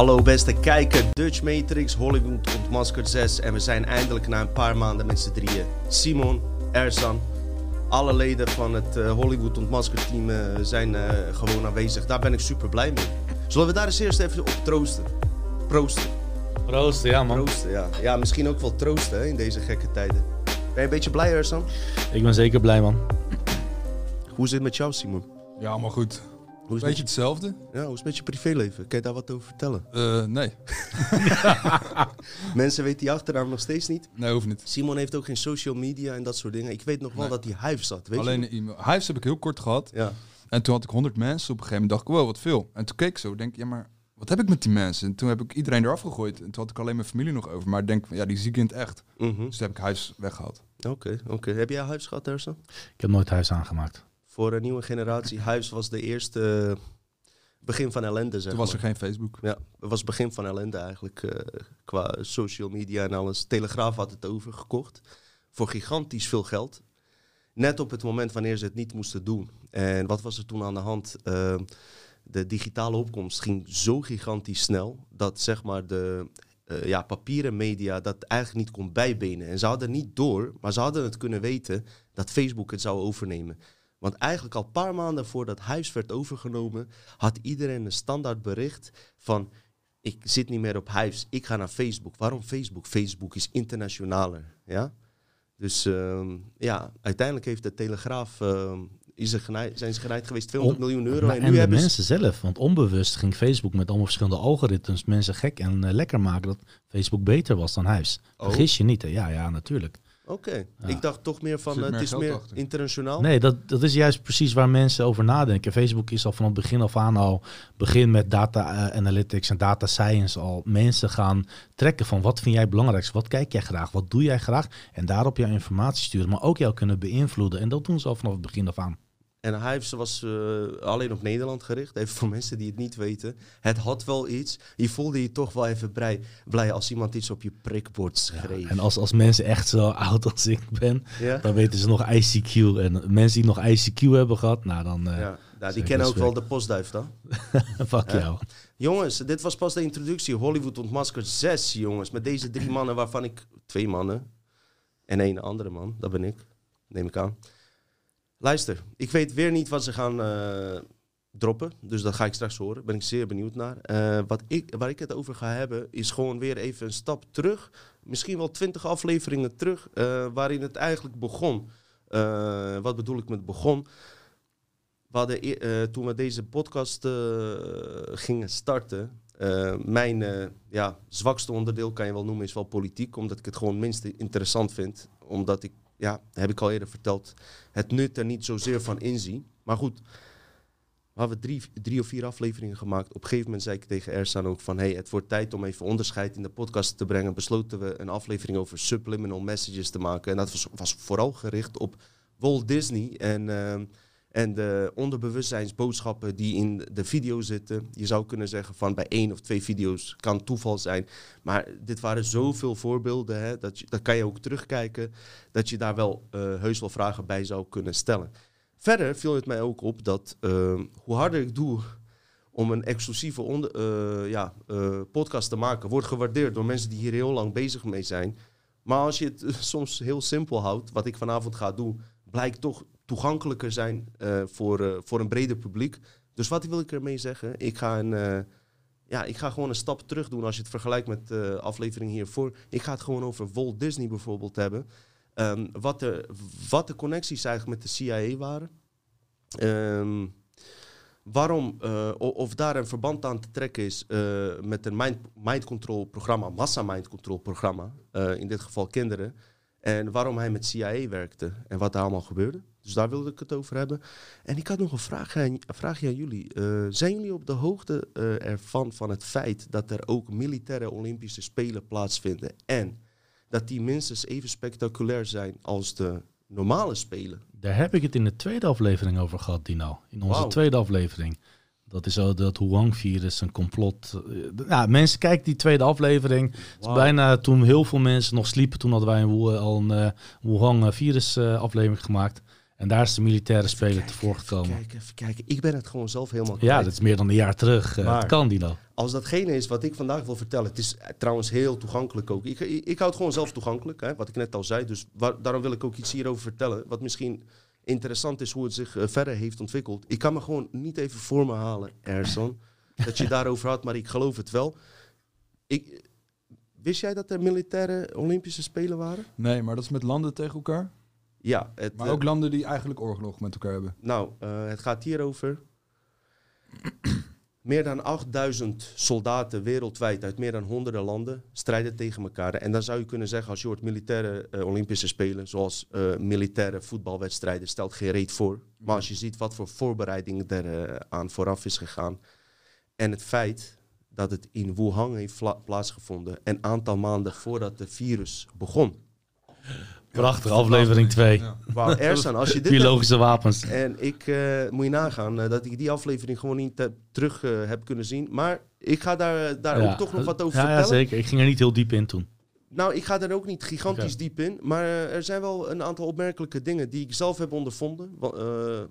Hallo beste kijker, Dutch Matrix, Hollywood ontmaskerd 6 en we zijn eindelijk na een paar maanden met z'n drieën. Simon, Ersan, alle leden van het eh, Hollywood ontmaskerd team eh, zijn eh, gewoon aanwezig. Daar ben ik super blij mee. Zullen we daar eens eerst even op troosten? Proosten. Proost, ja man. Troosten, ja. Ja, misschien ook wel troosten hè, in deze gekke tijden. Ben je een beetje blij Ersan? Ik ben zeker blij man. Hoe is het met jou Simon? Ja, maar goed. Hoe is, het Beetje met hetzelfde? ja, hoe is het met je privéleven? Kan je daar wat over vertellen? Eh, nee. Mensen weten die achternaam nog steeds niet. Nee, hoeft niet. Simon heeft ook geen social media en dat soort dingen. Ik weet nog wel Nee. dat hij huif zat, weet Alleen je? een e-mail. Hives heb ik heel kort gehad. Ja. En toen had ik 100 mensen. Op een gegeven moment dacht ik, wow, wat veel. En toen keek ik zo, denk ik, ja, maar wat heb ik met die mensen? En toen heb ik iedereen eraf gegooid. En toen had ik alleen mijn familie nog over. Maar ik denk, van, ja, die zie ik in het echt. Mhm. Dus toen heb ik Hives weggehaald. Oké, oké. Heb jij huis gehad, Ersan? Ik heb nooit huis aangemaakt. Voor een nieuwe generatie. Huis was de eerste eh, begin van ellende, zeg Toen was er maar. geen Facebook. Ja, het was het begin van ellende eigenlijk eh, qua social media en alles. Telegraaf had het overgekocht voor gigantisch veel geld. Net op het moment wanneer ze het niet moesten doen. En wat was er toen aan de hand? Eh, de digitale opkomst ging zo gigantisch snel dat zeg maar de eh, ja, papieren media dat eigenlijk niet kon bijbenen. En ze hadden niet door, maar ze hadden het kunnen weten dat Facebook het zou overnemen. Want eigenlijk al een paar maanden voordat huis werd overgenomen, had iedereen een standaard bericht van ik zit niet meer op huis, ik ga naar Facebook. Waarom Facebook? Facebook is internationaler. Ja? Dus ehm, ja, uiteindelijk heeft de Telegraaf, ehm, is er zijn ze geneigd geweest 200 miljoen euro. En, en nu de hebben ze... mensen zelf. Want onbewust ging Facebook met allemaal verschillende algoritmes mensen gek en eh, lekker maken dat Facebook beter was dan huis. Oh. Vergis je niet, hè? Ja, ja, natuurlijk. Oké, Ja. ik dacht toch meer van eh, meer het is meer achter. internationaal. Nee, dat, dat is juist precies waar mensen over nadenken. Facebook is al vanaf het begin af aan al begin met data eh, analytics en data science al mensen gaan trekken van wat vind jij belangrijk, wat kijk jij graag, wat doe jij graag en daarop jouw informatie sturen, maar ook jou kunnen beïnvloeden. En dat doen ze al vanaf het begin af aan. En Hives was eh, alleen op Nederland gericht. Even voor mensen die het niet weten. Het had wel iets. Je voelde je toch wel even blij, blij als iemand iets op je prikbord schreef. En als, als mensen echt zo oud als ik ben, ja? dan weten ze nog ICQ. En mensen die nog ICQ hebben gehad, nou dan eh Ja, nou, die kennen ook wel de postduif dan. fuck Ja. jou. Jongens, dit was pas de introductie. Hollywood ontmaskerd 6, jongens. Met deze drie mannen waarvan ik... Twee mannen. En één andere man. Dat ben ik. Neem ik aan. Luister, ik weet weer niet wat ze gaan eh, droppen. Dus dat ga ik straks horen. Ben ik zeer benieuwd naar. Eh, wat ik, waar ik het over ga hebben, is gewoon weer even een stap terug. Misschien wel twintig afleveringen terug. eh, waarin het eigenlijk begon. Wat bedoel ik met begon? We hadden, e- toen we deze podcast gingen starten, mijn ja, zwakste onderdeel kan je wel noemen is wel politiek, omdat ik het gewoon minst interessant vind. Omdat ik, ja, heb ik al eerder verteld, het nut er niet zozeer van inzie. Maar goed, we hadden drie, drie of vier afleveringen gemaakt. Op een gegeven moment zei ik tegen Ersan ook van... hey, het wordt tijd om even onderscheid in de podcast te brengen. Besloten we een aflevering over subliminal messages te maken. En dat was, was vooral gericht op Walt Disney en... ehm, en de onderbewustzijnsboodschappen die in de video zitten. Je zou kunnen zeggen van bij één of twee video's kan toeval zijn. Maar dit waren zoveel voorbeelden. Hè, dat, dat kan je ook terugkijken. Dat je daar wel eh, heus wel vragen bij zou kunnen stellen. Verder viel het mij ook op dat eh, hoe harder ik doe om een exclusieve eh, eh, podcast te maken, wordt gewaardeerd door mensen die hier heel lang bezig mee zijn. Maar als je het soms heel simpel houdt, wat ik vanavond ga doen, blijkt toch toegankelijker zijn eh, voor, eh, voor een breder publiek. Dus wat wil ik ermee zeggen? Ik ga, een, eh, ja, ik ga gewoon een stap terug doen als je het vergelijkt met de aflevering hiervoor. Ik ga het gewoon over Walt Disney bijvoorbeeld hebben. Ehm, wat, de, wat de connecties eigenlijk met de CIA waren. Ehm, waarom, of daar een verband aan te trekken is met een mind, mind control programma, massa mind control programma, in dit geval kinderen. En waarom hij met CIA werkte en wat er allemaal gebeurde. Dus daar wilde ik het over hebben. En ik had nog een vraag aan, een vraagje aan jullie. Eh, zijn jullie op de hoogte eh, ervan van het feit dat er ook militaire Olympische Spelen plaatsvinden? En dat die minstens even spectaculair zijn als de normale Spelen? Daar heb ik het in de tweede aflevering over gehad, Dino. In onze tweede aflevering. Dat is zo dat Wuhan-virus, een complot. eh, Ja, mensen kijken die tweede aflevering. Het is Wauw. bijna toen heel veel mensen nog sliepen. Toen hadden wij een, al een Wuhan-virus-aflevering gemaakt. En daar is de militaire speler tevoor Even gekomen. kijken, even kijken. Ik ben het gewoon zelf helemaal Ja, dat is meer dan een jaar terug. Eh, Maar- het kan, Dino. Als datgene is wat ik vandaag wil vertellen, het is eh, trouwens heel toegankelijk ook. Ik, ik, ik hou het gewoon zelf toegankelijk, hè, wat ik net al zei. Dus waar- daarom wil ik ook iets hierover vertellen. Wat misschien interessant is hoe het zich eh, verder heeft ontwikkeld. Ik kan me gewoon niet even voor me halen, Ersan, dat je daarover had, maar ik geloof het wel. Ik, wist jij dat er militaire Olympische Spelen waren? Nee, maar dat is met landen tegen elkaar. Ja, het, Maar eh, ook landen die eigenlijk oorlog met elkaar hebben. Nou, eh, het gaat hier over. meer dan 8000 soldaten wereldwijd uit meer dan honderden landen strijden tegen elkaar. En dan zou je kunnen zeggen, als je hoort militaire eh, Olympische Spelen, zoals militaire voetbalwedstrijden, stelt geen reet voor. Maar als je ziet wat voor voorbereiding er aan vooraf is gegaan. En het feit dat het in Wuhan heeft plaatsgevonden, een aantal maanden voordat het virus begon. Prachtig, aflevering 2. Ja. Wauw, Ersan, als je dit Biologische wapens. En ik eh, moet je nagaan eh, dat ik die aflevering gewoon niet eh, terug heb kunnen zien. Maar ik ga daar, daar Ja. ook toch nog wat over ja, ja, vertellen. zeker. Ik ging er niet heel diep in toen. nou, ik ga er ook niet gigantisch diep in. Maar er zijn wel een aantal opmerkelijke dingen die ik zelf heb ondervonden. Wa-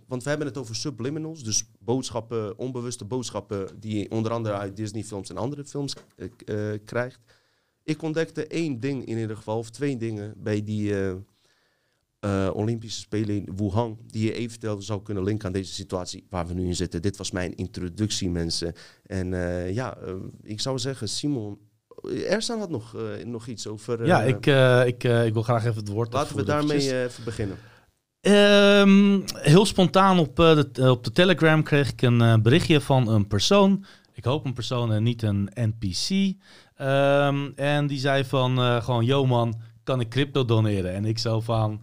want we hebben het over subliminals. Dus boodschappen, onbewuste boodschappen die je onder andere uit Disney-films en andere films krijgt. Ik ontdekte één ding in ieder geval, of twee dingen bij die eh, eh, Olympische Spelen in Wuhan, die je eventueel zou kunnen linken aan deze situatie waar we nu in zitten. Dit was mijn introductie, mensen. En eh, ja, ik zou zeggen, Simon, Ersan had nog, nog iets over. ja, ik, ik, ik wil graag even het woord laten we daarmee even beginnen. Ehm, heel spontaan op, de, op de Telegram kreeg ik een berichtje van een persoon. Ik hoop een persoon en niet een NPC. Ehm, en die zei van eh, gewoon, yo man, kan ik crypto doneren? En ik zo van,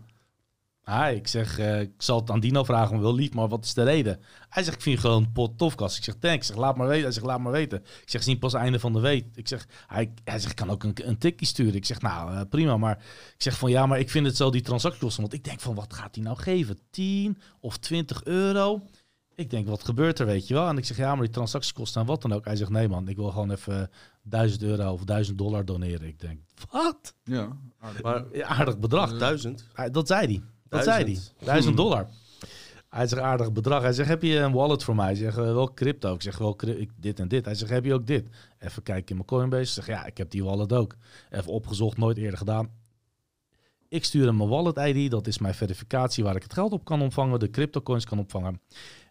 ah, ik zeg, eh, ik zal het aan Dino vragen, wel lief, maar wat is de reden? Hij zegt, ik vind gewoon pot tofkast. Ik zeg, thanks. Ik zeg, laat maar weten. Hij zegt, laat maar weten. Ik zeg, zie pas einde van de week. Ik zeg, hij, hij zegt, ik kan ook een, een tikkie sturen. Ik zeg, nou, eh, prima, maar ik zeg van ja, maar ik vind het zo die transactiekosten. Want ik denk van wat gaat hij nou geven? 10 of 20 euro? Ik denk, wat gebeurt er, weet je wel? En ik zeg ja, maar die transactiekosten en wat dan ook. Hij zegt nee man, ik wil gewoon even 1000 euro of 1000 dollar doneren. Ik denk, wat? Ja, aardig. Maar Ja, aardig bedrag. duizend. Hij- Dat zei hij. Dat zei hij. Duizend. 1000 dollar. Hij zegt aardig bedrag. Hij zegt, heb je een wallet voor mij? Ik zeg, eh, wel crypto. Ik zeg, wel ik, dit en dit. Hij zegt, heb je ook dit? Even kijken in mijn Coinbase. Ik zeg, ja, ik heb die wallet ook. Even opgezocht, nooit eerder gedaan. Ik stuur hem mijn wallet ID. Dat is mijn verificatie waar ik het geld op kan ontvangen. De crypto coins kan opvangen.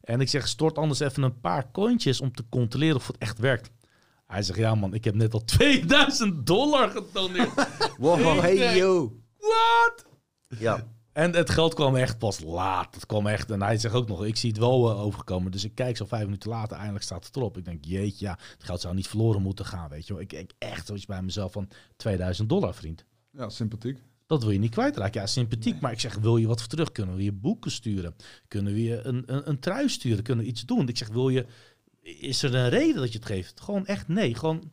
En ik zeg, stort anders even een paar cointjes om te controleren of het echt werkt. Hij zegt, ja man, ik heb net al 2000 dollar gedoneerd. Wow, Ik hey denk- yo. What? Ja, En het geld kwam echt pas laat. Het kwam echt. En hij zegt ook nog: Ik zie het wel eh, overkomen. Dus ik kijk zo vijf minuten later. Eindelijk staat het erop. Ik denk: Jeetje, ja, het geld zou niet verloren moeten gaan. Weet je wel. Ik denk echt zoiets bij mezelf van 2000 dollar, vriend. ja, sympathiek. Dat wil je niet kwijtraken. Ja, sympathiek. Maar ik zeg: Wil je wat voor terug? Kunnen we je boeken sturen? Kunnen we je een, een, een trui sturen? Kunnen we iets doen? Ik zeg: Wil je. Is er een reden dat je het geeft? Gewoon echt nee. Gewoon.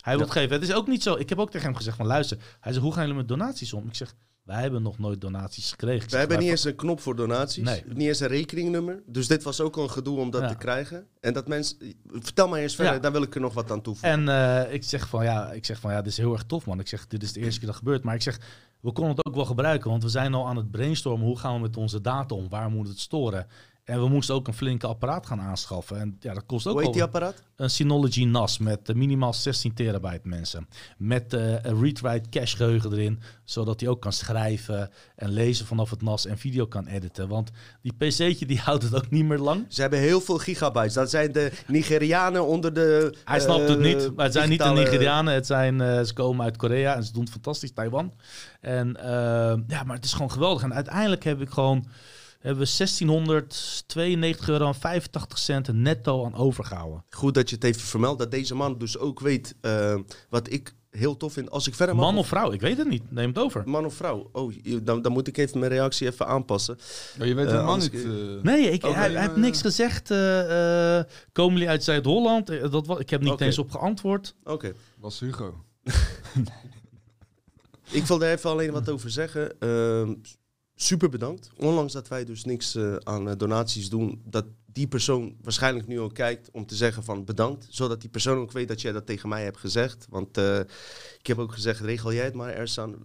Hij wil het geven. Het is ook niet zo. Ik heb ook tegen hem gezegd: van luister. Hij zegt: Hoe gaan jullie met donaties om? Ik zeg: Wij hebben nog nooit donaties gekregen. We hebben niet eens een knop voor donaties. Nee. Niet eens een rekeningnummer. Dus dit was ook al een gedoe om dat Ja. te krijgen. En dat mensen... Vertel maar eens verder, Ja. daar wil ik er nog wat aan toevoegen. En eh, ik zeg van ja, ik zeg van ja, dit is heel erg tof man. Ik zeg, dit is de eerste keer dat gebeurt. Maar ik zeg, we konden het ook wel gebruiken. Want we zijn al aan het brainstormen. Hoe gaan we met onze data om? Waar moet het storen? En we moesten ook een flinke apparaat gaan aanschaffen. En ja, dat kost ook Hoe heet die apparaat? een Synology NAS met eh, minimaal 16 terabyte mensen. Met eh, een read-write cache geheugen erin. Zodat hij ook kan schrijven en lezen vanaf het NAS en video kan editen. Want die pc'tje die houdt het ook niet meer lang. Ze hebben heel veel gigabytes. Dat zijn de Nigerianen onder de... Hij snapt het eh, niet. Maar het zijn niet de Nigerianen. Het zijn, ze komen uit Korea en ze doen het fantastisch. Taiwan. En ja, maar het is gewoon geweldig. En uiteindelijk heb ik gewoon hebben we 1692 euro en 85 cent netto aan overgehouden. Goed dat je het even vermeld. Dat deze man dus ook weet eh, wat ik heel tof vind. Als ik verder. Man of vrouw? Ik weet het niet. Neem het over. Man of vrouw? Oh, dan, dan moet ik even mijn reactie even aanpassen. Ja, je weet Eh, niet... eh, Nee, ik, Oké, hij, hij maar, heeft niks gezegd. eh, eh, komen jullie uit Zuid-Holland? Dat, ik heb niet eens op geantwoord. Oké. was Hugo. Ik wil daar even alleen wat over zeggen. Ehm, super bedankt. Ondanks dat wij dus niks eh, aan eh, donaties doen, dat die persoon waarschijnlijk nu ook kijkt om te zeggen van bedankt. Zodat die persoon ook weet dat jij dat tegen mij hebt gezegd. Want eh, ik heb ook gezegd, regel jij het maar, Ersan.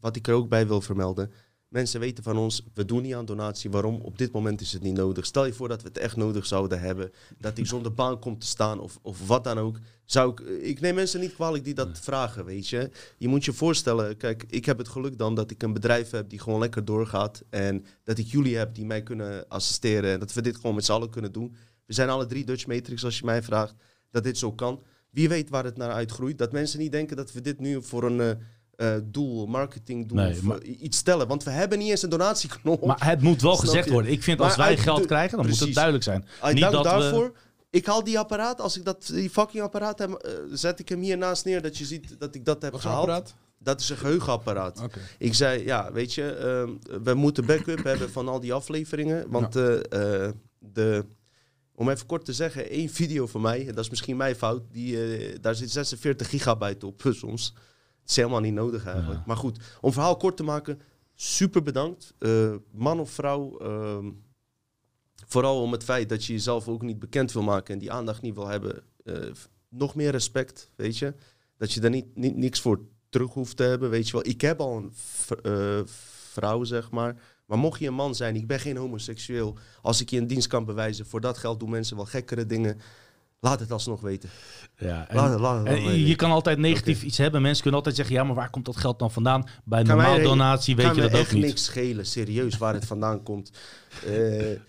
Wat ik er ook bij wil vermelden. Mensen weten van ons, we doen niet aan donatie. Waarom? Op dit moment is het niet nodig. Stel je voor dat we het echt nodig zouden hebben. Dat ik zonder baan kom te staan of, of wat dan ook. Zou ik, ik neem mensen niet kwalijk die dat vragen, weet je. Je moet je voorstellen, kijk, ik heb het geluk dan dat ik een bedrijf heb die gewoon lekker doorgaat. En dat ik jullie heb die mij kunnen assisteren. En dat we dit gewoon met z'n allen kunnen doen. We zijn alle drie Dutch Matrix, als je mij vraagt, dat dit zo kan. Wie weet waar het naar uitgroeit. Dat mensen niet denken dat we dit nu voor een eh, eh, doel, marketingdoel Nee, maar- eh, iets stellen. Want we hebben niet eens een donatieknop. Maar het moet wel Snap gezegd je? worden. Ik vind Maar als wij geld de- krijgen, dan moet het duidelijk zijn. Uit Niet dank dat we- daarvoor. Ik haal die apparaat, als ik dat, die fucking apparaat heb, eh, zet ik hem hier naast neer, dat je ziet dat ik dat heb Wat gehaald. apparaat? Dat is een geheugenapparaat. Ik zei, ja, weet je, ehm, we moeten backup hebben van al die afleveringen. Want eh, eh, de, om even kort te zeggen, één video van mij, en dat is misschien mijn fout, die, daar zit 46 gigabyte op soms. Het is helemaal niet nodig eigenlijk. Ja. Maar goed, om verhaal kort te maken, super bedankt. Eh, man of vrouw, ehm, vooral om het feit dat je jezelf ook niet bekend wil maken en die aandacht niet wil hebben. eh, nog meer respect, weet je. Dat je daar niet, niet niks voor terug hoeft te hebben, weet je wel. Ik heb al een eh, vrouw, zeg maar. Maar mocht je een man zijn, ik ben geen homoseksueel. Als ik je een dienst kan bewijzen, voor dat geld doen mensen wel gekkere dingen. Laat het alsnog weten. Ja, en- Laat het, laat het en wel weten. je kan altijd negatief iets hebben. Mensen kunnen altijd zeggen, ja, maar waar komt dat geld dan vandaan? Bij een Kan normaal donatie weet kan je dat ook echt niet. niks schelen, serieus, waar het vandaan komt. Eh,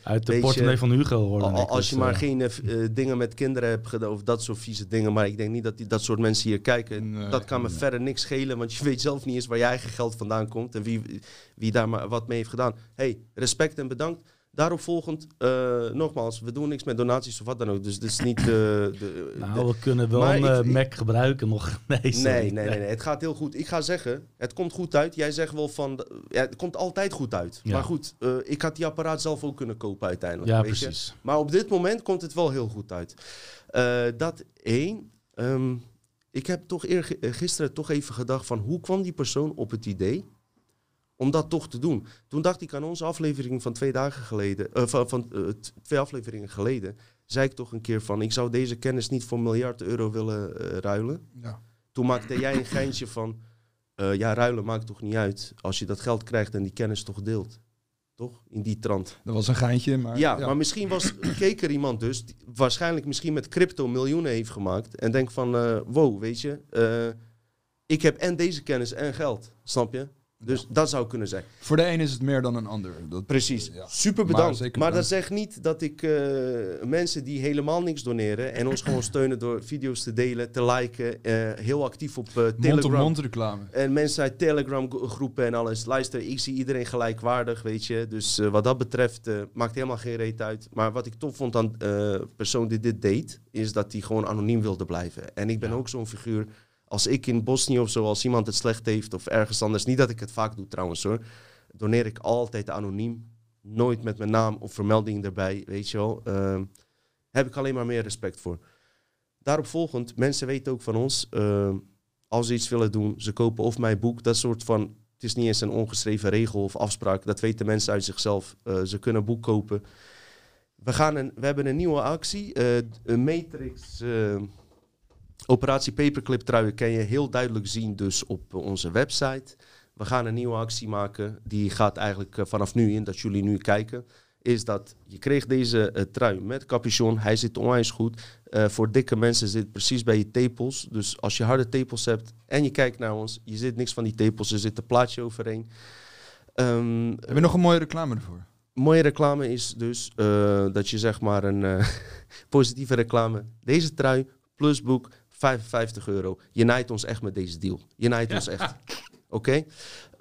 Uit de portemonnee van Hugo Al- al- als dus, je maar eh, geen eh, dingen met kinderen hebt gedaan of dat soort vieze dingen. Maar ik denk niet dat die, dat soort mensen hier kijken. Nee, dat kan me nee. verder niks schelen. Want je weet zelf niet eens waar je eigen geld vandaan komt. En wie, wie daar maar wat mee heeft gedaan. hey, respect en bedankt. Daarop volgend, eh, nogmaals, we doen niks met donaties of wat dan ook. Dus dit is niet... eh, de, Nou, we kunnen wel een ik- eh, ik- Mac gebruiken nog. Nee, Nee, nee, nee, nee, het gaat heel goed. Ik ga zeggen, het komt goed uit. Jij zegt wel van, ja, het komt altijd goed uit. Ja. Maar goed, eh, ik had die apparaat zelf ook kunnen kopen uiteindelijk. Ja, weet je? precies. Maar op dit moment komt het wel heel goed uit. Eh, dat één. Ehm, ik heb toch eer, eh, gisteren toch even gedacht van hoe kwam die persoon op het idee om dat toch te doen. Toen dacht ik aan onze aflevering van twee dagen geleden, eh, van, van eh, twee afleveringen geleden, zei ik toch een keer van ik zou deze kennis niet voor miljard euro willen eh, ruilen. Ja. Toen maakte jij een geintje van ja ruilen maakt toch niet uit als je dat geld krijgt en die kennis toch deelt. Toch? In die trant. Dat was een geintje, maar... Ja, maar misschien was, keek er iemand dus, die waarschijnlijk misschien met crypto miljoenen heeft gemaakt. En denkt van, wow, weet je, ik heb en deze kennis en geld, snap je? Dus dat zou kunnen zijn. Voor de een is het meer dan een ander. Dat, Precies, Ja. super bedankt. Maar, dat zegt niet dat ik eh, mensen die helemaal niks doneren en ons gewoon steunen door video's te delen, te liken, eh, heel actief op eh, Telegram. Mond-op-mond reclame. En mensen uit Telegram gro- groepen en alles. Luister, ik zie iedereen gelijkwaardig, weet je. Dus wat dat betreft maakt helemaal geen reet uit. Maar wat ik tof vond aan de persoon die dit deed, is dat hij gewoon anoniem wilde blijven. En ik ben Ja. ook zo'n figuur. Als ik in Bosnië of zo, als iemand het slecht heeft of ergens anders, niet dat ik het vaak doe trouwens hoor, doneer ik altijd anoniem. Nooit met mijn naam of vermelding erbij, weet je wel. Ehm, heb ik alleen maar meer respect voor. Daarop volgend, mensen weten ook van ons, ehm, als ze iets willen doen, ze kopen of mijn boek, dat soort van, het is niet eens een ongeschreven regel of afspraak, dat weten mensen uit zichzelf. Eh, ze kunnen boek kopen. We, gaan een, we hebben een nieuwe actie, eh, een Matrix eh, Operatie Paperclip truien kan je heel duidelijk zien dus op onze website. We gaan een nieuwe actie maken, die gaat eigenlijk eh, vanaf nu in, dat jullie nu kijken. Is dat je kreeg deze eh, trui met capuchon. Hij zit onwijs goed. Eh, voor dikke mensen zit precies bij je tepels. Dus als je harde tepels hebt en je kijkt naar ons, je zit niks van die tepels, er zit een plaatje overheen. Ehm, Heb je nog een mooie reclame ervoor? mooie reclame is dus dat je zeg maar een positieve reclame. Deze trui plus boek 55 euro. Je naait ons echt met deze deal. Je naait ons echt. Oké?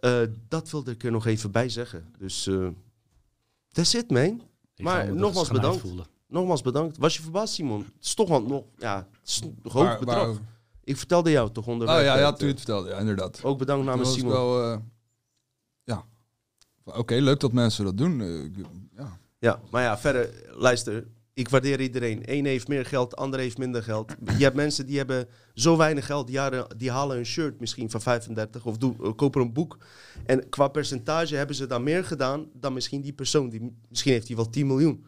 Eh, dat wilde ik er nog even bij zeggen. Dus eh that's it man. Ik Maar nogmaals bedankt. uitvoelen. Nogmaals bedankt. Was je verbaasd Simon? Het is toch wel nog, ja, het is een hoog Waar- bedrag. waar- Ik vertelde jou toch onder. Oh ja, ja, toen je het vertelde. Ja, inderdaad. Ook bedankt namens Simon. wel... eh, ja. Oké, leuk dat mensen dat doen. Ja. Ja, maar ja, verder, luister. Ik waardeer iedereen. Eén heeft meer geld, ander heeft minder geld. Je hebt mensen die hebben zo weinig geld, die, halen- die halen een shirt misschien van 35 of doen, eh, kopen een boek. En qua percentage hebben ze dan meer gedaan dan misschien die persoon. Die, misschien heeft hij wel 10 miljoen.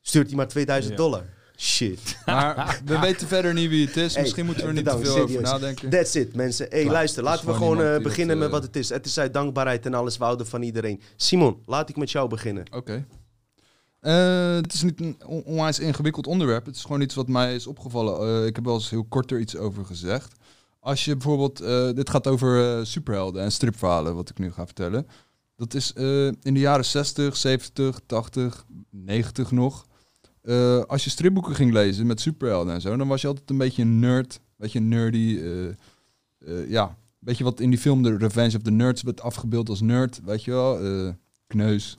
Stuurt hij maar 2000 Ja. dollar. Shit. Maar we weten verder niet wie het is. Hey, Misschien moeten we er niet te veel over nadenken. That's it, mensen. Hey, luister, laten we gewoon eh, beginnen dat, met eh, wat het is. Het is uit dankbaarheid en alles. We houden van iedereen. Simon, laat ik met jou beginnen. Oké. Eh, het is niet een on- onwijs ingewikkeld onderwerp. Het is gewoon iets wat mij is opgevallen. Eh, ik heb wel eens heel kort er iets over gezegd. Als je bijvoorbeeld, eh, dit gaat over superhelden en stripverhalen, wat ik nu ga vertellen. Dat is in de jaren 60, 70, 80, 90 nog. Als je stripboeken ging lezen met superhelden en zo, dan was je altijd een beetje een nerd. Een nerdy. ja, weet je wat in die film The Revenge of the Nerds werd afgebeeld als nerd, weet je wel? Kneus.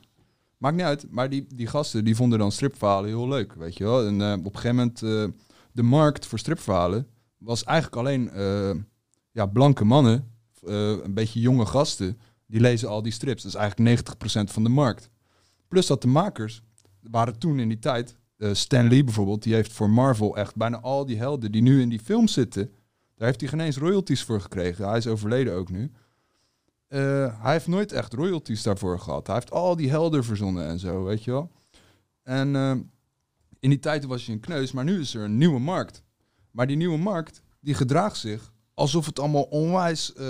Maakt niet uit, maar die, die gasten die vonden dan stripverhalen heel leuk, weet je wel. En eh, op een gegeven moment, eh, de markt voor stripverhalen was eigenlijk alleen eh, ja, blanke mannen, een beetje jonge gasten, die lezen al die strips. Dat is eigenlijk 90% van de markt. Plus dat de makers, waren toen in die tijd, Stan Lee bijvoorbeeld, die heeft voor Marvel echt bijna al die helden die nu in die film zitten, daar heeft hij geen eens royalties voor gekregen. Hij is overleden ook nu. Eh, hij heeft nooit echt royalties daarvoor gehad. Hij heeft al die helden verzonnen en zo, weet je wel. En eh, in die tijd was je een kneus, maar nu is er een nieuwe markt. Maar die nieuwe markt, die gedraagt zich alsof het allemaal onwijs eh,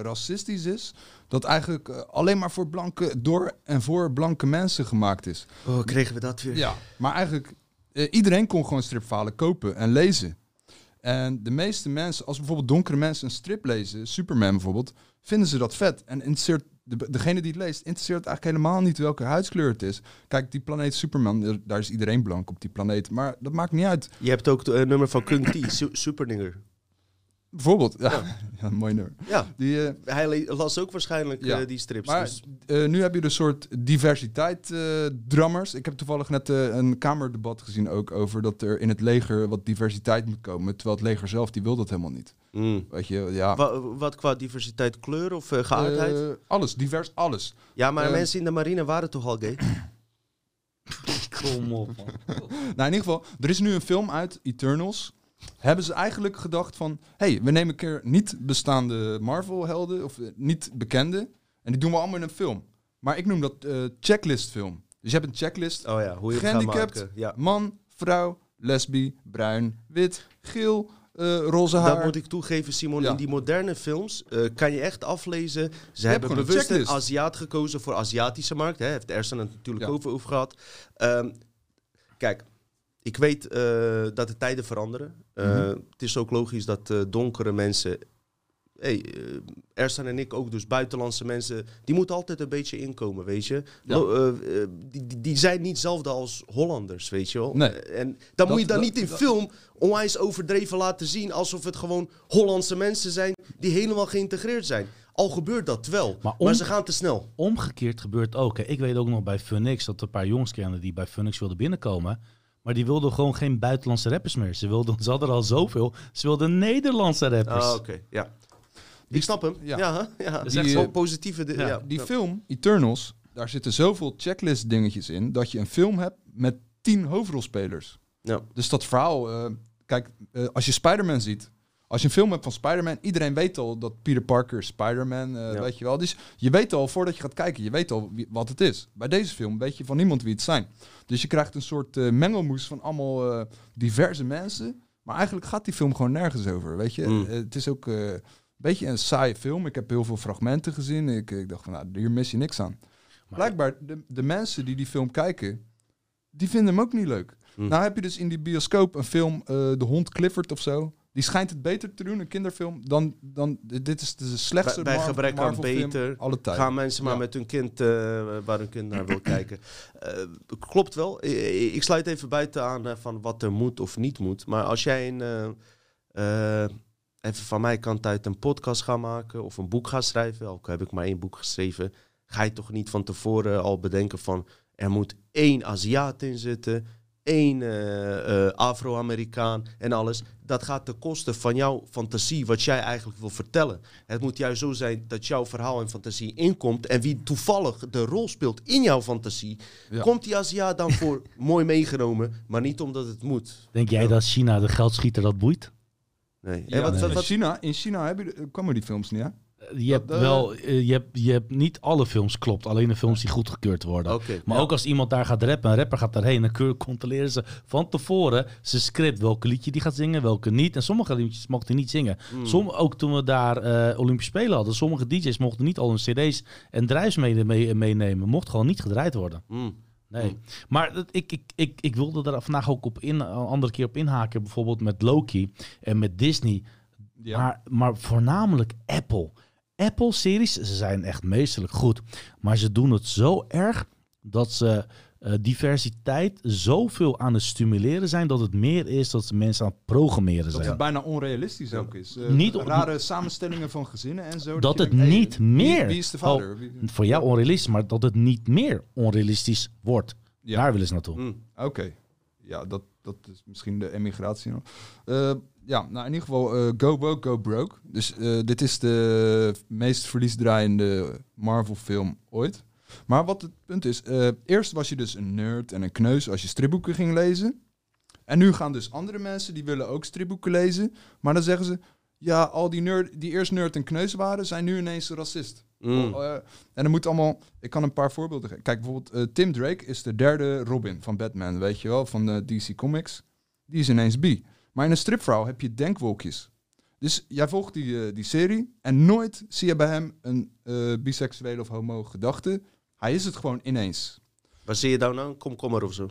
racistisch is. Dat eigenlijk alleen maar voor blanke, door en voor blanke mensen gemaakt is. Oh, kregen we dat weer? Ja, maar eigenlijk, iedereen kon gewoon stripverhalen kopen en lezen. En de meeste mensen, als bijvoorbeeld donkere mensen een strip lezen, Superman bijvoorbeeld, vinden ze dat vet. En interesseert, de, degene die het leest, interesseert eigenlijk helemaal niet welke huidskleur het is. Kijk, die planeet Superman, er- daar is iedereen blank op die planeet. Maar dat maakt niet uit. Je hebt ook het eh, nummer van Kung T. Bijvoorbeeld, ja, ja. mooi nummer. Ja, Die, eh, hij las ook waarschijnlijk Ja. eh, die strips. Maar dus- eh, nu heb je een soort diversiteit eh, drummers. Ik heb toevallig net eh, een kamerdebat gezien ook over dat er in het leger wat diversiteit moet komen. Terwijl het leger zelf, die wil dat helemaal niet. Mm. Weet je, ja. Wa- wat qua diversiteit, kleur of eh, geaardheid? Eh, alles, divers, alles. ja, maar mensen in de marine waren toch al gay? Kom op, man. Nou, in ieder geval, er is nu een film uit, Eternals. Hebben ze eigenlijk gedacht van... hey, we nemen een keer niet bestaande Marvel-helden... of eh, niet bekende... en die doen we allemaal in een film. Maar ik noem dat eh checklist-film. Dus je hebt een checklist... Oh ja, hoe je Gehandicapt. Ja. man, vrouw, lesbi, bruin, wit, geel, eh, roze haar. Dat moet ik toegeven, Simon. Ja. In die moderne films kan je echt aflezen. Ze hebben bewust een. Aziat gekozen voor Aziatische markt. Hè. Heeft Ersan het natuurlijk Ja. over, over gehad. Ehm, kijk, ik weet eh, dat de tijden veranderen. Eh, Mhm. Het is ook logisch dat eh, donkere mensen... Hey, Ersan en ik ook, dus buitenlandse mensen... die moeten altijd een beetje inkomen, weet je. Ja. Lo- die, die, zijn niet hetzelfde als Hollanders, weet je wel. Nee. En dan moet je dan dat- niet in dat- film onwijs overdreven laten zien... alsof het gewoon Hollandse mensen zijn die helemaal geïntegreerd zijn. Al gebeurt dat wel, maar, ze gaan te snel. Omgekeerd gebeurt ook. Hè. Ik weet ook nog bij Funix dat er een paar jongens kenden die bij Funix wilden binnenkomen. Maar die wilden gewoon geen buitenlandse rappers meer. Ze, wilden, ze hadden er al zoveel. Ze wilden Nederlandse rappers. Ah, oké, ja. Ik snap hem. Ja, ja. hè? ja. Dat is Die, echt zo zo- positieve... di- Ja, ja, Die ja. film, Eternals, daar zitten zoveel checklist dingetjes in... dat je een film hebt met tien hoofdrolspelers. Ja. Dus dat verhaal... eh, kijk, eh, als je Spider-Man ziet... Als je een film hebt van Spider-Man, iedereen weet al dat Peter Parker is Spider-Man, eh, Ja. weet je wel. Dus je weet al, voordat je gaat kijken, je weet al wie, wat het is. Bij deze film weet je van niemand wie het zijn. Dus je krijgt een soort eh, mengelmoes van allemaal eh, diverse mensen. Maar eigenlijk gaat die film gewoon nergens over, weet je. Mm. Het is ook een beetje een saaie film. Ik heb heel veel fragmenten gezien. Ik, ik dacht van, nou, hier mis je niks aan. Maar- Blijkbaar, de, de mensen die die film kijken, die vinden hem ook niet leuk. Mm. Nou heb je dus in die bioscoop een film, De Hond Clifford of zo. Die schijnt het beter te doen, een kinderfilm, dan, dan dit is de slechtste Bij- bij gebrek aan beter alle tijden. Gaan mensen maar Ja. met hun kind, eh, waar hun kind naar wil kijken. Eh, klopt wel. Ik sluit even buiten aan van wat er moet of niet moet. Maar als jij een, eh, even van mijn kant uit een podcast gaat maken of een boek gaat schrijven, ook heb ik maar één boek geschreven, ga je toch niet van tevoren al bedenken van er moet één Aziat in zitten, één eh, eh, Afro-Amerikaan en alles. Dat gaat ten koste van jouw fantasie, wat jij eigenlijk wil vertellen. Het moet juist zo zijn dat jouw verhaal en fantasie inkomt. En wie toevallig de rol speelt in jouw fantasie, Ja. komt die Aziat dan voor mooi meegenomen, maar niet omdat het moet. Denk jij dat China de geldschieter dat boeit? Nee. Ja, En wat, in wat, wat- China, in China heb je, de- komen die films niet, hè? Je hebt wel, eh, je hebt, je hebt niet alle films klopt, alleen de films die goedgekeurd worden. Maar ja. ook als iemand daar gaat rappen, een rapper gaat daarheen, dan keur- controleren ze van tevoren zijn script, welke liedje die gaat zingen, welke niet. En sommige liedjes mochten hij niet zingen. Mm. Ook toen we daar eh Olympische Spelen hadden, sommige DJ's mochten niet al hun cd's en druis mee, mee- meenemen. Mocht gewoon niet gedraaid worden. Mm. Nee. Mm. Maar ik, ik, ik, ik wilde er vandaag ook op in, een andere keer op inhaken, bijvoorbeeld met Loki en met Disney. Ja. Maar, maar voornamelijk Apple. Apple-series, ze zijn echt meesterlijk goed. Maar ze doen het zo erg dat ze eh, diversiteit zoveel aan het stimuleren zijn... dat het meer is dat ze mensen aan het programmeren dat zijn. het bijna onrealistisch ook is. Eh, Niet- rare samenstellingen van gezinnen en zo. Dat het denkt, niet meer- Wie, is de vader? Wie- Voor jou onrealistisch, maar dat het niet meer onrealistisch wordt. Ja. Daar willen ze naartoe. Mm. Oké. Ja, dat, dat is misschien de emigratie nog. Eh, ja, nou in ieder geval eh, Go Woke, Go Broke. Dus eh, dit is de meest verliesdraaiende Marvel film ooit. Maar wat het punt is, eh, eerst was je dus een nerd en een kneus als je stripboeken ging lezen. En nu gaan dus andere mensen, die willen ook stripboeken lezen. Maar dan zeggen ze, ja, al die, nerd, die eerst nerd en kneus waren, zijn nu ineens racist. Mm. Oh, eh, en dan moet allemaal. Ik kan een paar voorbeelden geven. Kijk, bijvoorbeeld Tim Drake is de derde Robin van Batman, weet je wel, van de DC Comics. Die is ineens bi. Maar in een stripverhaal heb je denkwolkjes. Dus jij volgt die, eh, die serie en nooit zie je bij hem een eh biseksuele of homo gedachte. Hij is het gewoon ineens. Waar zie je daar nou? Komkommer of zo?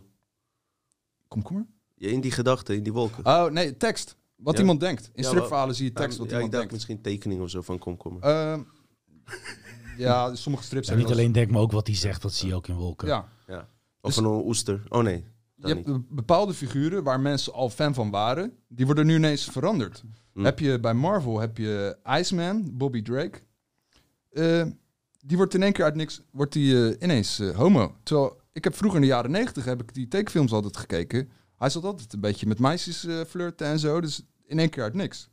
Komkommer? Ja, In die gedachten, in die wolken. Oh, nee, tekst. Wat Ja. iemand denkt. In Ja, stripverhalen zie je tekst wat ik iemand denkt. misschien tekening of zo van komkommer. Ehm, ja, sommige strips Ja, zijn niet alleen denk, maar ook wat hij zegt, dat zie je ook in wolken. Ja, Of dus- een oester. Oh nee. Je hebt bepaalde figuren waar mensen al fan van waren, die worden nu ineens veranderd. Hm. Heb je bij Marvel heb je Iceman, Bobby Drake. Eh, die wordt in één keer uit niks, wordt die eh, ineens eh, homo. Terwijl ik heb vroeger in de jaren negentig heb ik die tekenfilms altijd gekeken. Hij zat altijd een beetje met meisjes flirten en zo, dus in één keer uit niks.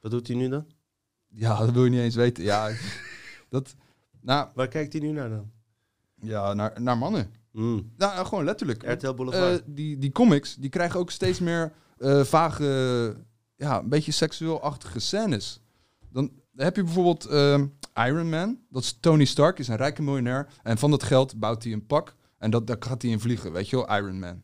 Wat doet hij nu dan? Ja, dat wil je niet eens weten. Ja, dat, nou, Waar kijkt hij nu naar dan? ja, naar, naar mannen. Mm. Nou, gewoon letterlijk. RTL Boulevard. Eh, die, die comics, die krijgen ook steeds meer eh, vage, ja, een beetje seksueel-achtige scènes. Dan heb je bijvoorbeeld Iron Man. Dat is Tony Stark, is een rijke miljonair. En van dat geld bouwt hij een pak. En dat, daar gaat hij in vliegen, weet je wel, Iron Man.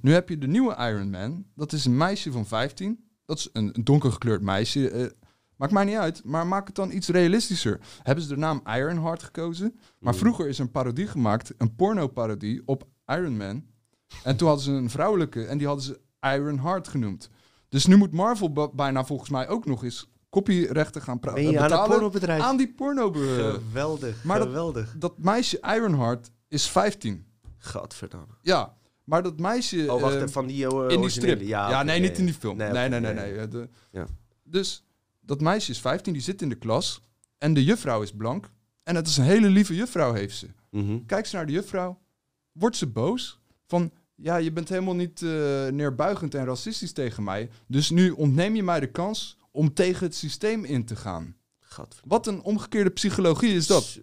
Nu heb je de nieuwe Iron Man. Dat is een meisje van 15. Dat is een, een donkergekleurd meisje. Eh, maakt mij niet uit, maar maak het dan iets realistischer. Hebben ze de naam Ironheart gekozen? Maar Mm. vroeger is er een parodie gemaakt, een porno-parodie op Iron Man. En toen hadden ze een vrouwelijke en die hadden ze Ironheart genoemd. Dus nu moet Marvel bijna volgens mij ook nog eens copyrechten gaan Ben je aan een betalen pornobedrijf? aan die porno. be- Geweldig, Maar dat- geweldig. Dat meisje Ironheart is 15. Gadverdamme. Ja, maar dat meisje... Oh, wacht eh, even, van die uh, in die strip. Ja, oké, nee, ja, niet in die ja. film. Nee, Nee, nee, nee. ja, nee. ja. De- Ja. Dus dat meisje is 15, die zit in de klas. En de juffrouw is blank. En het is een hele lieve juffrouw, heeft ze. Mhm. Kijkt ze naar de juffrouw, wordt ze boos. Van, ja, je bent helemaal niet eh, neerbuigend en racistisch tegen mij. Dus nu ontneem je mij de kans om tegen het systeem in te gaan. Gadverdamme. Wat een omgekeerde psychologie is dat.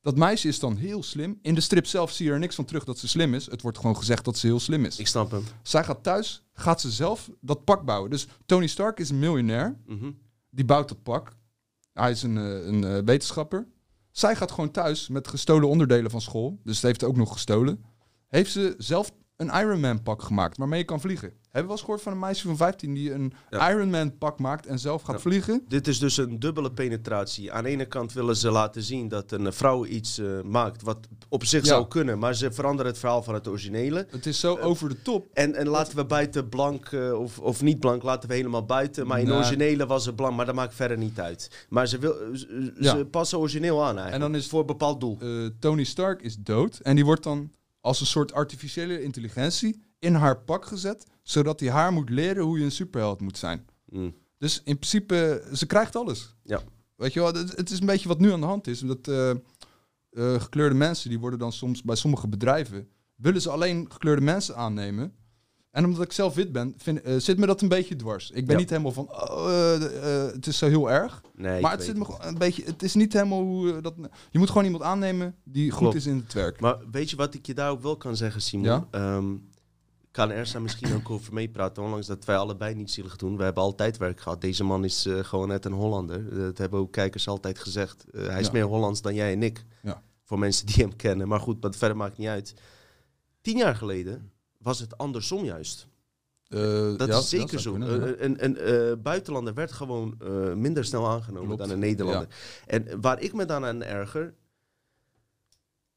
Dat meisje is dan heel slim. In de strip zelf zie je er niks van terug dat ze slim is. Het wordt gewoon gezegd dat ze heel slim is. Ik snap hem. Zij gaat thuis, gaat ze zelf dat pak bouwen. Dus Tony Stark is een miljonair. Mhm. Die bouwt dat pak. Hij is een, eh, een eh, wetenschapper. Zij gaat gewoon thuis met gestolen onderdelen van school. Dus het heeft ook nog gestolen. Heeft ze zelf een Iron Man pak gemaakt waarmee je kan vliegen. Hebben we wel eens gehoord van een meisje van 15 die een Ja. Iron Man pak maakt en zelf gaat Ja. vliegen? Dit is dus een dubbele penetratie. Aan de ene kant willen ze laten zien dat een vrouw iets eh, maakt wat op zich Ja. zou kunnen, maar ze veranderen het verhaal van het originele. Het is zo over de top. En, en laten we buiten blank eh, of, of niet blank, laten we helemaal buiten. Maar in Nee. originele was het blank, maar dat maakt verder niet uit. Maar ze, wil, ze, Ja. ze passen origineel aan eigenlijk. En dan is- voor een bepaald doel. Eh, Tony Stark is dood en die wordt dan als een soort artificiële intelligentie in haar pak gezet, zodat hij haar moet leren hoe je een superheld moet zijn. Mm. Dus in principe, ze krijgt alles. Ja. Weet je wel, het, het is een beetje wat nu aan de hand is. Dat eh, eh, gekleurde mensen, die worden dan soms bij sommige bedrijven, willen ze alleen gekleurde mensen aannemen. En omdat ik zelf wit ben, vind, eh, zit me dat een beetje dwars. Ik ben Ja. niet helemaal van, oh, het is zo heel erg. Nee, maar het zit me gewoon een beetje, het is niet helemaal hoe dat. Je moet gewoon iemand aannemen die goed is in het werk. Maar weet je wat ik je daar ook wel kan zeggen, Simon? Ja? Ehm, kan Ersa misschien ook over meepraten. Ondanks dat wij allebei niet zielig doen. We hebben altijd werk gehad. Deze man is eh, gewoon net een Hollander. Dat hebben ook kijkers altijd gezegd. Eh, hij is Ja. meer Hollands dan jij en ik. Ja. Voor mensen die hem kennen. Maar goed, dat verder maakt niet uit. Tien jaar geleden was het andersom juist. Eh, Dat ja, is zeker zo. kunnen. Eh, een een eh, buitenlander werd gewoon eh, minder snel aangenomen Klopt. dan een Nederlander. En waar ik me dan aan erger,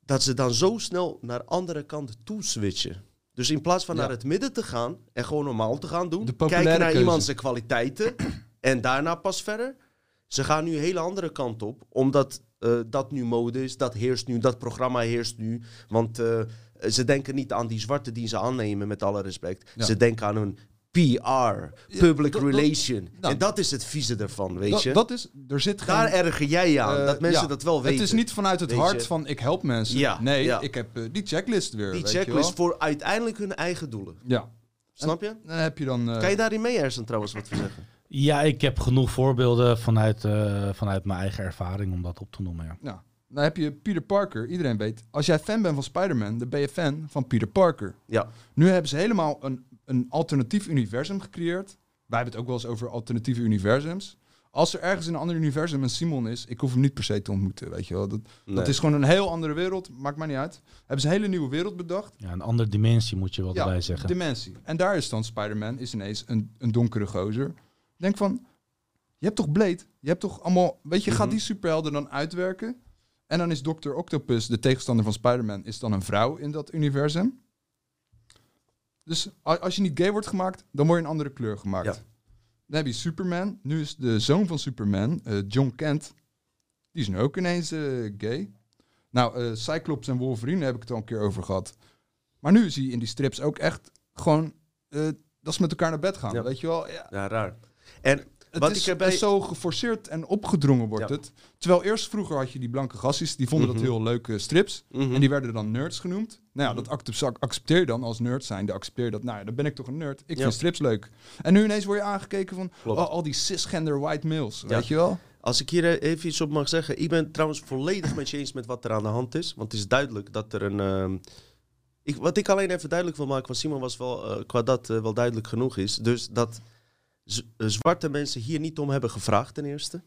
dat ze dan zo snel naar andere kanten toe switchen. Dus in plaats van Ja. naar het midden te gaan en gewoon normaal te gaan doen, kijken naar keuze. iemand zijn kwaliteiten en daarna pas verder. Ze gaan nu een hele andere kant op, omdat eh, dat nu mode is, dat heerst nu, dat programma heerst nu. Want eh, ze denken niet aan die zwarte die ze aannemen, met alle respect. Ja. Ze denken aan hun PR, public dat- dat- relation. nou, en dat is het vieze ervan, weet Dat, je. dat is, er zit geen... Daar erger jij je aan, eh, dat mensen ja. dat wel weten. Het is niet vanuit het hart je. van ik help mensen. Ja, nee, ja. ik heb eh, die checklist weer. Die weet je checklist wel. voor uiteindelijk hun eigen doelen. Ja. Snap je? Dan heb je dan... eh, Kan je daarin mee ergens trouwens wat voor zeggen? Ja, ik heb genoeg voorbeelden vanuit, eh, vanuit mijn eigen ervaring om dat op te noemen. Ja. Ja. Dan heb je Peter Parker. Iedereen weet, als jij fan bent van Spider-Man, dan ben je fan van Peter Parker. Ja. Nu hebben ze helemaal een, een alternatief universum gecreëerd. Wij hebben het ook wel eens over alternatieve universums. Als er ergens in een ander universum een Simon is, ik hoef hem niet per se te ontmoeten, weet je wel. Dat, dat is gewoon een heel andere wereld, maakt mij niet uit. Hebben ze een hele nieuwe wereld bedacht. Ja, een andere dimensie moet je wel Ja, erbij zeggen. dimensie. En daar is dan Spider-Man, is ineens een, een donkere gozer. Denk van, je hebt toch Blade? Je hebt toch allemaal, weet je, gaat Mhm. die superhelden dan uitwerken? En dan is Dr. Octopus, de tegenstander van Spider-Man, is dan een vrouw in dat universum. Dus als je niet gay wordt gemaakt, dan word je een andere kleur gemaakt. Ja. Dan heb je Superman. Nu is de zoon van Superman, eh, John Kent, die is nu ook ineens eh, gay. Nou, eh, Cyclops en Wolverine heb ik het al een keer over gehad. Maar nu zie je in die strips ook echt gewoon dat ze met elkaar naar bed gaan. Ja. Weet je wel? Ja, Ja, raar. En het Wat is ik erbij- zo geforceerd en opgedrongen wordt Ja. het. Terwijl eerst vroeger had je die blanke gastjes, die vonden Mhm. dat heel leuke strips. Mhm. En die werden dan nerds genoemd. Nou ja, Mhm. dat accepteer je dan als nerd zijn. Dan accepteer dat, nou ja, dan ben ik toch een nerd. Ik Ja. vind strips leuk. En nu ineens word je aangekeken van oh, al die cisgender white males. Ja. Weet je wel? Als ik hier eh, even iets op mag zeggen. Ik ben trouwens volledig met je eens met wat er aan de hand is. Want het is duidelijk dat er een... ehm, ik, wat ik alleen even duidelijk wil maken van Simon was wel eh, qua dat eh, wel duidelijk genoeg is. Dus dat zwarte mensen hier niet om hebben gevraagd ten eerste.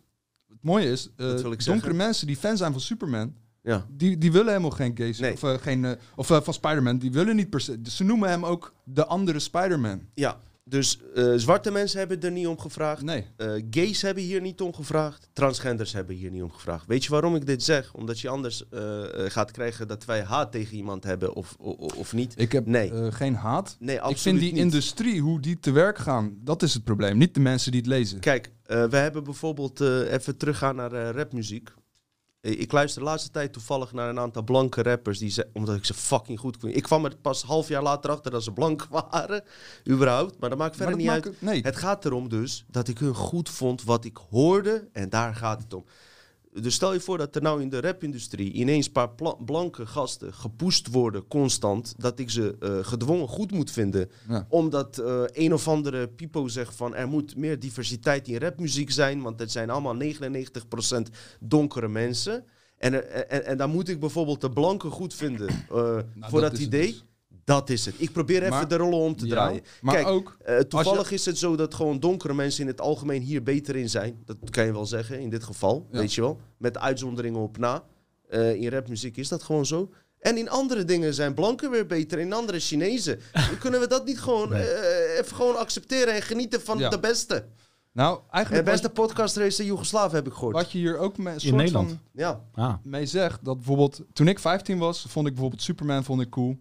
Het mooie is, eh, donkere zeggen. mensen die fan zijn van Superman, Ja. die, die willen helemaal geen gays. Nee. Of, eh, geen, eh, of van Spider-Man, die willen niet per se. Dus ze noemen hem ook de andere Spider-Man. Ja, dus eh, zwarte mensen hebben er niet om gevraagd. Nee. Eh, gays hebben hier niet om gevraagd. Transgenders hebben hier niet om gevraagd. Weet je waarom ik dit zeg? Omdat je anders eh, gaat krijgen dat wij haat tegen iemand hebben of, of, of niet. Ik heb Nee. geen haat. Nee, absoluut ik vind die niet. industrie, hoe die te werk gaan, dat is het probleem. Niet de mensen die het lezen. Kijk, we hebben bijvoorbeeld even teruggaan naar rapmuziek. Eh, Ik luister de laatste tijd toevallig naar een aantal blanke rappers, die ze, omdat ik ze fucking goed vind. Ik kwam er pas half jaar later achter dat ze blank waren, überhaupt. Maar dat maakt verder niet uit. nee. Het gaat erom dus dat ik hun goed vond wat ik hoorde en daar gaat het om. Dus stel je voor dat er nou in de rapindustrie ineens een paar blanke gasten gepusht worden constant, dat ik ze eh, gedwongen goed moet vinden, Ja. omdat eh, een of andere pipo zegt van er moet meer diversiteit in rapmuziek zijn, want het zijn allemaal 99% donkere mensen. En, er- en, en dan moet ik bijvoorbeeld de blanke goed vinden eh, voor dat dat, idee. Dat is het. Ik probeer even Maar- de rollen om te Ja, draaien. maar Kijk, ook, eh, toevallig is het zo dat gewoon donkere mensen in het algemeen hier beter in zijn. Dat kan je wel zeggen in dit geval, Ja. weet je wel. Met uitzonderingen op na. Eh, in rapmuziek is dat gewoon zo. En in andere dingen zijn blanken weer beter. In andere Chinezen. Kunnen we dat niet gewoon, Nee. eh, even gewoon accepteren en genieten van Ja. de beste? nou, De eigenlijk wat, beste de Joegoslaaf, heb ik gehoord. wat je hier ook mee, een soort Nederland. van Ja, Ah, mee zegt, dat bijvoorbeeld toen ik 15 was, vond ik bijvoorbeeld Superman vond ik cool.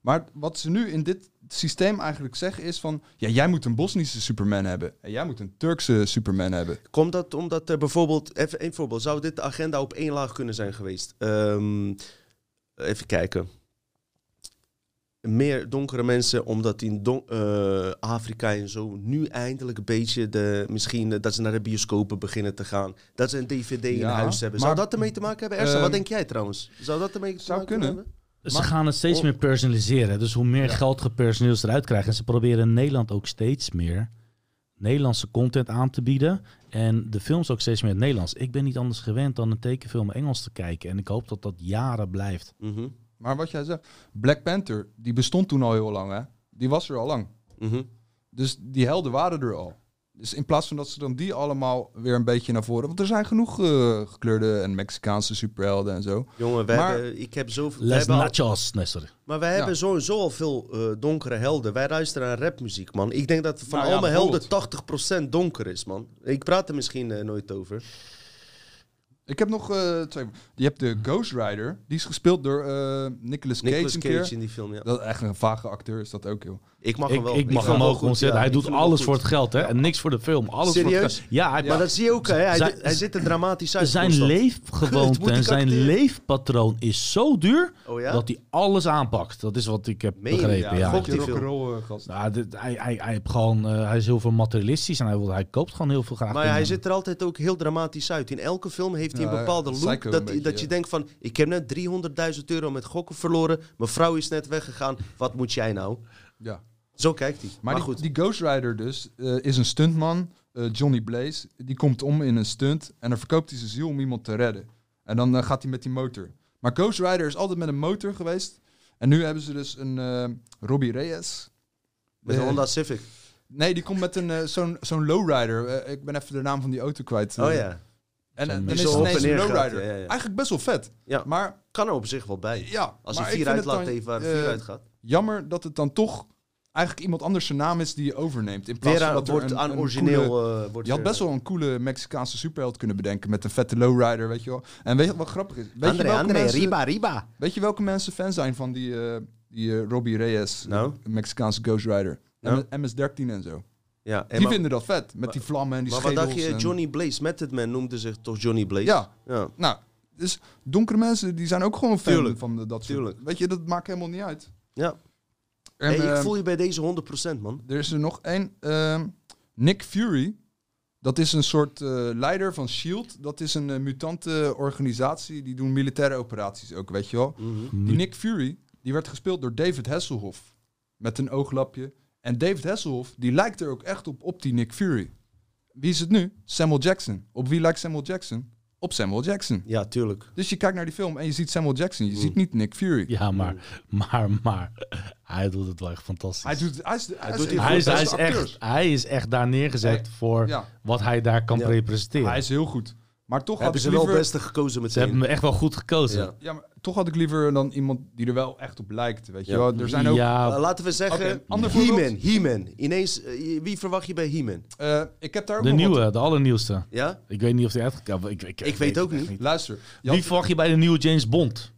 Maar wat ze nu in dit systeem eigenlijk zeggen is van, ja, jij moet een Bosnische Superman hebben en jij moet een Turkse Superman hebben. Komt dat omdat er bijvoorbeeld, even een voorbeeld, zou dit de agenda op één laag kunnen zijn geweest? Ehm, even kijken. Meer donkere mensen, omdat in don- eh, Afrika en zo nu eindelijk een beetje de, misschien dat ze naar de bioscopen beginnen te gaan. Dat ze een DVD in huis hebben. Zou maar- dat ermee te maken hebben? Ersa, Ehm, wat denk jij trouwens? Zou dat ermee te zou maken kunnen. hebben? Ze Maar- gaan het steeds Oh. meer personaliseren. Dus hoe meer Ja. geld gepersonaliseerd eruit krijgen. En ze proberen in Nederland ook steeds meer Nederlandse content aan te bieden. En de films ook steeds meer in het Nederlands. Ik ben niet anders gewend dan een tekenfilm Engels te kijken. En ik hoop dat dat jaren blijft. Mhm. Maar wat jij zegt, Black Panther, die bestond toen al heel lang, hè? die was er al lang. Mhm. Dus die helden waren er al. Dus in plaats van dat ze dan die allemaal weer een beetje naar voren... Want er zijn genoeg eh, gekleurde en Mexicaanse superhelden en zo. Jongen, we Maar- hebben, ik heb zoveel... we Les hebben al- Nachos. Nee, maar wij hebben sowieso al veel eh, donkere helden. Wij luisteren naar rapmuziek, man. Ik denk dat van Nou ja, al mijn helden bijvoorbeeld. 80% donker is, man. Ik praat er misschien eh, nooit over. Ik heb nog eh, twee... Je hebt de Ghost Rider. Die is gespeeld door eh Nicolas Cage Nicolas een Cage keer. in die film, ja. Dat is echt een vage acteur is dat ook, joh. Ik mag hem wel. ik mag hem ook goed, ontzettend. ja. Hij doet alles voor het geld, hè? En niks voor de film. Alles voor het Serieus? geld. Ja, hij, Maar dat zie je ook, hè. Hij, Zijn- hij zit er dramatisch uit. zijn leefgewoonte en zijn leefpatroon is zo duur Oh ja? dat hij alles aanpakt. Dat is wat ik heb Meen begrepen. Ja, die film. Nou, dit- hij, hij, hij, heeft gewoon, eh, hij is heel veel materialistisch en hij, wil, hij koopt gewoon heel veel graag. Maar hij ziet er altijd ook heel dramatisch uit. In elke film heeft hij een bepaalde look. Dat, beetje, dat je denkt van, ik heb net 300.000 euro met gokken verloren. Mijn vrouw is net weggegaan. Wat moet jij nou? Ja. Zo kijkt hij. Maar, Maar, die, goed. die Ghost Rider dus eh, is een stuntman, eh, Johnny Blaze. Die komt om in een stunt en dan verkoopt hij zijn ziel om iemand te redden. En dan eh, gaat hij met die motor. Maar Ghost Rider is altijd met een motor geweest. En nu hebben ze dus een eh Robbie Reyes. met een Honda Civic. Nee, die komt met een zo'n zo'n lowrider. Ik ben even de naam van die auto kwijt. Oh ja. En dan is het ineens en een gaat, lowrider. ja, ja, ja. Eigenlijk best wel vet. Ja. Maar Kan er op zich wel bij. ja, Als hij vier uitlaat heeft waar vier uitgaat. Jammer dat het dan toch eigenlijk iemand anders zijn naam is die je overneemt. In plaats van dat er wordt een, aan een origineel... coole- eh, wordt je had best wel een coole Mexicaanse superheld kunnen bedenken met een vette lowrider, weet je wel. En weet je wat grappig is? Weet, je, André, welke André, mensen, Riba, Riba. weet je welke mensen fan zijn van die, eh, die eh, Robbie Reyes, Nou? Mexicaanse Ghost Rider? Nou? MS-13 en zo. Ja, en die maar, vinden dat vet, met die vlammen en die maar wat schedels. dacht je? Johnny Blaze, Method Man noemde zich toch Johnny Blaze? Ja, ja. nou, dus donkere mensen die zijn ook gewoon fan Tuurlijk, van de, dat soort. tuurlijk. Weet je, dat maakt helemaal niet uit. ja. En, Hey, ik eh, voel je bij deze 100% man. Er is er nog één. ehm, Nick Fury. Dat is een soort eh, leider van SHIELD. Dat is een eh, mutante organisatie. Die doen militaire operaties ook, weet je wel. Mhm. Die Nick Fury, die werd gespeeld door David Hasselhoff. Met een ooglapje. En David Hasselhoff, die lijkt er ook echt op, op die Nick Fury. Wie is het nu? Samuel Jackson. Op wie lijkt Samuel Jackson? Op Samuel Jackson. Ja, tuurlijk. Dus je kijkt naar die film en je ziet Samuel Jackson. Je Mm. ziet niet Nick Fury. Ja, maar, maar, maar, hij doet het wel echt fantastisch. Hij, doet, hij is, hij doet is hij, hij, echt, hij is echt daar neergezet voor Ja, wat hij daar kan Ja. representeren. hij is heel goed. Maar toch had Hebben ik ze wel liever... het beste gekozen Ze meteen. hebben me echt wel goed gekozen. Ja. Ja, maar toch had ik liever dan iemand die er wel echt op lijkt. Weet je Ja. wel? Er zijn ook. Ja, Eh, laten we zeggen, ander He-Man. He-Man. Ineens, eh, wie verwacht je bij He-Man? eh, ik heb daar ook de nieuwe, de allernieuwste. Ja? Ik weet niet of die uitgekomen Ik, ik, Ik weet ook niet. Luister, Wie had- verwacht je bij de nieuwe James Bond?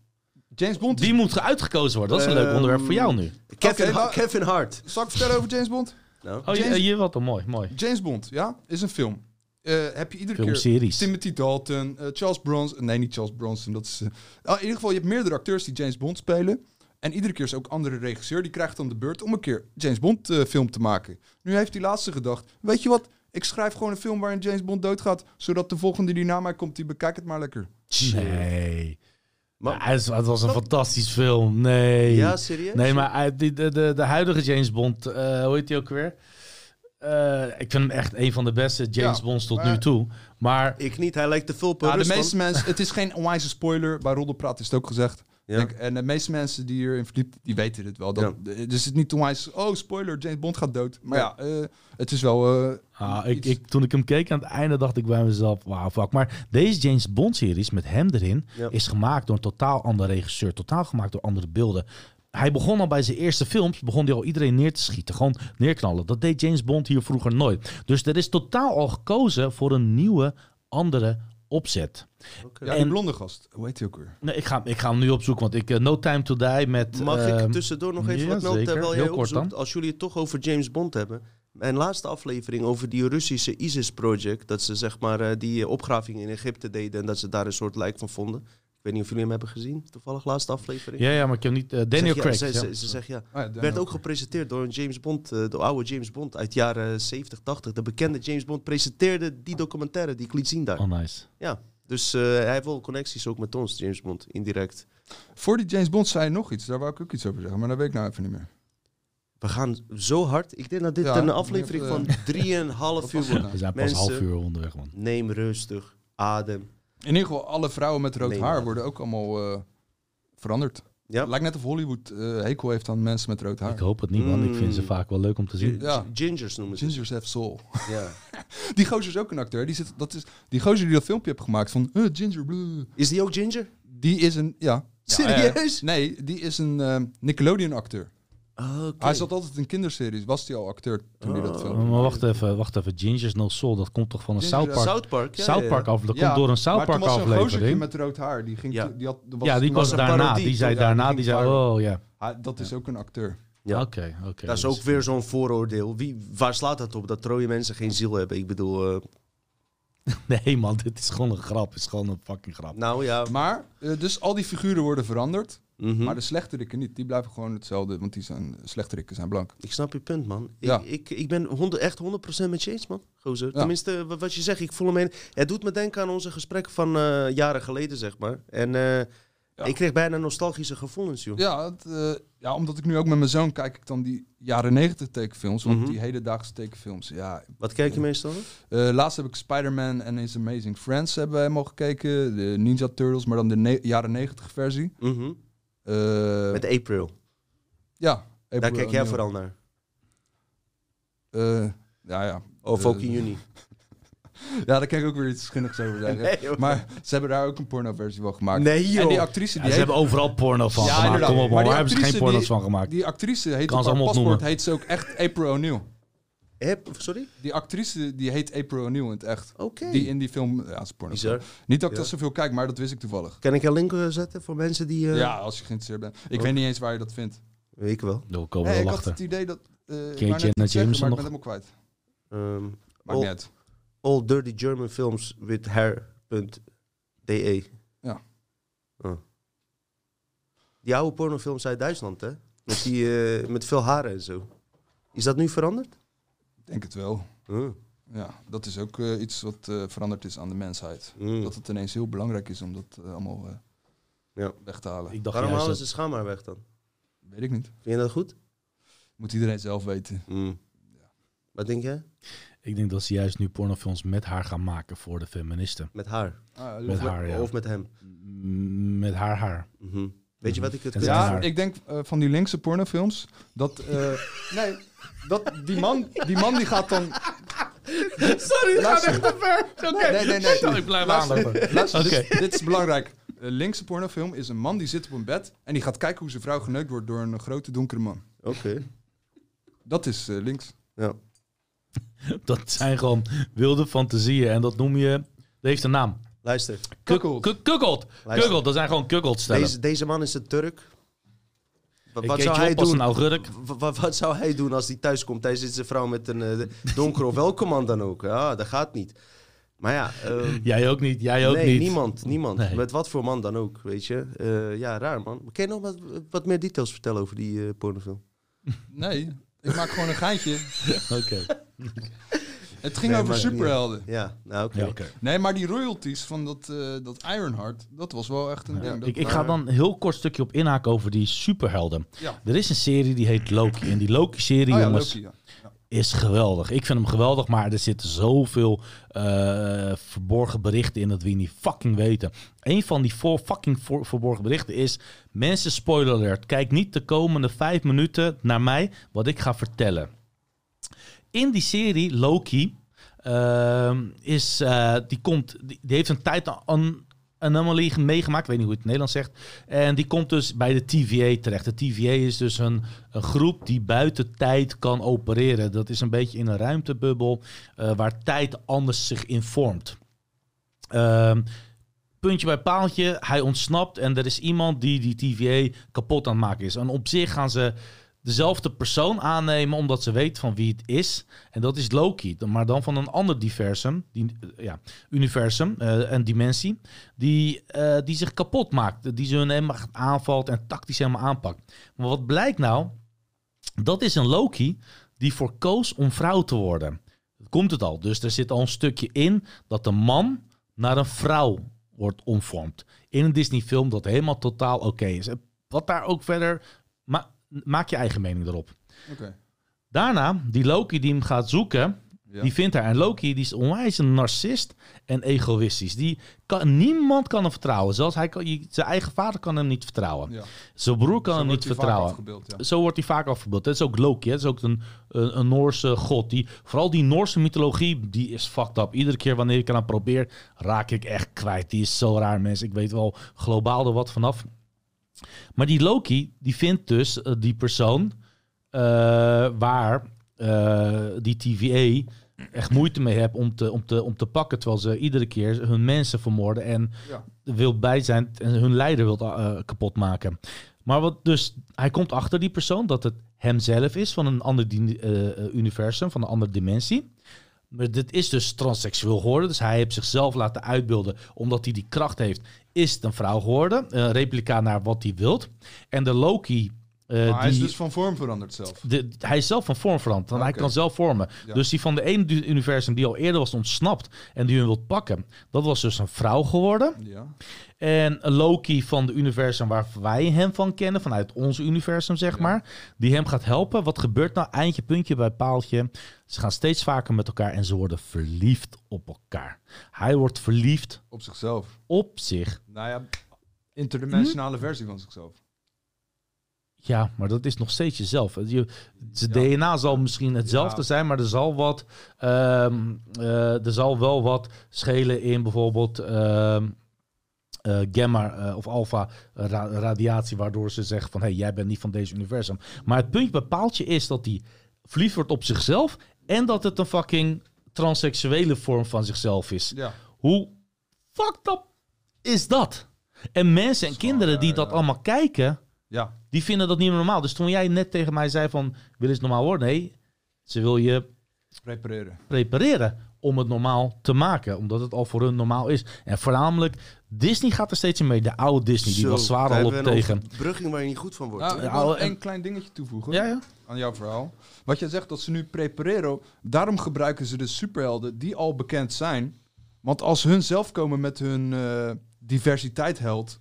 James Bond. Die moet uitgekozen worden. Dat is een leuk Ehm, onderwerp voor jou nu. Kevin, Oké, Ha- nou- Kevin Hart. Zal ik vertellen over James Bond? Nou, Oh, je, je wat dan mooi, mooi. James Bond, ja, is een film. Eh, heb je iedere keer Filmseries. Timothy Dalton, eh, Charles Bronson. Nee, niet Charles Bronson. Dat is. eh, oh, in ieder geval, je hebt meerdere acteurs die James Bond spelen. En iedere keer is ook een andere regisseur die krijgt dan de beurt om een keer James Bond eh, film te maken. Nu heeft die laatste gedacht: weet je wat? Ik schrijf gewoon een film waarin James Bond doodgaat, zodat de volgende die na mij komt, die bekijkt het maar lekker. Nee. Maar- Ja, het, was een fantastisch film. Nee. ja, serieus? Nee, maar die- de, de, de huidige James Bond, eh, hoe heet die ook weer? Eh, ik vind hem echt een van de beste James Ja, Bonds tot maar- nu toe. Maar Ik niet, hij lijkt te veel op Ja, de Rusland. meeste mensen, het is geen onwijze spoiler. Bij Roddelpraat is het ook gezegd. Ja. Denk, en de meeste mensen die hierin verdiept, die weten het wel. Dat, Dus het is niet onwijs, oh spoiler, James Bond gaat dood. Maar ja, eh, het is wel... eh, ah, ik, toen ik hem keek aan het einde dacht ik bij mezelf, wauw, fuck. Maar deze James Bond series met hem erin Ja. is gemaakt door een totaal andere regisseur. Totaal gemaakt door andere beelden. Hij begon al bij zijn eerste films, begon hij al iedereen neer te schieten. Gewoon neerknallen. Dat deed James Bond hier vroeger nooit. Dus er is totaal al gekozen voor een nieuwe, andere opzet. Oké. ja, die en- blonde gast. Hoe heet hij ook weer? Nee, ik, ga, ik ga hem nu opzoeken, want ik eh, No Time to Die met... Mag ehm, ik tussendoor nog even ja, wat melden zeker. terwijl jij Heel kort opzoekt? dan. Als jullie het toch over James Bond hebben. Mijn laatste aflevering over die Russische ISIS-project. Dat ze zeg maar eh, die opgraving in Egypte deden en dat ze daar een soort lijk van vonden. Ik weet niet of jullie hem hebben gezien. Toevallig laatste aflevering. Ja, ja, maar ik heb niet... eh, Daniel Zeg, ja, Craig. Ze, ja. ze, ze zegt ja. Ah, ja, Daniel Werd ook Craig. gepresenteerd door een James Bond, eh, de oude James Bond uit jaren 70, 80. De bekende James Bond presenteerde die documentaire die ik liet zien daar. Oh, nice. Ja, dus eh, hij heeft wel connecties ook met ons, James Bond, indirect. Voor die James Bond zei je nog iets. Daar wou ik ook iets over zeggen. Maar dat weet ik nou even niet meer. We gaan zo hard. Ik denk dat dit Ja, een aflevering van dat, 3,5 uur wordt. We zijn pas Mensen- half uur onderweg, man. Neem rustig, adem. In ieder geval, alle vrouwen met rood haar worden ook allemaal eh, veranderd. Ja. Het lijkt net of Hollywood eh, hekel heeft aan mensen met rood haar. Ik hoop het niet, man. Ik vind ze Mm. vaak wel leuk om te zien. Ja. Gingers noemen ze. Gingers have soul. Ja. Die gozer is ook een acteur. Die, zit, dat is, die gozer die dat filmpje heeft gemaakt van eh, Ginger Blue. Is die ook ginger? Die is een, ja. Serieus? Nee, die is een eh, Nickelodeon acteur. Ah, oké. Hij zat altijd in kinderseries. Was hij al acteur toen hij dat Oh. filmpje Maar wacht even, wacht even. Gingers No Soul, dat komt toch van een South Park? South Park. Ja, South ja, Park ja. af, dat Ja, komt door een South maar toen Park was er een gozertje aflevering. met rood haar. Die ging Ja. die had, was, Ja, die was daarna. parodie, Die zei daarna, die zei, oh ja. Dat is ook een acteur. Ja. Oké, oké. Dat is dus- ook weer zo'n vooroordeel. Wie, waar slaat dat op? Dat rode mensen geen ziel hebben. Ik bedoel, eh, Nee man, dit is gewoon een grap. Het is gewoon een fucking grap. nou ja. Maar, eh, dus al die figuren worden veranderd. Mhm. Maar de slechterikken niet. Die blijven gewoon hetzelfde. Want die zijn, slechterikken zijn blank. Ik snap je punt, man. Ja. Ik, ik, ik ben 100, echt 100% met je eens, man. Gozer. Ja. Tenminste, wa- wat je zegt, ik voel hem in. Het doet me denken aan onze gesprekken van eh, jaren geleden, zeg maar. En eh, Ja. ik kreeg bijna nostalgische gevoelens, joh. Ja, het, eh, ja, omdat ik nu ook met mijn zoon kijk ik dan die jaren negentig tekenfilms. Want Mhm. die hedendaagse tekenfilms, ja. Wat kijk je meestal? eh, laatst heb ik Spider-Man en His Amazing Friends hebben wij helemaal gekeken. De Ninja Turtles, maar dan de jaren negentig versie. Mhm. Eh, Met April. ja. Daar April kijk jij vooral naar. Eh, ja, ja. Of Eh, ook in juni. Ja, daar kan ik ook weer iets schunnigs over zeggen. Nee. Maar ze hebben daar ook een porno-versie van gemaakt. Nee, joh. En die actrice Ja, die ze hebben overal porno van Ja, gemaakt. inderdaad. Kom op, Maar waar hebben ze geen porno's die- van gemaakt? die actrice heet Kan op ze haar allemaal paspoort heet ze ook echt April O'Neil. Heb, sorry? Die actrice die heet April O'Neil in het echt. Oké. Die in die film, ja, is porno. Bizar. Niet dat ik Ja. dat zoveel kijk, maar dat wist ik toevallig. Kan ik een link eh, zetten voor mensen die... eh, Ja, als je geïnteresseerd bent. Ik Oh. weet niet eens waar je dat vindt. Ik wel. Daar komen Hey, we ik had het idee dat... eh net Jenna iets zeggen, maar ik nog? ben helemaal kwijt. Ehm, Maakt Oh. niet uit. all dirty German films with hair.de. Ja. Oh. Die oude pornofilms uit Duitsland, hè? Met, die, eh, met veel haren en zo. Is dat nu veranderd? Ik denk het wel. Ja, dat is ook eh, iets wat eh, veranderd is aan de mensheid. Hm. Dat het ineens heel belangrijk is om dat eh, allemaal eh, Ja. weg te halen. Ik dacht Waarom halen dat- ze schaam maar weg dan? Weet ik niet. Vind je dat goed? Moet iedereen zelf weten. Hm. Wat denk jij? Ik denk dat ze juist nu pornofilms met haar gaan maken voor de feministen. Met haar? Ah, Met of, haar, ja. of met hem? M- Met haar haar. Mhm. Weet je wat ik het Ja, ik denk eh, van die linkse pornofilms dat eh, nee, dat die man die man die gaat dan Sorry, het gaat echt te ver. Oké. Nee, nee, nee. Ik blijf aanlopen. luister, dit, Oké. dit is belangrijk. Een linkse pornofilm is een man die zit op een bed en die gaat kijken hoe zijn vrouw geneukt wordt door een grote donkere man. Oké. Dat is eh, links. Ja. Dat zijn gewoon wilde fantasieën. En dat noem je... Dat heeft een naam. Luister. Kukkeld. Kuk- Kukkeld. Luister. Kukkeld. Dat zijn gewoon kukkeld stellen. Deze, deze man is een Turk. Wat zou hij doen? een augurk. Wa- wa- wat zou hij doen als hij thuis komt? Hij zit zijn vrouw met een eh, donkere of welke man dan ook. Ja, dat gaat niet. Maar ja, ehm, Jij ook niet. Jij ook nee, niet. niemand. Niemand. Nee. Met wat voor man dan ook, weet je. Eh, ja, raar man. Kun je nog wat, wat meer details vertellen over die eh, pornofilm? Nee, ik maak gewoon een geintje. Oké. Het ging Nee, over superhelden. Ja, nou oké. Ja. Nee, maar die royalties van dat, eh, dat Ironheart, dat was wel echt een ding. Dat- Ik, ik ga dan een heel kort stukje op inhaken over die superhelden. Ja. Er is een serie die heet Loki. En die Loki-serie, Oh ja, jongens, Loki, ja. is geweldig. Ik vind hem geweldig, maar er zitten zoveel eh, verborgen berichten in dat we niet fucking weten. Een van die voor, fucking voor- verborgen berichten is... Mensen, spoiler alert. Kijk niet de komende vijf minuten naar mij wat ik ga vertellen. In die serie Loki ehm, is... eh, die, komt, die, heeft een tijd aan anomalie meegemaakt. Ik weet niet hoe je het in het Nederlands zegt. En die komt dus bij de TVA terecht. De TVA is dus een, een groep die buiten tijd kan opereren. Dat is een beetje in een ruimtebubbel eh, waar tijd anders zich informt. Ehm, puntje bij paaltje, hij ontsnapt en er is iemand die die TVA kapot aan het maken is. En op zich gaan ze dezelfde persoon aannemen omdat ze weten van wie het is. En dat is Loki, maar dan van een ander diversum, die, eh, ja, universum, eh, een dimensie, die, eh, die zich kapot maakt. Die ze hun helemaal aanvalt en tactisch helemaal aanpakt. Maar wat blijkt nou? Dat is een Loki die voor koos om vrouw te worden. Dat komt het al. Dus er zit al een stukje in dat een man naar een vrouw wordt omvormd. In een Disney film dat helemaal totaal oké is. En Wat daar ook verder... Ma maak je eigen mening erop. Daarna, die Loki die hem gaat zoeken... Ja. Die vindt haar. En Loki die is onwijs een narcist en egoïstisch. Die kan, niemand kan hem vertrouwen. Zelfs hij kan, je- zijn eigen vader kan hem niet vertrouwen. Ja. Zijn broer kan Zo hem niet vertrouwen. ja. Zo wordt hij vaak afgebeeld. Het is ook Loki. hè. Het is ook een, een, een Noorse god. Die, vooral die Noorse mythologie, die is fucked up. Iedere keer wanneer ik eraan probeer, raak ik echt kwijt. Die is zo raar, mensen. Ik weet wel globaal er wat vanaf. Maar die Loki, die vindt dus eh, die persoon eh, waar eh, die TVA echt moeite mee heeft om te, om, te, om te pakken. Terwijl ze iedere keer hun mensen vermoorden en Ja. wil bij zijn en hun leider wil kapot maken. Maar wat dus, hij komt achter die persoon dat het hemzelf is van een ander universum, van een andere dimensie. Maar dit is dus transseksueel geworden. Dus hij heeft zichzelf laten uitbeelden. Omdat hij die kracht heeft, is het een vrouw geworden. Replica naar wat hij wilt. En de Loki. Eh, Maar hij is dus van vorm veranderd zelf. de, hij is zelf van vorm veranderd. Want hij kan zelf vormen. Ja. Dus die van de ene universum die al eerder was ontsnapt. En die hun wilt pakken. Dat was dus een vrouw geworden. Ja. En Loki van de universum waar wij hem van kennen, vanuit ons universum zeg Ja. maar, die hem gaat helpen. Wat gebeurt nou? Eindje, puntje bij paaltje. Ze gaan steeds vaker met elkaar en ze worden verliefd op elkaar. Hij wordt verliefd Op zichzelf. op zich. Nou ja, interdimensionale versie van zichzelf. Ja, maar dat is nog steeds jezelf. Je, Ja. DNA zal misschien hetzelfde Ja. zijn, maar er zal wat, ehm, eh, er zal wel wat schelen in bijvoorbeeld ehm, eh, gamma eh, of alpha ra- radiatie, waardoor ze zeggen van, hé, hey, jij bent niet van deze universum. Maar het puntje bij paaltje is dat hij verliefd wordt op zichzelf en dat het een fucking transseksuele vorm van zichzelf is. Ja. Hoe fucked up is dat? En mensen en kinderen die dat allemaal kijken, Ja. die vinden dat niet meer normaal. Dus toen jij net tegen mij zei van, wil eens normaal worden? Nee, ze wil je Repareren. prepareren om het normaal te maken. Omdat het al voor hun normaal is. En voornamelijk, Disney gaat er steeds in mee. De oude Disney, die Zo, was zwaar al op tegen. Brugging waar je niet goed van wordt. Nou, ik Ja, wil één klein dingetje toevoegen Ja, ja. aan jouw verhaal. Wat jij zegt dat ze nu prepareren, daarom gebruiken ze de superhelden die al bekend zijn. Want als hun zelf komen met hun eh, diversiteit held,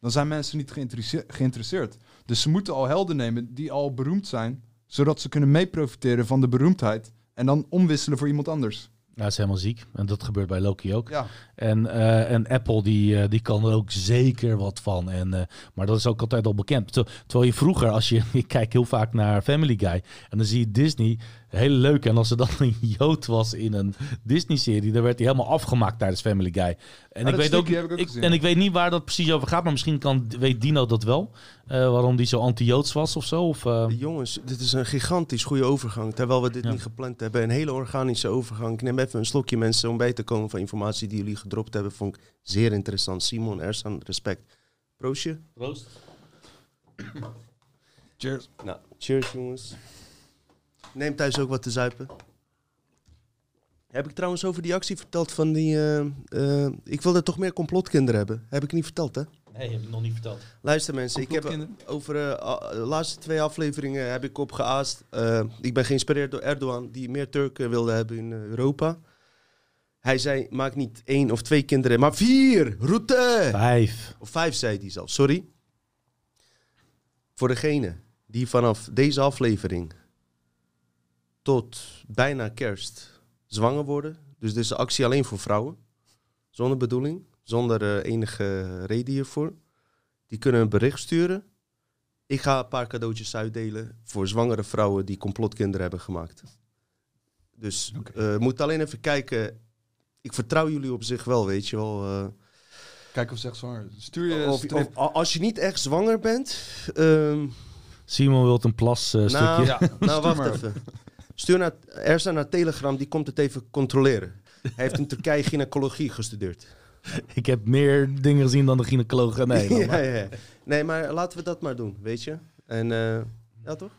dan zijn mensen niet geïnteresse- geïnteresseerd. Dus ze moeten al helden nemen die al beroemd zijn, zodat ze kunnen meeprofiteren van de beroemdheid en dan omwisselen voor iemand anders. Ja, dat is helemaal ziek. En dat gebeurt bij Loki ook. Ja, En, eh, en Apple die, eh, die kan er ook zeker wat van. En, eh, maar dat is ook altijd al bekend. Ter- Terwijl je vroeger, als je, ik kijk heel vaak naar Family Guy. En dan zie je Disney, heel leuk. En als er dan een Jood was in een Disney-serie, dan werd hij helemaal afgemaakt tijdens Family Guy. En, ik weet ook, ik ik, en ik weet niet waar dat precies over gaat. Maar misschien kan, weet Dino dat wel. waarom die zo anti-Joods was of zo. Of, Jongens, dit is een gigantisch goede overgang. Terwijl we dit Ja. niet gepland hebben. Een hele organische overgang. Ik neem even een slokje mensen om bij te komen van informatie die jullie gedropt hebben. Vond ik zeer interessant. Simon, Ersan, respect. Proostje. cheers. Nou, cheers jongens. Neem thuis ook wat te zuipen. Heb ik trouwens over die actie verteld van die... eh, eh, ik wilde toch meer complotkinderen hebben. Heb ik niet verteld, hè? Nee, heb ik nog niet verteld. Luister mensen, ik heb over eh, de laatste twee afleveringen heb ik opgeaast. Eh, ik ben geïnspireerd door Erdogan, die meer Turken wilde hebben in Europa. Hij zei, maak niet één of twee kinderen, maar vier! Route! Vijf. Of vijf zei hij zelf, sorry. Voor degene die vanaf deze aflevering tot bijna kerst zwanger worden. Dus dit is een actie alleen voor vrouwen. Zonder bedoeling, zonder eh, enige reden hiervoor. Die kunnen een bericht sturen. Ik ga een paar cadeautjes uitdelen voor zwangere vrouwen die complotkinderen hebben gemaakt. Dus Oké. eh moet alleen even kijken. Ik vertrouw jullie op zich wel, weet je wel. eh. Kijk of ze echt zwanger is. Stuur je Of, of als je niet echt zwanger bent. ehm, Simon wil een plas eh, nou, stukje. Ja, nou, wacht maar. even. Stuur naar Ersan naar Telegram, die komt het even controleren. Hij heeft in Turkije gynaecologie gestudeerd. Ik heb meer dingen gezien dan de gynaecoloog ja, ja, ja. Nee, maar laten we dat maar doen, weet je. En eh, ja, toch?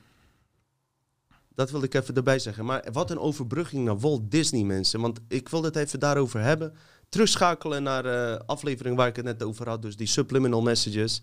Dat wilde ik even erbij zeggen. Maar wat een overbrugging naar Walt Disney, mensen. Want ik wil het even daarover hebben. Terugschakelen naar de aflevering waar ik het net over had. Dus die subliminal messages.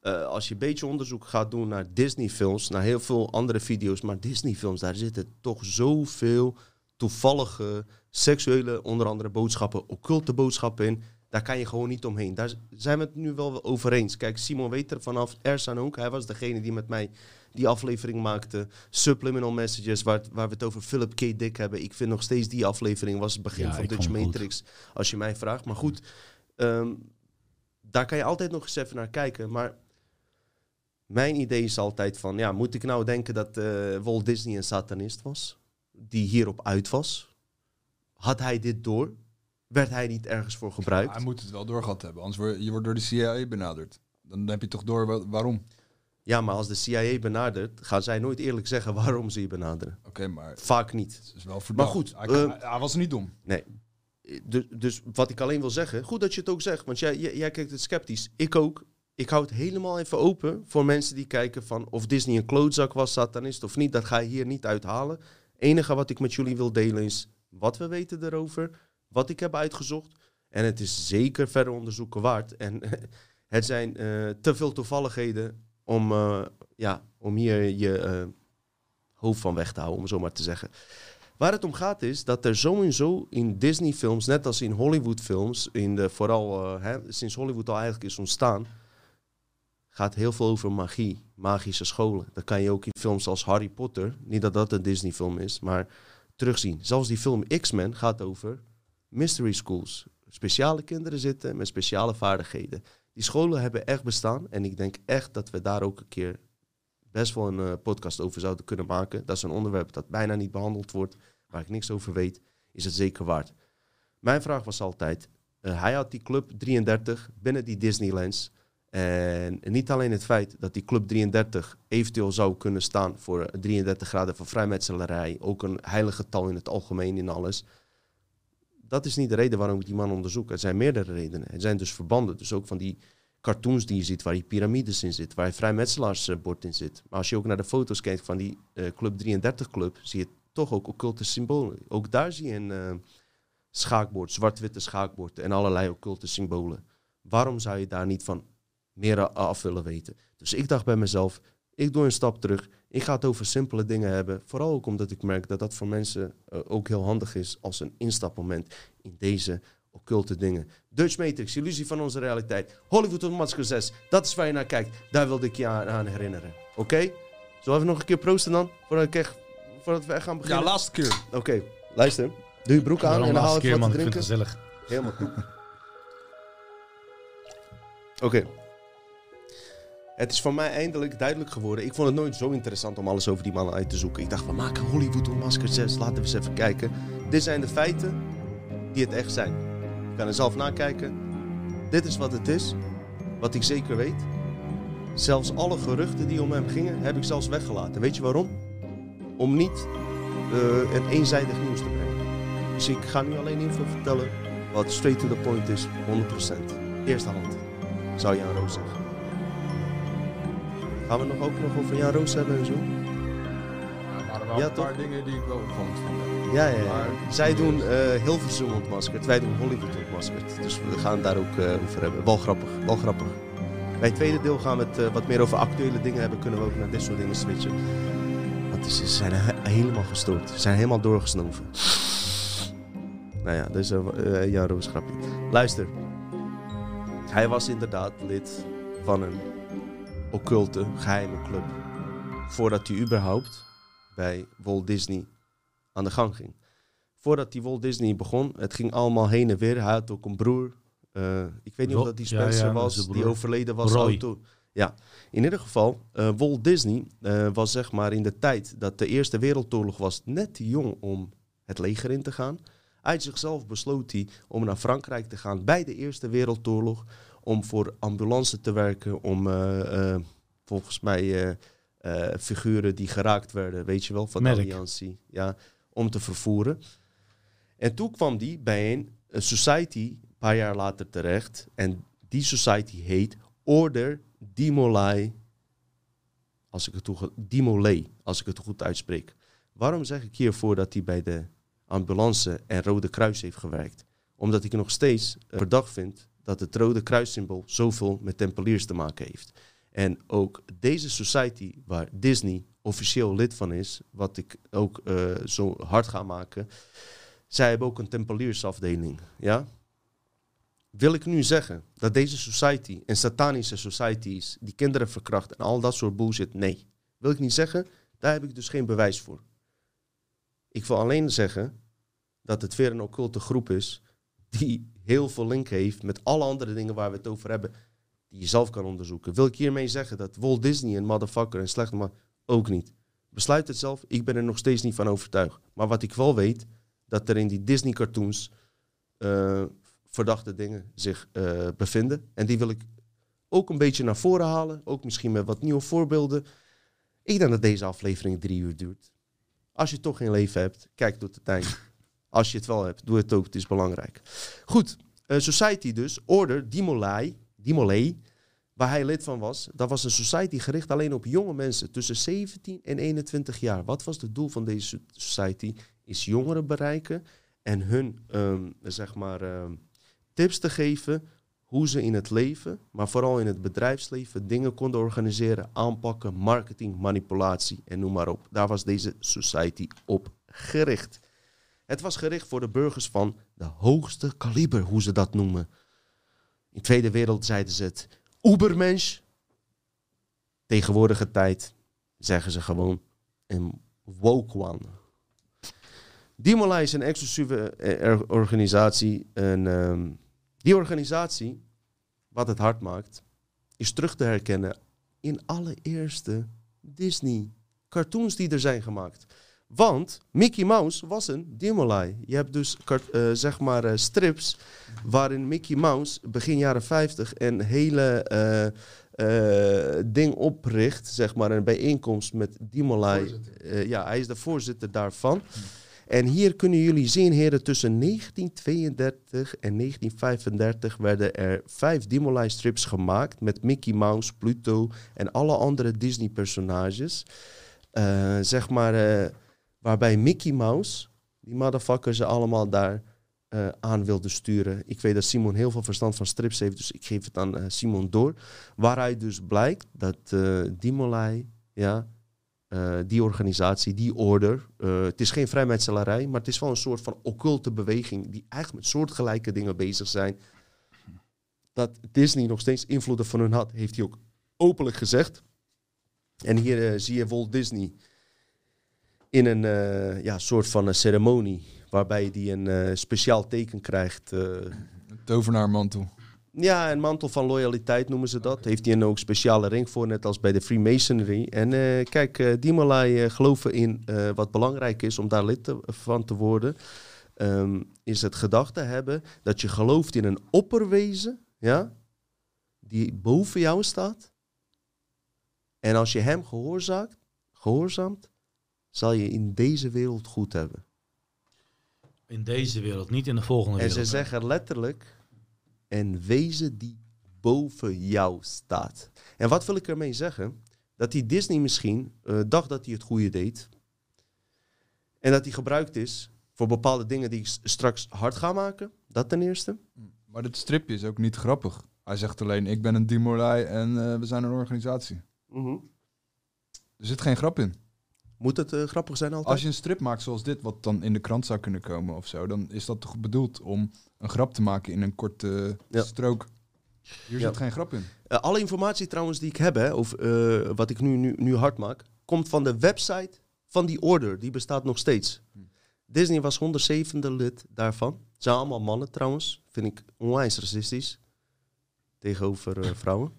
Eh, als je een beetje onderzoek gaat doen naar Disney-films, naar heel veel andere video's, maar Disney-films, daar zitten toch zoveel toevallige, seksuele, onder andere boodschappen, occulte boodschappen in. Daar kan je gewoon niet omheen. Daar zijn we het nu wel over eens. Kijk, Simon weet er vanaf Ersan ook. Hij was degene die met mij die aflevering maakte. Subliminal Messages, waar, waar we het over Philip K. Dick hebben. Ik vind nog steeds die aflevering was het begin Ja, van Dutch goed. Matrix. Als je mij vraagt. Maar goed, ehm, daar kan je altijd nog eens even naar kijken. Maar mijn idee is altijd van, ja, moet ik nou denken dat eh, Walt Disney een satanist was? Die hierop uit was? Had hij dit door? Werd hij niet ergens voor gebruikt? Hij moet het wel doorgehad hebben, anders word je wordt door de CIA benaderd. Dan heb je toch door wa- waarom. Ja, maar als de CIA benadert, gaan zij nooit eerlijk zeggen waarom ze je benaderen. Oké, maar Vaak niet. het is wel verdacht. goed, hij, eh, hij- was niet dom. Nee. Dus, dus wat ik alleen wil zeggen, goed dat je het ook zegt, want jij, jij, jij kijkt het sceptisch. Ik ook. Ik hou het helemaal even open voor mensen die kijken van of Disney een klootzak was, satanist of niet. Dat ga je hier niet uithalen. enige wat ik met jullie wil delen is wat we weten erover, wat ik heb uitgezocht. En het is zeker verder onderzoeken waard. En het zijn eh, te veel toevalligheden om, eh, ja, om hier je eh, hoofd van weg te houden, om zo maar te zeggen. Waar het om gaat is dat er sowieso in Disney-films, net als in Hollywood-films, in de, vooral eh, hè, sinds Hollywood al eigenlijk is ontstaan, gaat heel veel over magie, magische scholen. Dat kan je ook in films als Harry Potter, niet dat dat een Disney-film is, maar terugzien. Zelfs die film X-Men gaat over mystery schools. Speciale kinderen zitten met speciale vaardigheden. Die scholen hebben echt bestaan en ik denk echt dat we daar ook een keer best wel een eh, podcast over zouden kunnen maken. Dat is een onderwerp dat bijna niet behandeld wordt, waar ik niks over weet, is het zeker waard. Mijn vraag was altijd, eh, hij had die club 33 binnen die Disneylands. En niet alleen het feit dat die club 33 eventueel zou kunnen staan voor 33 graden van vrijmetselarij, ook een heilig getal in het algemeen in alles. Dat is niet de reden waarom ik die man onderzoek. Er zijn meerdere redenen. Er zijn dus verbanden. Dus ook van die cartoons die je ziet, waar die piramides in zit, waar vrijmetselaarsbord in zit. Maar als je ook naar de foto's kijkt van die eh, Club 33 Club, zie je toch ook occulte symbolen. Ook daar zie je een eh, schaakbord, zwart-witte schaakbord en allerlei occulte symbolen. Waarom zou je daar niet van meer af willen weten? Dus ik dacht bij mezelf, ik doe een stap terug. Ik ga het over simpele dingen hebben. Vooral ook omdat ik merk dat dat voor mensen eh, ook heel handig is als een instapmoment in deze occulte dingen. Dutch Matrix, illusie van onze realiteit. Hollywood tot Masker 6, dat is waar je naar kijkt. Daar wilde ik je aan, aan herinneren. Oké? Zullen we nog een keer proosten dan? Voordat, ik echt, voordat we echt gaan Ja, beginnen? laatste keer. Oké, luister. Doe je broek aan en dan haal keer, wat man. te Ik vind het drinken. gezellig. Helemaal goed. Oké. Het is voor mij eindelijk duidelijk geworden. Ik vond het nooit zo interessant om alles over die mannen uit te zoeken. Ik dacht, we maken Hollywood op Masker 6. Laten we eens even kijken. Dit zijn de feiten die het echt zijn. Je kan er zelf nakijken. Dit is wat het is. Wat ik zeker weet. Zelfs alle geruchten die om hem gingen, heb ik zelfs weggelaten. Weet je waarom? Om niet eh, een eenzijdig nieuws te brengen. Dus ik ga nu alleen info vertellen wat straight to the point is, 100%. Eerste hand, zou Jan Roos zeggen. Gaan we nog ook nog over Jan Roos hebben en zo? er waren wel Ja, een toch? paar dingen die ik wel opvallend vond. Ja, ja, ja. Maar- Zij doen eh Hilversum ontmaskerd, wij doen Hollywood ontmaskerd. Dus we gaan het daar ook eh, over hebben. Wel grappig, wel grappig. Bij het tweede deel gaan we het eh, wat meer over actuele dingen hebben. Kunnen we ook naar dit soort dingen switchen. Want ze zijn he- helemaal gestoord. Ze zijn helemaal doorgesnoven. Nou ja, dus uh, Jan Roos grapje. Luister. Hij was inderdaad lid van een occulte, geheime club. Voordat hij überhaupt bij Walt Disney aan de gang ging. Voordat die Walt Disney begon, het ging allemaal heen en weer. Hij had ook een broer. Eh, ik weet niet of dat die Spencer ja, was, die overleden was. Auto. Ja, in ieder geval, eh, Walt Disney eh, was zeg maar in de tijd dat de Eerste Wereldoorlog was net te jong om het leger in te gaan. Uit zichzelf besloot hij om naar Frankrijk te gaan bij de Eerste Wereldoorlog. Om voor ambulance te werken, om eh, eh, volgens mij eh, figuren die geraakt werden, weet je wel, van de. Alliantie. Ja, om te vervoeren. En toen kwam die bij een, een society, een paar jaar later terecht. En die society heet Order Dimolai. Als ik het goed, Dimolay, als ik het goed uitspreek. Waarom zeg ik hiervoor dat hij bij de ambulance en Rode Kruis heeft gewerkt? Omdat ik nog steeds verdacht vind dat het Rode Kruissymbool zoveel met tempeliers te maken heeft. En ook deze society, waar Disney officieel lid van is, wat ik ook eh, zo hard ga maken, zij hebben ook een tempeliersafdeling. Ja? Wil ik nu zeggen dat deze society een satanische society is, die kinderen verkracht en al dat soort bullshit? Nee. Wil ik niet zeggen, daar heb ik dus geen bewijs voor. Ik wil alleen zeggen dat het weer een occulte groep is die heel veel link heeft met alle andere dingen waar we het over hebben, die je zelf kan onderzoeken. Wil ik hiermee zeggen dat Walt Disney een motherfucker en slechte man ook niet. Besluit het zelf, ik ben er nog steeds niet van overtuigd. Maar wat ik wel weet, dat er in die Disney cartoons eh, verdachte dingen zich eh, bevinden. En die wil ik ook een beetje naar voren halen, ook misschien met wat nieuwe voorbeelden. Ik denk dat deze aflevering drie uur duurt. Als je toch geen leven hebt, kijk tot het eind. Als je het wel hebt, doe het ook. Het is belangrijk. Goed, eh, Society dus. Order Dimolai, Dimolay, waar hij lid van was. Dat was een society gericht alleen op jonge mensen tussen 17 en 21 jaar. Wat was het doel van deze society? Is jongeren bereiken en hun, ehm, zeg maar, ehm, tips te geven hoe ze in het leven, maar vooral in het bedrijfsleven, dingen konden organiseren, aanpakken, marketing, manipulatie en noem maar op. Daar was deze society op gericht. Het was gericht voor de burgers van de hoogste kaliber, hoe ze dat noemen. In de Tweede Wereld zeiden ze het Ubermensch. Tegenwoordige tijd zeggen ze gewoon een woke one. Dimola is een exclusieve eh, organisatie. En ehm, die organisatie, wat het hard maakt, is terug te herkennen in allereerste Disney cartoons die er zijn gemaakt. Want Mickey Mouse was een Dimolai. Je hebt dus uh, zeg maar uh, strips waarin Mickey Mouse begin jaren 50 een hele uh, ding opricht, zeg maar een bijeenkomst met Dimolai. ja, hij is de voorzitter daarvan. Hm. En hier kunnen jullie zien, heren, tussen 1932 en 1935 werden er vijf Dimolai strips gemaakt met Mickey Mouse, Pluto en alle andere Disney-personages. zeg maar Waarbij Mickey Mouse, die motherfucker, ze allemaal daar uh, aan wilde sturen. Ik weet dat Simon heel veel verstand van strips heeft, dus ik geef het aan uh, Simon door. Waaruit dus blijkt dat uh, Dimolai, ja, die organisatie, die order, het is geen vrijmetselarij, maar het is wel een soort van occulte beweging die eigenlijk met soortgelijke dingen bezig zijn. Dat Disney nog steeds invloeden van hun had, heeft hij ook openlijk gezegd. En hier zie je Walt Disney in een uh, ja, soort van een ceremonie. Waarbij hij een uh, speciaal teken krijgt. Een tovenaarmantel. Ja, een mantel van loyaliteit noemen ze dat. Heeft hij een ook speciale ring voor, net als bij de Freemasonry. En kijk, uh, die Malai geloven in wat belangrijk is om daar lid te, van te worden. Um, is het gedachte hebben dat je gelooft in een opperwezen, ja, die boven jou staat. En als je hem gehoorzaamt, gehoorzaamt zal je in deze wereld goed hebben. In deze wereld, niet in de volgende wereld. En ze zeggen letterlijk, en wezen die boven jou staat. En wat wil ik ermee zeggen? Dat die Disney misschien uh, dacht dat hij het goede deed. En dat hij gebruikt is voor bepaalde dingen die ik straks hard ga maken. Dat ten eerste. Maar dit stripje is ook niet grappig. Hij zegt alleen, ik ben een Dimolai en uh, we zijn een organisatie. Mm -hmm. Er zit geen grap in. Moet het uh, grappig zijn altijd? Als je een strip maakt zoals dit, wat dan in de krant zou kunnen komen of zo, dan is dat toch bedoeld om een grap te maken in een korte ja. strook. Hier zit geen grap in. Uh, alle informatie trouwens die ik heb, hè, of uh, wat ik nu, nu, nu hard maak, komt van de website van die order. Die bestaat nog steeds. Hm. Disney was 107e lid daarvan. Het zijn allemaal mannen trouwens. Vind ik onwijs racistisch. Tegenover vrouwen.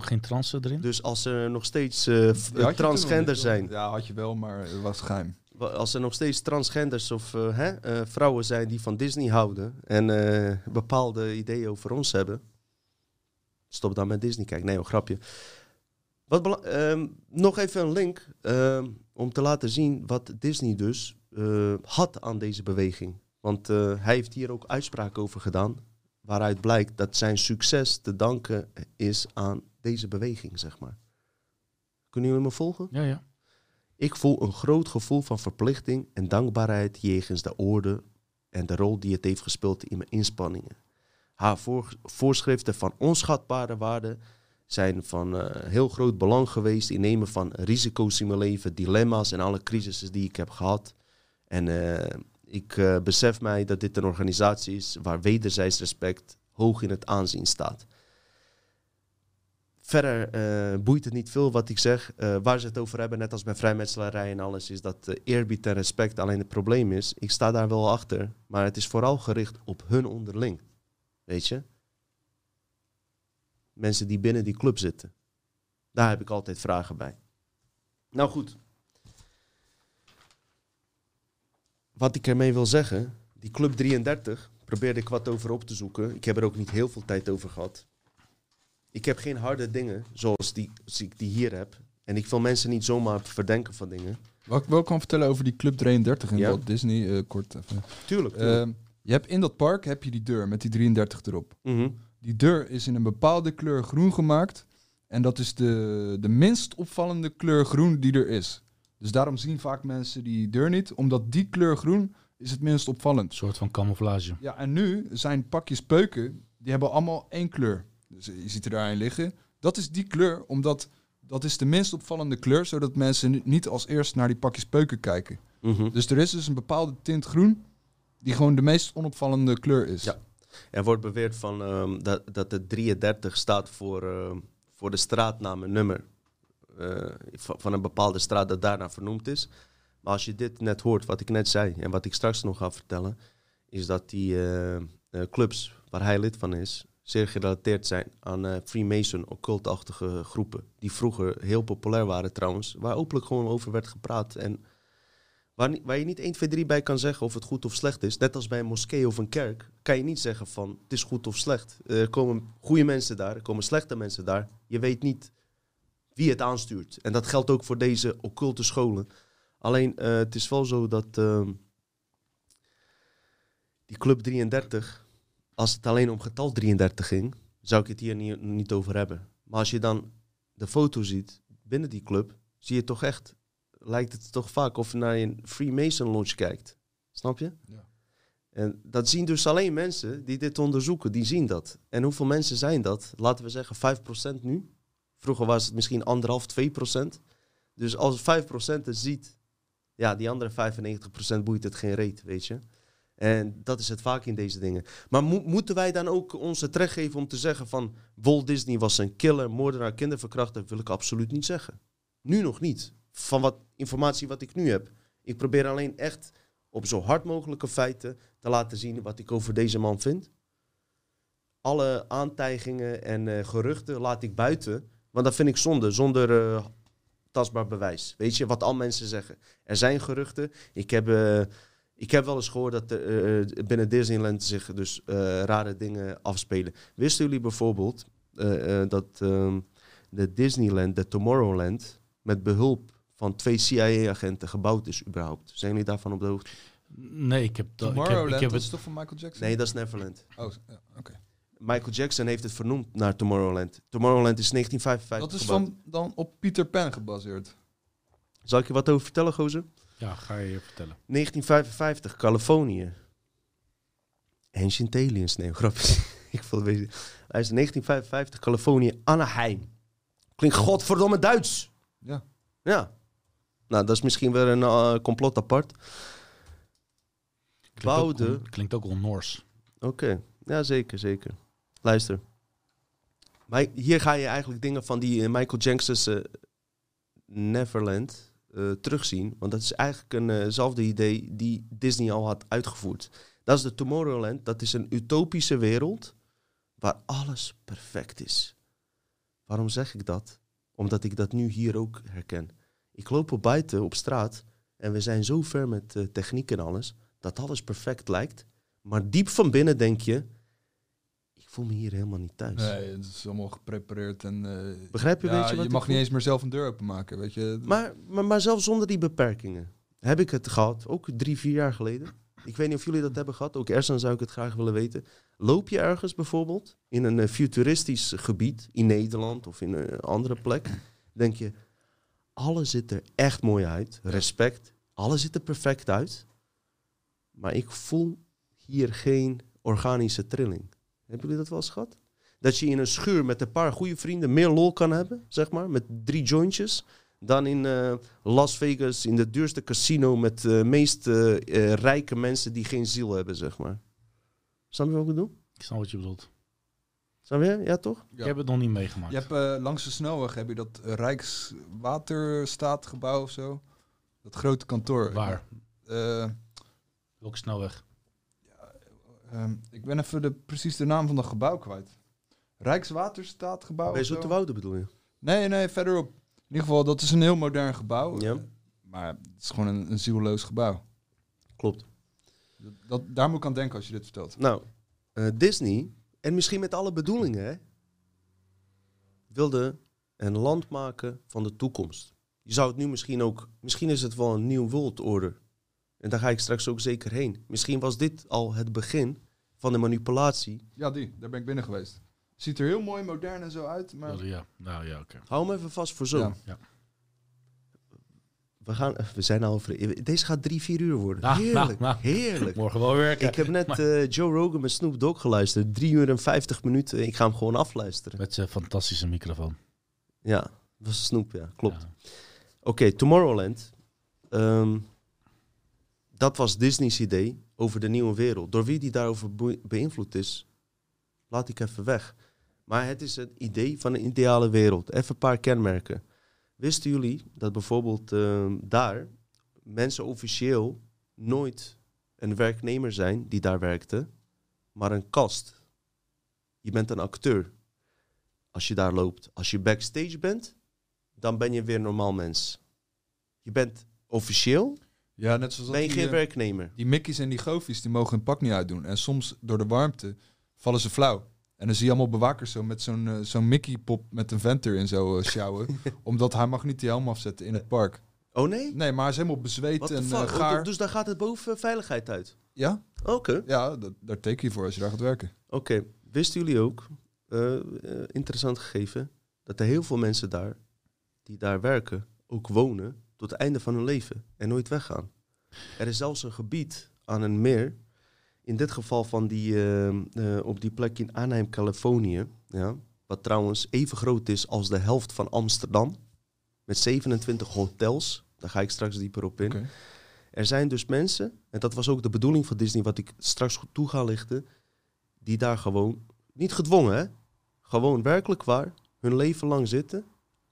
Geen transen erin? Dus als er nog steeds uh, transgender zijn. Ja, had je wel, maar het was geheim. Als er nog steeds transgenders of uh, hè, uh, vrouwen zijn die van Disney houden en bepaalde ideeën over ons hebben, stop dan met Disney. Kijk, nee, een grapje. Wat um, nog even een link um, om te laten zien wat Disney dus had aan deze beweging. Want hij heeft hier ook uitspraken over gedaan waaruit blijkt dat zijn succes te danken is aan deze beweging, zeg maar. Kunnen jullie me volgen? Ja, ja. Ik voel een groot gevoel van verplichting en dankbaarheid jegens de orde en de rol die het heeft gespeeld in mijn inspanningen. Haar voorschriften van onschatbare waarde zijn van uh, heel groot belang geweest in nemen van risico's in mijn leven, dilemma's en alle crisissen die ik heb gehad. En uh, ik uh, besef mij dat dit een organisatie is waar wederzijds respect hoog in het aanzien staat. Verder eh, boeit het niet veel wat ik zeg. Eh, waar ze het over hebben, net als bij vrijmetselarij en alles, is dat eh, eerbied en respect. Alleen het probleem is, ik sta daar wel achter, maar het is vooral gericht op hun onderling. Weet je? Mensen die binnen die club zitten. Daar heb ik altijd vragen bij. Nou goed. Wat ik ermee wil zeggen, die Club 33 probeerde ik wat over op te zoeken. Ik heb er ook niet heel veel tijd over gehad. Ik heb geen harde dingen zoals die, ik die hier heb. En ik wil mensen niet zomaar verdenken van dingen. Wat ik wel kan vertellen over die Club 33 in Ja. Walt Disney, eh, kort even. Tuurlijk. Ehm, je hebt in dat park heb je die deur met die 33 erop. Mhm. Die deur is in een bepaalde kleur groen gemaakt. En dat is de, de minst opvallende kleur groen die er is. Dus daarom zien vaak mensen die deur niet, omdat die kleur groen is het minst opvallend. Een soort van camouflage. Ja, en nu zijn pakjes peuken, die hebben allemaal één kleur. Dus je ziet er daarin liggen. Dat is die kleur, omdat dat is de minst opvallende kleur, zodat mensen ni- niet als eerst naar die pakjes peuken kijken. Mhm. Dus er is dus een bepaalde tint groen, die gewoon de meest onopvallende kleur is. Ja. Er wordt beweerd van, ehm, dat, dat de 33 staat voor, ehm, voor de straatnaam en nummer eh, van, van een bepaalde straat dat daarna vernoemd is. Maar als je dit net hoort, wat ik net zei en wat ik straks nog ga vertellen, is dat die eh, eh, clubs waar hij lid van is, zeer gerelateerd zijn aan eh, Freemason, occultachtige groepen. Die vroeger heel populair waren trouwens, waar openlijk gewoon over werd gepraat. En Waar, waar je niet 1, 2, 3 bij kan zeggen of het goed of slecht is. Net als bij een moskee of een kerk. Kan je niet zeggen van het is goed of slecht. Er komen goede mensen daar, er komen slechte mensen daar. Je weet niet wie het aanstuurt. En dat geldt ook voor deze occulte scholen. Alleen eh, het is wel zo dat ehm, die Club 33, als het alleen om getal 33 ging, zou ik het hier niet, niet over hebben. Maar als je dan de foto ziet binnen die club, zie je toch echt lijkt het toch vaak of je naar een Freemason Lodge kijkt. Snap je? Ja. En dat zien dus alleen mensen die dit onderzoeken, die zien dat. En hoeveel mensen zijn dat? Laten we zeggen 5% nu. Vroeger was het misschien anderhalf, 2%. Dus als 5% het ziet, ja, die andere 95% boeit het geen reet, weet je. En dat is het vaak in deze dingen. Maar mo- moeten wij dan ook onze terecht geven om te zeggen van... Walt Disney was een killer, moordenaar, kinderverkrachter? wil ik absoluut niet zeggen. Nu nog niet. Van wat informatie wat ik nu heb. Ik probeer alleen echt op zo hard mogelijke feiten te laten zien wat ik over deze man vind. Alle aantijgingen en eh, geruchten laat ik buiten. Want dat vind ik zonde, zonder eh, tastbaar bewijs. Weet je, wat al mensen zeggen. Er zijn geruchten. Ik heb, eh, ik heb wel eens gehoord dat er eh, binnen Disneyland zich dus eh, rare dingen afspelen. Wisten jullie bijvoorbeeld eh, eh, dat ehm, de Disneyland, de Tomorrowland, met behulp van twee CIA-agenten gebouwd is überhaupt? Zijn jullie daarvan op de hoogte? Nee, ik heb, dat, ik heb, Tomorrowland, ik heb dat is het... toch van Michael Jackson? Nee, dat is Neverland. Oh, oké. Michael Jackson heeft het vernoemd naar Tomorrowland. Tomorrowland is 1955 Dat is gebouwd. van, dan op Peter Pan gebaseerd. Zal ik je wat over vertellen, gozer? Ja, ga je je vertellen. 1955, Californië. Ancient Aliens, nee, grapje. ik wil weten. Hij is 1955, Californië, Anaheim. Klinkt godverdomme Duits. Ja. Ja. Nou, dat is misschien weer een eh, complot apart. Klinkt Bouwde. Ook, wel- klinkt ook wel Noors. Oké, ja zeker, zeker. Luister. Maar hier ga je eigenlijk dingen van die eh, Michael Jackson's eh, Neverland eh, terugzien. Want dat is eigenlijk eenzelfde idee die Disney al had uitgevoerd. Dat is de Tomorrowland. Dat is een utopische wereld waar alles perfect is. Waarom zeg ik dat? Omdat ik dat nu hier ook herken. Ik loop op buiten op straat en we zijn zo ver met eh, techniek en alles dat alles perfect lijkt. Maar diep van binnen denk je, ik voel me hier helemaal niet thuis. Nee, het is allemaal geprepareerd en... eh, Begrijp je ja, wat je ik mag niet voel? eens meer zelf een deur openmaken, weet je. Maar, maar, maar zelfs zonder die beperkingen heb ik het gehad, ook drie, vier jaar geleden. Ik weet niet of jullie dat hebben gehad, ook Ersan zou ik het graag willen weten. Loop je ergens bijvoorbeeld in een eh, futuristisch gebied, in Nederland of in een andere plek, denk je, alles ziet er echt mooi uit, respect, alles ziet er perfect uit. Maar ik voel hier geen organische trilling. Hebben jullie dat wel eens gehad? Dat je in een schuur met een paar goede vrienden meer lol kan hebben, zeg maar, met drie jointjes, dan in eh, Las Vegas in de duurste casino met de meest eh, eh, rijke mensen die geen ziel hebben, zeg maar. Snap je wat ik bedoel? Ik snap wat je bedoelt. Snap je? Ja, toch? Ik heb het nog niet meegemaakt. Je hebt eh, langs de snelweg heb je dat eh, Rijkswaterstaatgebouw of zo. Dat grote kantoor. Waar? Eh, Welke snelweg? Ehm, ik ben even de, precies de naam van dat gebouw kwijt. Rijkswaterstaatgebouw. Bij? Zoeterwoude bedoel je? Nee, nee, verderop. In ieder geval, dat is een heel modern gebouw. Ja. Maar het is gewoon een, een zielloos gebouw. Klopt. Dat, dat, daar moet ik aan denken als je dit vertelt. Nou, eh, Disney, en misschien met alle bedoelingen, hè, wilde een land maken van de toekomst. Je zou het nu misschien ook, misschien is het wel een nieuw world order. En daar ga ik straks ook zeker heen. Misschien was dit al het begin van de manipulatie. Ja, die. Daar ben ik binnen geweest. Ziet er heel mooi modern en zo uit. Maar Ja, nou ja, oké. Hou hem even vast voor zo. Ja. Ja. We, gaan, we zijn al over. Deze gaat drie, vier uur worden. Nou, heerlijk, nou, nou. heerlijk. Morgen wel werken. Ik heb net eh, Joe Rogan met Snoop Dogg geluisterd. Drie uur en vijftig minuten. Ik ga hem gewoon afluisteren. Met zijn fantastische microfoon. Ja, dat was Snoop, ja. Klopt. Ja. Oké, Tomorrowland. Ehm, dat was Disney's idee over de nieuwe wereld. Door wie die daarover be- beïnvloed is, laat ik even weg. Maar het is een idee van een ideale wereld. Even een paar kenmerken. Wisten jullie dat bijvoorbeeld ehm, daar mensen officieel nooit een werknemer zijn die daar werkte, maar een kast? Je bent een acteur als je daar loopt. Als je backstage bent, dan ben je weer een normaal mens. Je bent officieel, ja, net zoals ben je geen eh, werknemer. die Mickey's en die Goofies, die mogen hun pak niet uitdoen. En soms door de warmte vallen ze flauw. En dan zie je allemaal bewakers zo met zo'n eh, zo'n Mickey-pop met een vent erin zo eh, sjouwen. omdat hij mag niet die helm afzetten in het park. Oh nee? Nee, maar hij is helemaal bezweet en eh, Oh, gaar. dus daar gaat het boven veiligheid uit. Ja, Oké. ja dat, daar teken je voor als je daar gaat werken. Oké. Wisten jullie ook, eh, eh, interessant gegeven, dat er heel veel mensen daar, die daar werken, ook wonen tot het einde van hun leven en nooit weggaan. Er is zelfs een gebied aan een meer, in dit geval van die, eh, eh, op die plek in Anaheim, Californië, ja, wat trouwens even groot is als de helft van Amsterdam, met 27 hotels. Daar ga ik straks dieper op in. Er zijn dus mensen, en dat was ook de bedoeling van Disney, wat ik straks goed toe ga lichten, die daar gewoon, niet gedwongen hè, gewoon werkelijk waar, hun leven lang zitten.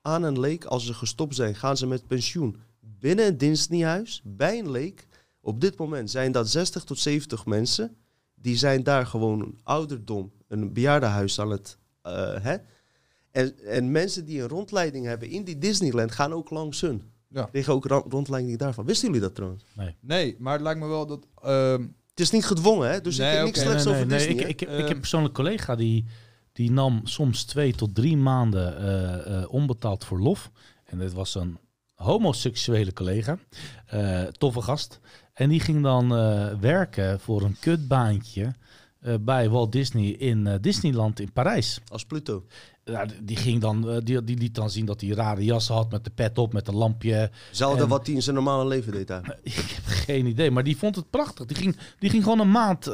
Aan een lake, als ze gestopt zijn, gaan ze met pensioen. Binnen een Disneyhuis, bij een lake. Op dit moment zijn dat 60 tot 70 mensen. Die zijn daar gewoon een ouderdom, een bejaardenhuis aan het... eh, hè? En, en mensen die een rondleiding hebben in die Disneyland gaan ook langs hun. Ja. Kregen ook rondleiding daarvan. Wisten jullie dat trouwens? Nee, maar het lijkt me wel dat... ehm, Het is niet gedwongen, hè? Dus Nee, ik heb niks slechts over Disney. ik, ik, heb, ik Ehm. heb een persoonlijk collega die, die nam soms twee tot drie maanden eh, eh, onbetaald verlof. En dit was een homoseksuele collega, eh, toffe gast. En die ging dan werken voor een kutbaantje bij Walt Disney in Disneyland in Parijs. Als Pluto. Ja, die ging dan, die, die liet dan zien dat hij rare jas had met de pet op, met een lampje. Hetzelfde En- wat hij in zijn normale leven deed daar. Ik heb geen idee, maar die vond het prachtig. Die ging, die ging gewoon een maand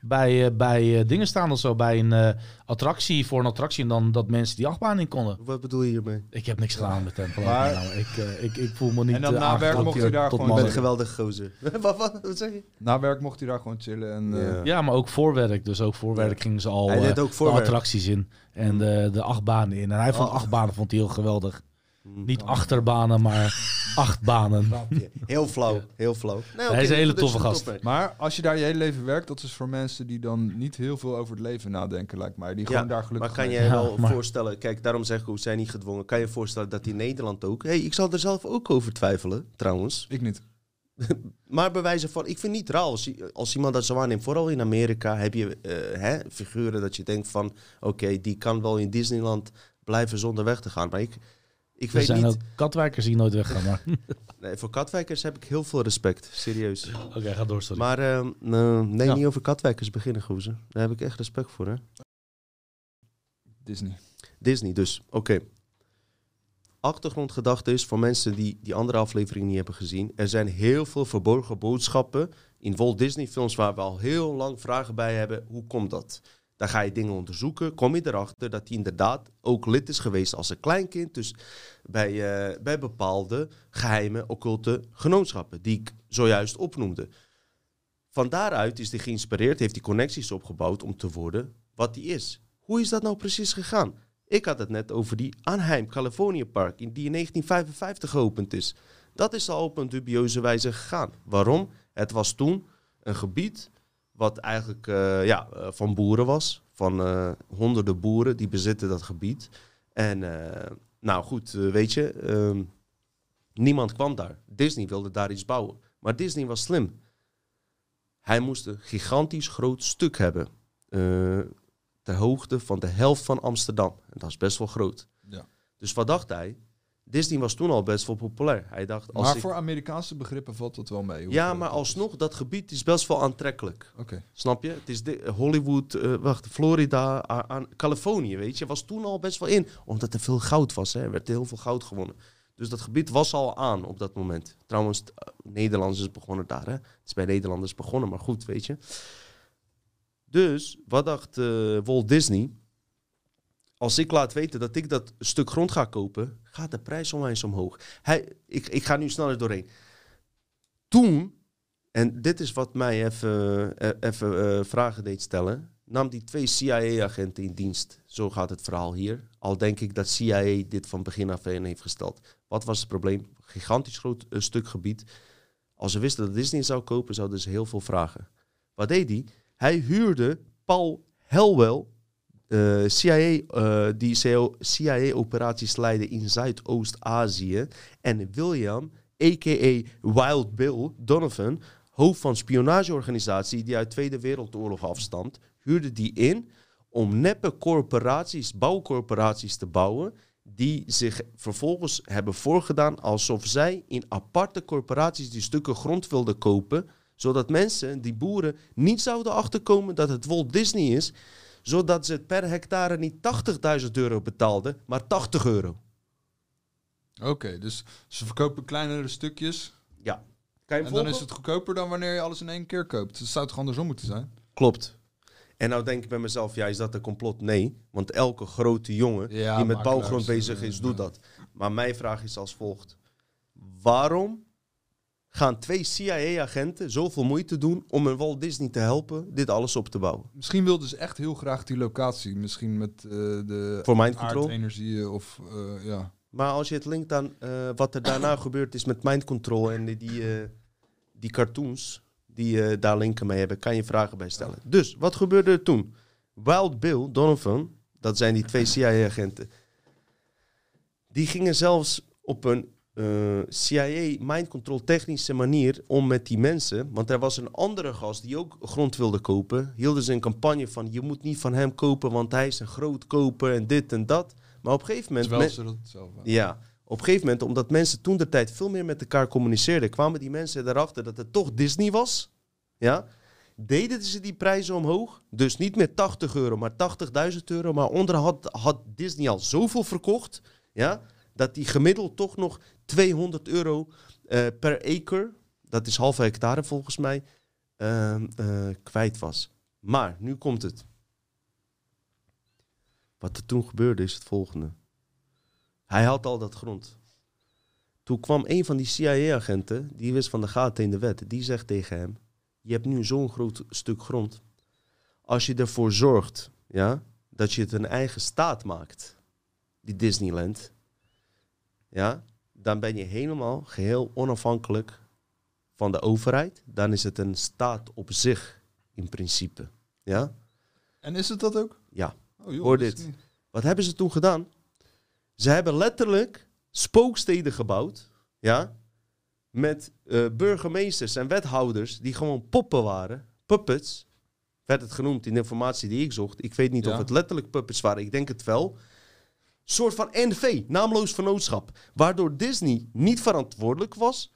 bij, bij dingen staan of zo, bij een attractie, voor een attractie. En dan dat mensen die achtbaan in konden. Wat bedoel je hiermee? Ik heb niks gedaan met hem. Maar- nou. ik, eh, ik, ik voel me niet En dan eh, na werk mocht hij daar gewoon Ik ben geweldige gozer. wat, wat, wat zeg je? na werk mocht hij daar gewoon chillen. En, eh, Ja. Ja, maar ook voorwerk. Dus ook voorwerk gingen ze al Hij deed eh, ook de attracties in. En de, de achtbanen in. En hij vond Oh. achtbanen vond hij heel geweldig. Niet achterbanen, maar achtbanen. Heel flauw, heel flauw. Nee, Hij is een hele toffe gast. Maar als je daar je hele leven werkt, dat is voor mensen die dan niet heel veel over het leven nadenken, lijkt mij. Die Ja, gewoon daar gelukkig Maar kan je Ja, wel voorstellen, kijk, daarom zeg ik ook, zijn niet gedwongen. Kan je je voorstellen dat in Nederland ook... hey, ik zal er zelf ook over twijfelen, trouwens. Ik niet. Maar bij wijze van, ik vind het niet raar als iemand dat zo aanneemt. Vooral in Amerika heb je eh, hè, figuren dat je denkt van... Oké, die kan wel in Disneyland blijven zonder weg te gaan. Maar ik, ik Er weet zijn niet... ook katwijkers die nooit weggaan. Maar Nee, voor katwijkers heb ik heel veel respect, serieus. oké, ga door, sorry. Maar eh, nee, nee, Ja. niet over katwijkers beginnen, gozer. Daar heb ik echt respect voor, hè. Disney. Disney dus, oké. Achtergrondgedachte is voor mensen die die andere aflevering niet hebben gezien. Er zijn heel veel verborgen boodschappen in Walt Disney films waar we al heel lang vragen bij hebben. Hoe komt dat? Dan ga je dingen onderzoeken. Kom je erachter dat hij inderdaad ook lid is geweest als een kleinkind. Dus bij, eh, bij bepaalde geheime, occulte genootschappen die ik zojuist opnoemde. Van daaruit is hij geïnspireerd, heeft hij connecties opgebouwd om te worden wat hij is. Hoe is dat nou precies gegaan? Ik had het net over die Anaheim, California Park, die in 1955 geopend is. Dat is al op een dubieuze wijze gegaan. Waarom? Het was toen een gebied wat eigenlijk eh, ja, eh, van boeren was. Van eh, honderden boeren die bezitten dat gebied. En nou goed, weet je, ehm, niemand kwam daar. Disney wilde daar iets bouwen. Maar Disney was slim. Hij moest een gigantisch groot stuk hebben. ter hoogte van de helft van Amsterdam. En dat is best wel groot. Ja. Dus wat dacht hij? Disney was toen al best wel populair. Hij dacht, als Maar ik... voor Amerikaanse begrippen valt dat wel mee. Ja, maar alsnog, dat gebied is best wel aantrekkelijk. Oké. Snap je? Het is de, Hollywood, eh, wacht, Florida, Californië, weet je, was toen al best wel in. Omdat er veel goud was, hè. Er werd heel veel goud gewonnen. Dus dat gebied was al aan op dat moment. Trouwens, eh, Nederlanders is begonnen daar, hè. Het is bij Nederlanders begonnen, maar goed, weet je. Dus, wat dacht eh, Walt Disney? Als ik laat weten dat ik dat stuk grond ga kopen, gaat de prijs onwijs omhoog. Hij, ik, ik ga nu sneller doorheen. Toen en dit is wat mij even, eh, even eh, vragen deed stellen. Nam die twee CIA-agenten in dienst. Zo gaat het verhaal hier. Al denk ik dat CIA dit van begin af aan heeft gesteld. Wat was het probleem? Gigantisch groot eh, stuk gebied. Als ze wisten dat Disney zou kopen, zouden ze heel veel vragen. Wat deed hij? Hij huurde Paul Helwell, eh, CIA, eh, die CIA-operaties leidde in Zuidoost-Azië. En William, a.k.a. Wild Bill Donovan, hoofd van spionageorganisatie die uit Tweede Wereldoorlog afstamt, huurde die in om neppe corporaties, bouwcorporaties te bouwen, die zich vervolgens hebben voorgedaan alsof zij in aparte corporaties die stukken grond wilden kopen, zodat mensen, die boeren, niet zouden achterkomen dat het Walt Disney is, zodat ze per hectare niet 80.000 euro betaalden, maar 80 euro. Oké, dus ze verkopen kleinere stukjes. Ja. Kan je En dan is het goedkoper dan wanneer je alles in één keer koopt. Het zou toch andersom moeten zijn? Klopt. En nou denk ik bij mezelf, ja, is dat een complot? Nee, want elke grote jongen Ja, die met bouwgrond bezig is, doet ja. dat. Maar mijn vraag is als volgt. Waarom gaan twee CIA-agenten zoveel moeite doen om een Walt Disney te helpen dit alles op te bouwen? Misschien wilden ze echt heel graag die locatie. Misschien met eh, de Voor mind control. aardenergie of eh, ja. Maar als je het linkt aan eh, wat er daarna gebeurd is met mind control en die, die, die cartoons die daar linken mee hebben, kan je vragen bij stellen. Dus, wat gebeurde er toen? Wild Bill Donovan, dat zijn die twee CIA-agenten, die gingen zelfs op een eh, CIA mind control technische manier om met die mensen. Want er was een andere gast die ook grond wilde kopen. Hielden ze een campagne van je moet niet van hem kopen, want hij is een groot koper en dit en dat. Maar op een gegeven moment... Terwijl men- ze dat zelf waren. ja, op een gegeven moment, omdat mensen toen de tijd veel meer met elkaar communiceerden, kwamen die mensen erachter dat het toch Disney was. Ja, deden ze die prijzen omhoog. Dus niet meer 80 euro, maar 80.000 euro. Maar onder had, had Disney al zoveel verkocht, ja, dat die gemiddeld toch nog 200 euro eh, per acre, dat is halve hectare volgens mij, ehm, eh, kwijt was. Maar nu komt het. Wat er toen gebeurde is het volgende. Hij had al dat grond. Toen kwam een van die CIA-agenten, die wist van de gaten in de wet, die zegt tegen hem: Je hebt nu zo'n groot stuk grond. Als je ervoor zorgt ja, dat je het een eigen staat maakt, die Disneyland, ja, dan ben je helemaal geheel onafhankelijk van de overheid. Dan is het een staat op zich, in principe. Ja? En is het dat ook? Ja. Oh, joh, Hoor dit. niet. Wat hebben ze toen gedaan? Ze hebben letterlijk spooksteden gebouwd, ja, met eh, burgemeesters en wethouders die gewoon poppen waren, puppets, werd het genoemd in de informatie die ik zocht. Ik weet niet Ja. of het letterlijk puppets waren, ik denk het wel. Soort van NV, naamloos vernootschap, waardoor Disney niet verantwoordelijk was,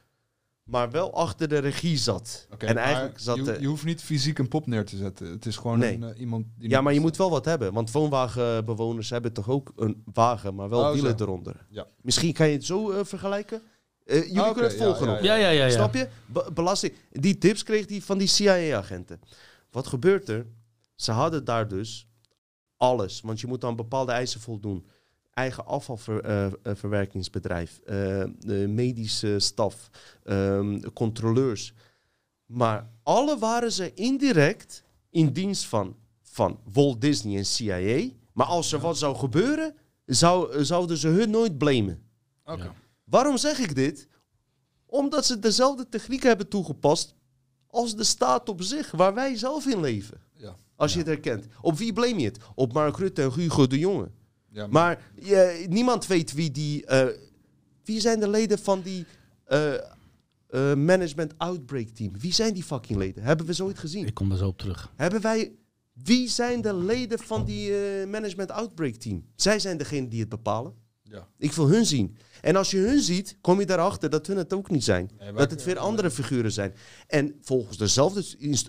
maar wel achter de regie zat. Oké, en eigenlijk zat je, de- je hoeft niet fysiek een pop neer te zetten. Het is gewoon Nee. een, eh, iemand die... Ja, maar je moet wel wat hebben. Want woonwagenbewoners hebben toch ook een wagen, maar wel Oh, wielen zo. eronder. Ja. Misschien kan je het zo eh, vergelijken. Eh, jullie Ah, kunnen het ja, volgen ja, nog. Ja, ja, ja. ja. Snap je? Be- belasting. Die tips kreeg hij van die CIA-agenten. Wat gebeurt er? Ze hadden daar dus alles. Want je moet aan bepaalde eisen voldoen. Eigen afvalverwerkingsbedrijf, eh, de medische staf, ehm, controleurs. Maar alle waren ze indirect in dienst van, van Walt Disney en CIA. Maar als er wat zou gebeuren, zou, zouden ze hun nooit blamen. Ja. Waarom zeg ik dit? Omdat ze dezelfde technieken hebben toegepast als de staat op zich, waar wij zelf in leven. Ja. Als je het herkent. Op wie blame je het? Op Mark Rutte en Hugo de Jonge. Ja, Maar je- niemand weet wie die... eh, wie zijn de leden van die eh, eh, management outbreak team? Wie zijn die fucking leden? Hebben we ooit gezien? Ik kom daar zo op terug. Hebben wij... Wie zijn de leden van die eh, management outbreak team? Zij zijn degene die het bepalen. Ja. Ik wil hun zien. En als je hun ziet, kom je daarachter dat hun het ook niet zijn. Nee, dat het weer andere figuren zijn. En volgens dezelfde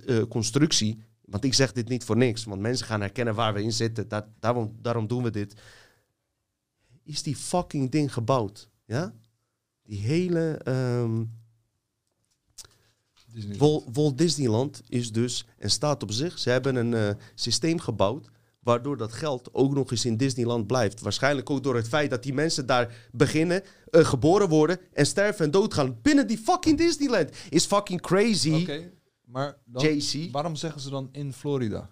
eh, constructie, want ik zeg dit niet voor niks, want mensen gaan herkennen waar we in zitten, da- daarom, daarom doen we dit. Is die fucking ding gebouwd? Ja? Die hele ehm, Disney. Wal- Walt Disneyland is dus en staat op zich. Ze hebben een eh, systeem gebouwd waardoor dat geld ook nog eens in Disneyland blijft. Waarschijnlijk ook door het feit dat die mensen daar beginnen, eh, geboren worden en sterven en doodgaan binnen die fucking Disneyland. Is fucking crazy, Oké, maar dan, JC. waarom zeggen ze dan in Florida?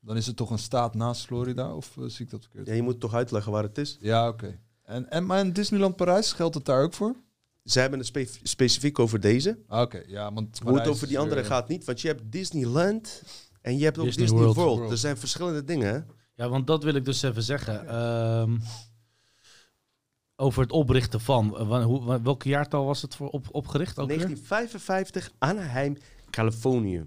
Dan is het toch een staat naast Florida? Of eh, zie ik dat verkeerd? Ja, je moet toch uitleggen waar het is. Ja, oké. En, en maar in Disneyland Parijs geldt het daar ook voor? Ze hebben het spe- specifiek over deze. Ah, Oké, ja, want Hoe het over die andere weer- gaat niet, want je hebt Disneyland en je hebt ook Disney Disney, World. World. World. Er zijn verschillende dingen? Ja, want dat wil ik dus even zeggen. Ehm, over het oprichten van. eh, welk jaartal was het voor op, opgericht? Ook weer? 1955, Anaheim, Californië.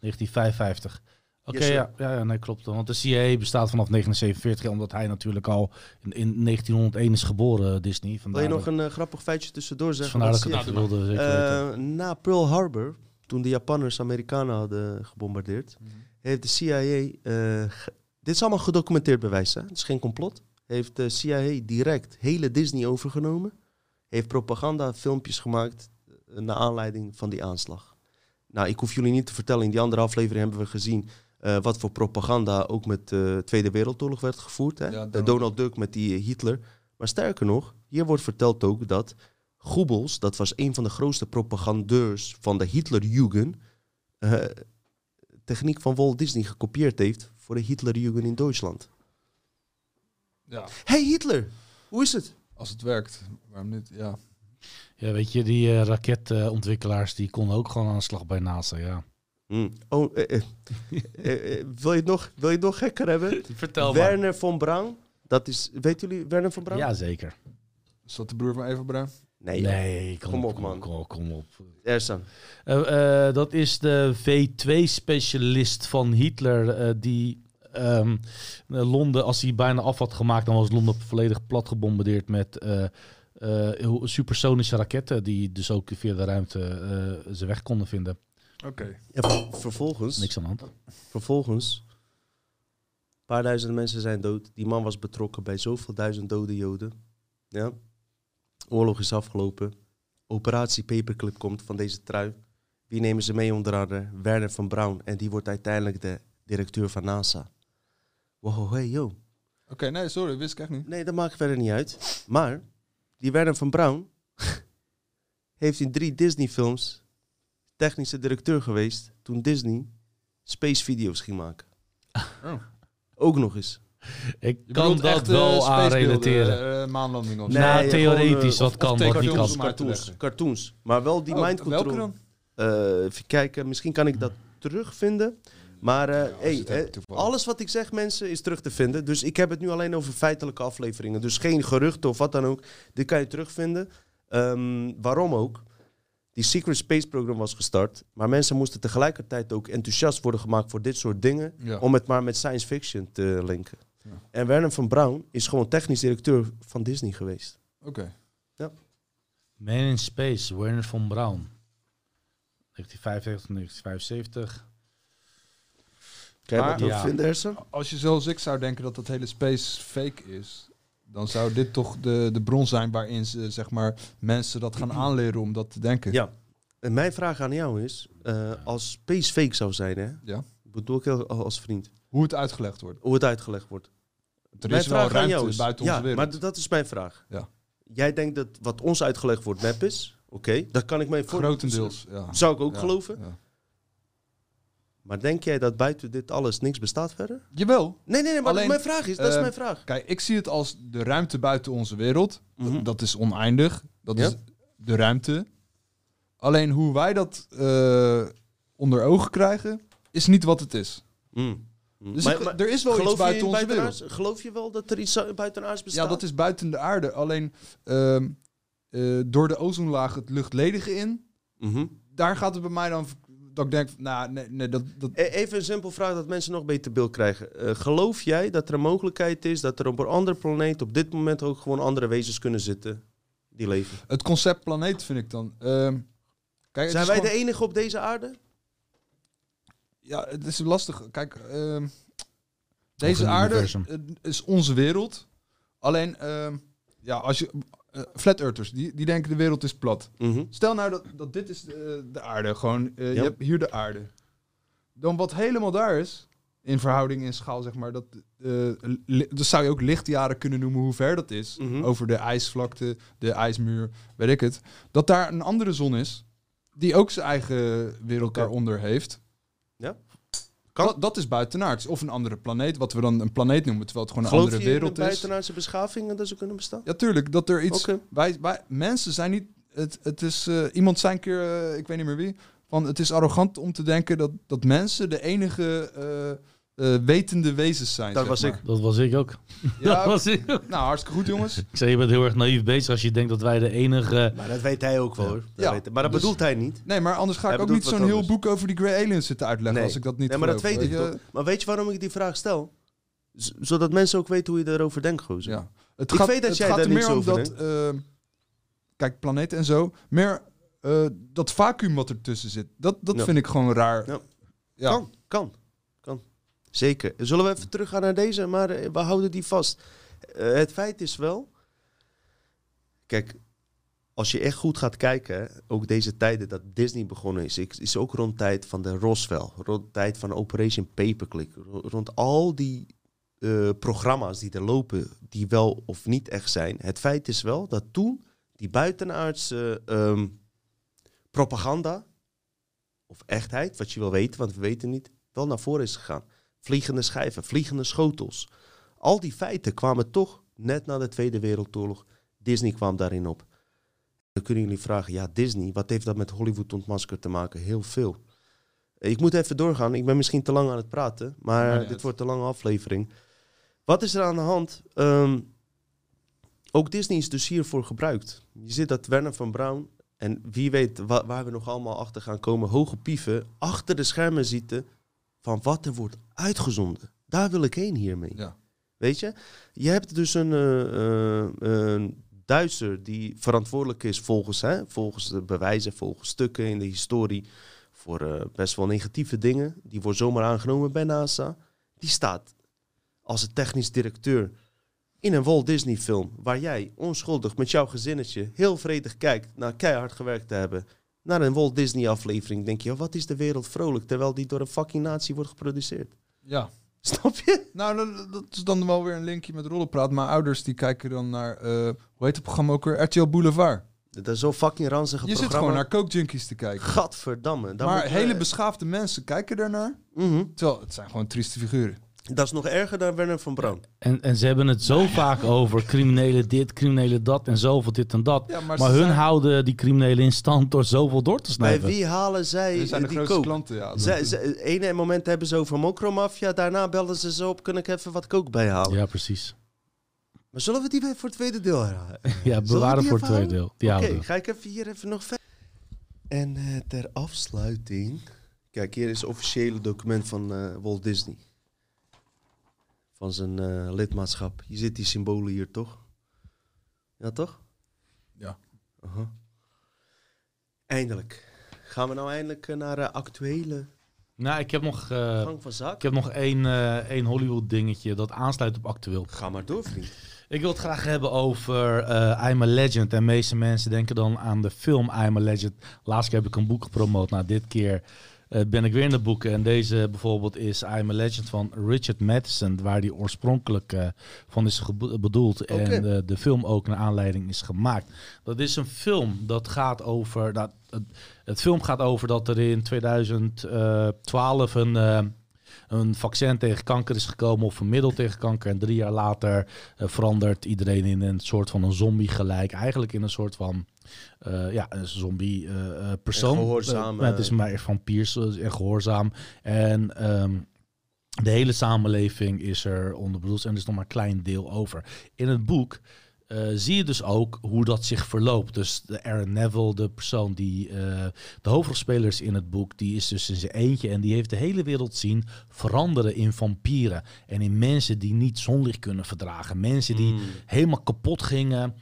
1955. Oké, Yes, ja, ja, ja, nee, klopt. Want de CIA bestaat vanaf 1947, omdat hij natuurlijk al in, in 1901 is geboren, Disney. Wil je nog een eh, grappig feitje tussendoor dus zeggen? vandaar dat wilde zeker. Eh, na Pearl Harbor, toen de Japanners Amerikanen hadden gebombardeerd, Mhm. heeft de CIA. eh, dit is allemaal gedocumenteerd bewijs, hè? Het is geen complot. Heeft de CIA direct hele Disney overgenomen. Heeft propagandafilmpjes gemaakt eh, naar aanleiding van die aanslag. Nou, ik hoef jullie niet te vertellen, in die andere aflevering hebben we gezien eh, wat voor propaganda ook met de Tweede Wereldoorlog werd gevoerd. Hè? Ja, Donald Donald Duck met die eh, Hitler. Maar sterker nog, hier wordt verteld ook dat Goebbels, dat was een van de grootste propagandeurs van de Hitlerjugend, eh, techniek van Walt Disney gekopieerd heeft voor de Hitlerjugend in Duitsland. Ja, Hey Hitler, hoe is het? als het werkt. Waarom niet? Ja. Ja, weet je, die eh, raketontwikkelaars die konden ook gewoon aan de slag bij NASA, ja. Hm. Oh, eh, eh, eh, wil, je het nog, wil je het nog gekker hebben? Vertel Werner von Braun, dat is, weten jullie Werner von Braun? Ja, zeker. Is dat de broer van Eva Bruin? Nee. Nee, kom, Kom op, man. op, kom op, kom op. Ersan. Eh, eh, dat is de V2-specialist van Hitler eh, die ehm, eh, Londen, als hij bijna af had gemaakt, dan was Londen volledig plat gebombardeerd met hoe- supersonische raketten die dus ook via de ruimte eh, zijn weg konden vinden. Oké. Ja, vervolgens, Niks aan de hand. vervolgens, een paar duizend mensen zijn dood. Die man was betrokken bij zoveel duizend dode Joden. Ja. Oorlog is afgelopen. Operatie Paperclip komt van deze trui. Wie nemen ze mee onder andere? Werner van Braun. En die wordt uiteindelijk de directeur van NASA. Wow, hey, yo. Oké, nee, sorry, wist ik echt niet. Nee, dat maakt verder niet uit. Maar die Werner van Braun heeft in drie Disney-films technische directeur geweest toen Disney space video's ging maken. Oh. Ook nog eens. Ik Je kan dat echt, eh, wel aan relateren. eh, maanlanding of Nee, zo? Nou, ja, theoretisch, gewoon, wat eh, kan, of wat niet cartoons, kan. Cartoons, cartoons. Maar wel die Oh, mind welke control. dan? Eh, even kijken, misschien kan ik dat terugvinden. Maar eh, hey, eh, alles wat ik zeg, mensen, is terug te vinden. Dus ik heb het nu alleen over feitelijke afleveringen. Dus geen geruchten of wat dan ook. Dit kan je terugvinden. Ehm, waarom ook? Die Secret Space Program was gestart. Maar mensen moesten tegelijkertijd ook enthousiast worden gemaakt voor dit soort dingen. Ja. Om het maar met science fiction te linken. Ja. En Werner van Braun is gewoon technisch directeur van Disney geweest. Oké. Man in Space, Werner von Braun. 1975, 1975. Maar- Ja. vinden? Als je zoals ik zou denken dat dat hele space fake is, dan zou dit toch de, de bron zijn waarin ze, zeg maar, mensen dat gaan aanleren om dat te denken. Ja. En mijn vraag aan jou is, eh, als space fake zou zijn, hè? Ja. bedoel ik als vriend, Hoe het uitgelegd wordt. hoe het uitgelegd wordt. Er mijn is wel vraag aan ruimte jou is, buiten ja, onze wereld. maar dat is mijn vraag. Ja. Jij denkt dat wat ons uitgelegd wordt nep is, oké, dat kan ik me voor Grotendeels, ja. Zou ik ook Ja, geloven. Maar denk jij dat buiten dit alles niks bestaat verder? Jawel. Nee, nee, nee, maar Alleen, mijn vraag is, dat is eh, mijn vraag. Kijk, ik zie het als de ruimte buiten onze wereld. Dat- Mhm. Dat is oneindig. Dat Ja. is de ruimte. Alleen hoe wij dat eh, onder ogen krijgen, is niet wat het is. Mm. Dus Maar- ik- maar er is wel iets buiten onze wereld. Geloof je wel dat er iets zo- buitenaards bestaat? Ja, dat is buiten de aarde. Alleen ehm, eh, door de ozonlaag het luchtledige in, Mhm. daar gaat het bij mij dan dat ik denk, nou, nee, nee dat, dat, E- Even een simpel vraag dat mensen nog beter beeld krijgen. Eh, geloof jij dat er een mogelijkheid is dat er op een andere planeet op dit moment ook gewoon andere wezens kunnen zitten die leven? het concept planeet vind ik dan. ehm, kijk, Zijn wij gewoon- de enige op deze aarde? Ja, het is lastig. Kijk, ehm, deze aarde universum. is onze wereld. Alleen, ehm, ja, als je eh, flat earthers, die, die denken de wereld is plat. Mhm. Stel nou dat, dat dit is de, de aarde, gewoon, eh, Ja. je hebt hier de aarde. Dan wat helemaal daar is, in verhouding in schaal, zeg maar, dat, eh zou je ook lichtjaren kunnen noemen hoe ver dat is. Mhm. Over de ijsvlakte, de ijsmuur, weet ik het. Dat daar een andere zon is, die ook zijn eigen wereld daaronder heeft. Kan. Dat, dat is buitenaards. Of een andere planeet, wat we dan een planeet noemen, terwijl het gewoon een andere wereld is. buitenaardse beschavingen dat ze kunnen bestaan? Ja, tuurlijk, dat er iets... Oké. Wij, wij, mensen zijn niet... Het, het is... eh, iemand zei een keer, eh, ik weet niet meer wie, van het is arrogant om te denken dat, dat mensen de enige eh, eh, wetende wezens zijn. Dat zeg was maar. ik. Dat was ik ook. dat Ja, was ik nou, hartstikke goed jongens. Ik zei, je bent heel erg naïef bezig als je denkt dat wij de enige... Maar dat weet hij ook wel hoor. Dat Ja, weet. Maar dat dus- bedoelt hij niet. Nee, maar anders ga Hij ik ook niet zo'n heel boek over die Grey Aliens zitten uitleggen Nee. als ik dat niet Nee, maar dat weet ik je. toch. Maar weet je waarom ik die vraag stel? Z- zodat mensen ook weten hoe je erover denkt, gozer. Ja. Het Ik gaat, weet dat het jij gaat er meer om dat, eh, kijk, planeten en zo, meer eh, dat vacuüm wat ertussen zit. Dat, dat Ja. vind ik gewoon raar. Ja. Kan, kan. Zeker. Zullen we even teruggaan naar deze, maar eh, we houden die vast. Eh, het feit is wel... Kijk, als je echt goed gaat kijken, ook deze tijden dat Disney begonnen is, is ook rond tijd van de Roswell, rond tijd van Operation Paperclip, ro- rond al die eh, programma's die er lopen, die wel of niet echt zijn. Het feit is wel dat toen die buitenaardse ehm, propaganda of echtheid, wat je wil weten, want we weten niet, wel naar voren is gegaan. Vliegende schijven, vliegende schotels. Al die feiten kwamen toch net na de Tweede Wereldoorlog. Disney kwam daarin op. Dan kunnen jullie vragen, ja, Disney, wat heeft dat met Hollywood ontmaskerd te maken? Heel veel. Ik moet even doorgaan, ik ben misschien te lang aan het praten, maar dit wordt een lange aflevering. Wat is er aan de hand? Ehm, ook Disney is dus hiervoor gebruikt. Je ziet dat Werner van Braun en wie weet wa- waar we nog allemaal achter gaan komen, hoge pieven, achter de schermen zitten van wat er wordt uitgezonden. Daar wil ik heen hiermee. Ja. Weet je? Je hebt dus een, een Duitser die verantwoordelijk is volgens, hè, volgens de bewijzen, volgens stukken in de historie voor best wel negatieve dingen. Die wordt zomaar aangenomen bij NASA. Die staat als een technisch directeur in een Walt Disney film waar jij onschuldig met jouw gezinnetje heel vredig kijkt naar keihard gewerkt te hebben. Naar een Walt Disney aflevering denk je, oh, wat is de wereld vrolijk terwijl die door een fucking natie wordt geproduceerd. ja. Snap je? Nou, dat, is dan wel weer een linkje met rollenpraat. Maar ouders die kijken dan naar, eh, hoe heet het programma ook weer? RTL Boulevard. Dat is zo'n fucking ranzige Je zit programma. gewoon naar Coke Junkies te kijken. Gadverdamme. maar hele beschaafde mensen kijken daarnaar. mhm. Terwijl het zijn gewoon trieste figuren. Dat is nog erger dan Werner van Braun. En, en ze hebben het zo vaak over criminelen dit, criminelen dat en zoveel dit en dat. Ja, Maar, hun zijn, houden die criminelen in stand door zoveel door te Bij snijden. wie halen zij hun zijn de die grootste klanten. Ja. Zij, zij, ene moment hebben ze over mokromafia, daarna bellen ze ze op, kan ik even wat coke bijhalen. Ja, precies. Maar zullen we die weer voor het tweede deel herhalen? Ja, bewaren die voor het tweede deel. Die Oké, ga ik even hier even nog verder. En eh, ter afsluiting... Kijk, hier is het officiële document van eh, Walt Disney. Van zijn eh, lidmaatschap. Je ziet die symbolen hier, toch? Ja, toch? Ja. Aha. Eindelijk. Gaan we nou eindelijk eh, naar de actuele Nou, ik heb nog, eh, gang van ik heb nog één, eh, één Hollywood dingetje dat aansluit op actueel. Ga maar door, vriend. Ik wil het graag hebben over eh I'm a Legend. En de meeste mensen denken dan aan de film I'm a Legend. Laatst keer heb ik een boek gepromoot. Nou, dit keer eh, ben ik weer in de boeken. En deze bijvoorbeeld is I'm a Legend van Richard Matheson, waar die oorspronkelijk eh, van is bedoeld. En de, film ook naar aanleiding is gemaakt. Dat is een film dat gaat over. Dat, het, het film gaat over dat er in 2012 een. eh, een vaccin tegen kanker is gekomen of een middel tegen kanker. En drie jaar later verandert iedereen in een soort van een zombie gelijk. Eigenlijk in een soort van eh, ja, een zombie eh, eh, persoon. En gehoorzaam, Eh, het is maar vampiers eh, en gehoorzaam. En ehm, de hele samenleving is er onder bedoeld en er is nog maar een klein deel over. In het boek zie je dus ook hoe dat zich verloopt. Dus de Aaron Neville, de persoon die de hoofdrolspeler is in het boek, die is dus in zijn eentje en die heeft de hele wereld zien veranderen in vampieren en in mensen die niet zonlicht kunnen verdragen, mensen die Hmm. helemaal kapot gingen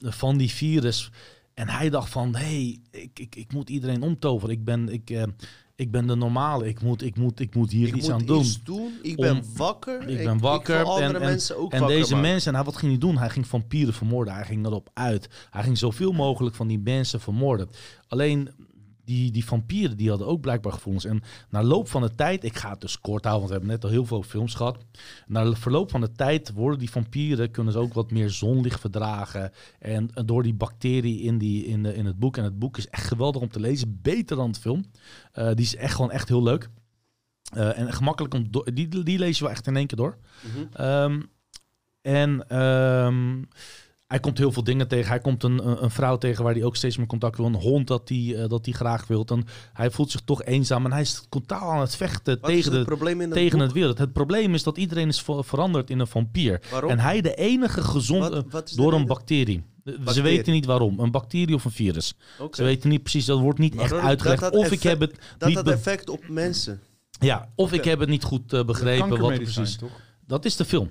van die virus. En hij dacht van, hé, hey, ik, ik, ik moet iedereen omtoveren. Ik ben, ik, eh, ik ben de normale. Ik moet, ik moet, ik moet hier Ik iets moet aan doen. iets doen. Ik ben Om- wakker. Ik ben wakker. Ik en, en, mensen ook en deze maken. mensen, en hij, wat ging hij doen? Hij ging vampieren vermoorden. Hij ging erop uit. Hij ging zoveel mogelijk van die mensen vermoorden. Alleen die, die vampieren, die hadden ook blijkbaar gevoelens. En na loop van de tijd, ik ga het dus kort houden, want we hebben net al heel veel films gehad. Na verloop van de tijd worden die vampieren, kunnen ze ook wat meer zonlicht verdragen. En door die bacterie in, die, in, de, in het boek. En het boek is echt geweldig om te lezen. Beter dan het film. Eh, die is echt gewoon echt heel leuk. Eh, en gemakkelijk om die, die lees je wel echt in één keer door. Mhm. Ehm, en ehm, hij komt heel veel dingen tegen. Hij komt een, een, vrouw tegen waar hij ook steeds meer contact wil. Een hond dat hij eh, dat hij graag wil. En hij voelt zich toch eenzaam. En hij is totaal aan het vechten Wat tegen, het de, tegen het wereld. Het probleem is dat iedereen is ver- veranderd in een vampier. Waarom? En hij de enige gezonde door een bacterie. Ze Bacterie. weten niet waarom. Een bacterie of een virus. Ze weten niet precies. Dat wordt niet Maar echt dat- uitgelegd. dat dat of ik heb het Dat niet had effect op mensen. ja, of ik heb het niet goed eh, begrepen. Wat precies. toch? Dat is de film.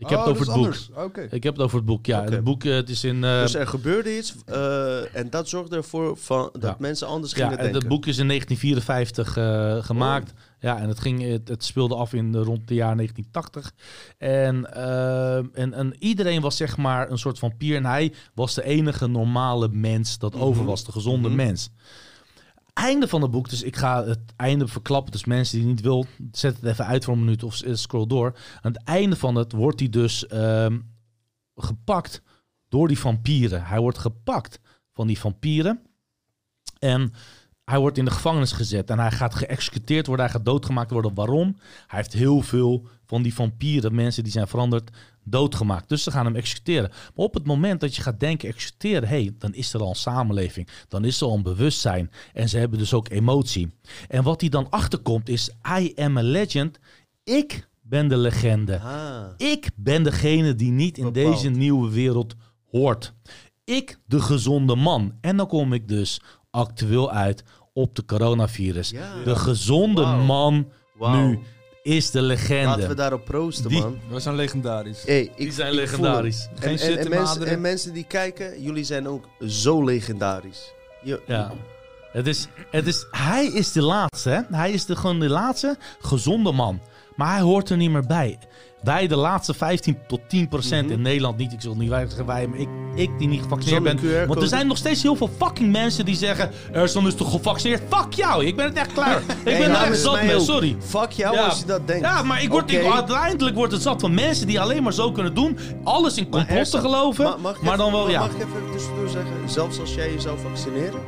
Ik heb Oh, het over dat het boek. Ik heb het over het boek, ja. Het boek, eh, het is in... eh, dus er gebeurde iets eh, en dat zorgde ervoor van, dat Ja. mensen anders ja, gingen en denken. het boek is in 1954 eh, gemaakt. Oh. Ja, en het, ging, het, het speelde af in de, rond de jaar 1980. En, en, en iedereen was zeg maar een soort vampier. En hij was de enige normale mens dat Mhm. over was. De gezonde Mhm. mens. Einde van het boek, dus ik ga het einde verklappen. Dus mensen die niet wil, zet het even uit voor een minuut of s- scroll door. Aan het einde van het wordt hij dus ehm, gepakt door die vampieren. Hij wordt gepakt van die vampieren. En hij wordt in de gevangenis gezet en hij gaat geëxecuteerd worden, hij gaat doodgemaakt worden. Waarom? Hij heeft heel veel van die vampieren, mensen die zijn veranderd, doodgemaakt. Dus ze gaan hem executeren. Maar op het moment dat je gaat denken executeren, hey, dan is er al een samenleving, dan is er al een bewustzijn en ze hebben dus ook emotie. En wat hij dan achterkomt is, I am a legend. Ik ben de legende. Ah. Ik ben degene die niet in Bepaald. deze nieuwe wereld hoort. Ik, de gezonde man. En dan kom ik dus actueel uit op de coronavirus. Ja. De gezonde man nu is de legende. Laten we daarop proosten, Die- man. We zijn legendarisch. Hey, ik, Die zijn ik voel legendarisch. het. Geen En, en, en, mensen, en mensen die kijken, jullie zijn ook zo legendarisch. Je, Ja. Het is, het is, hij is de laatste, hè? Hij is de, gewoon de laatste gezonde man. Maar hij hoort er niet meer bij. Wij, de laatste 15 tot 10 procent Mhm. in Nederland, niet, ik zal niet wij zeggen wij, maar ik, ik die niet gevaccineerd ben. Want er zijn nog steeds heel veel fucking mensen die zeggen: Ersan is toch gevaccineerd? Fuck jou, ik ben het echt klaar. Ik ben er echt namens zat mee, ook. sorry. Fuck jou Ja. als je dat denkt. Ja, maar ik word, ik- uiteindelijk wordt het zat van mensen die alleen maar zo kunnen doen. Alles in complotten geloven. ma- mag ik maar even- dan wel, ja. Mag ik even tussendoor zeggen, zelfs als jij je zou vaccineren,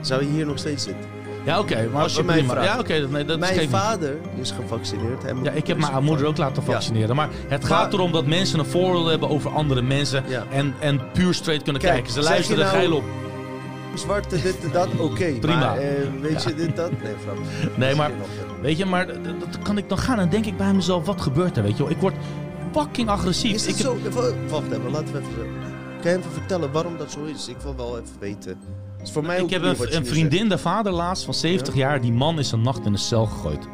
zou je hier nog steeds zitten. Ja, oké. maar als je mij prima. vraagt. Ja, oké. dat- nee, dat Mijn niet. vader is gevaccineerd. Hij moet- Ja, ik heb is mijn moeder ook laten Ja. vaccineren. Maar het gaat Maar- erom dat mensen een vooroordeel hebben over andere mensen. Ja. En, en puur straight kunnen Kijk, kijken. Ze luisteren er nou- geil op. Zwarte, dit en dat, oké. Prima. Maar eh, weet je, dit, dat? Nee. Nee, maar weet je, maar dat kan ik dan gaan. En denk ik bij mezelf, wat gebeurt er? Weet je wel? Ik word fucking agressief. Is het zo? Wacht even, laten we even... Kan je even vertellen waarom dat zo is? Ik wil wel even weten. Voor mij ik heb een, een vriendin, de vader laatst, van 70 jaar. Die man is een nacht in de cel gegooid.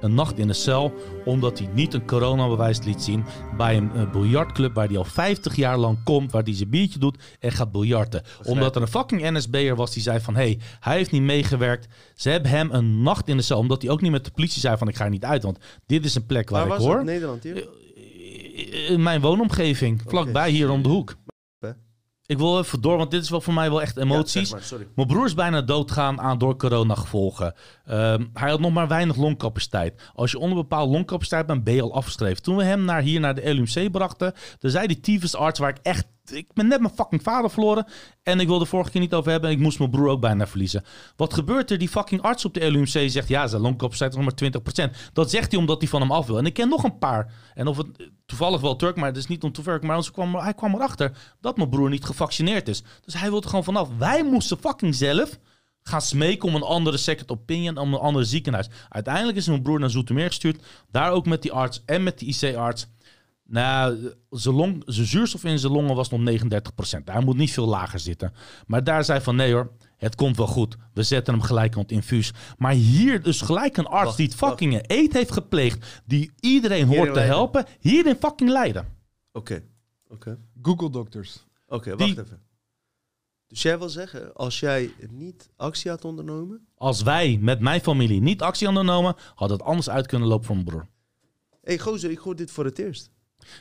Een nacht in de cel, omdat hij niet een coronabewijs liet zien bij een eh, biljartclub waar hij al 50 jaar lang komt, waar hij zijn biertje doet en gaat biljarten. Omdat er een fucking NSB'er was die zei van, hé, hey, hij heeft niet meegewerkt. Ze hebben hem een nacht in de cel, omdat hij ook niet met de politie zei van, ik ga er niet uit, want dit is een plek waar Waar ik was hoor. het? Nederland hier? In mijn woonomgeving, vlakbij hier om de hoek. Ik wil even door, want dit is wel voor mij wel echt Ja, emoties. zeg maar, sorry. Mijn broer is bijna doodgaan aan door corona-gevolgen. Ehm, hij had nog maar weinig longcapaciteit. Als je onder bepaalde longcapaciteit bent, ben je al afgeschreven. Toen we hem naar, hier naar de LUMC brachten, dan zei die tyfusarts waar ik echt... Ik ben net mijn fucking vader verloren. En ik wilde de vorige keer niet over hebben. En ik moest mijn broer ook bijna verliezen. Wat gebeurt er? Die fucking arts op de LUMC zegt... Ja, zijn longcapaciteit is nog maar 20%. Dat zegt hij omdat hij van hem af wil. En ik ken nog een paar. En of het toevallig wel Turk, maar het is niet ontoevallig. Maar ons kwam, hij kwam erachter dat mijn broer niet gevaccineerd is. Dus hij wilde gewoon vanaf. Wij moesten fucking zelf gaan smeken om een andere second opinion, om een ander ziekenhuis. Uiteindelijk is mijn broer naar Zoetermeer gestuurd. Daar ook met die arts en met die IC-arts. Nou, zijn, long, zijn zuurstof in zijn longen was nog 39%. Hij moet niet veel lager zitten. Maar daar zei van nee hoor, het komt wel goed. We zetten hem gelijk aan het infuus. Maar hier dus gelijk een arts Wacht, die het fucking een eet heeft gepleegd. Die iedereen hoort te helpen. Hier in fucking Leiden. Oké, oké. Google Doctors. Oké, wacht even. Dus jij wil zeggen, als jij niet actie had ondernomen... Als wij met mijn familie niet actie hadden genomen, had het anders uit kunnen lopen voor mijn broer. Hé hey, gozer, ik hoor dit voor het eerst.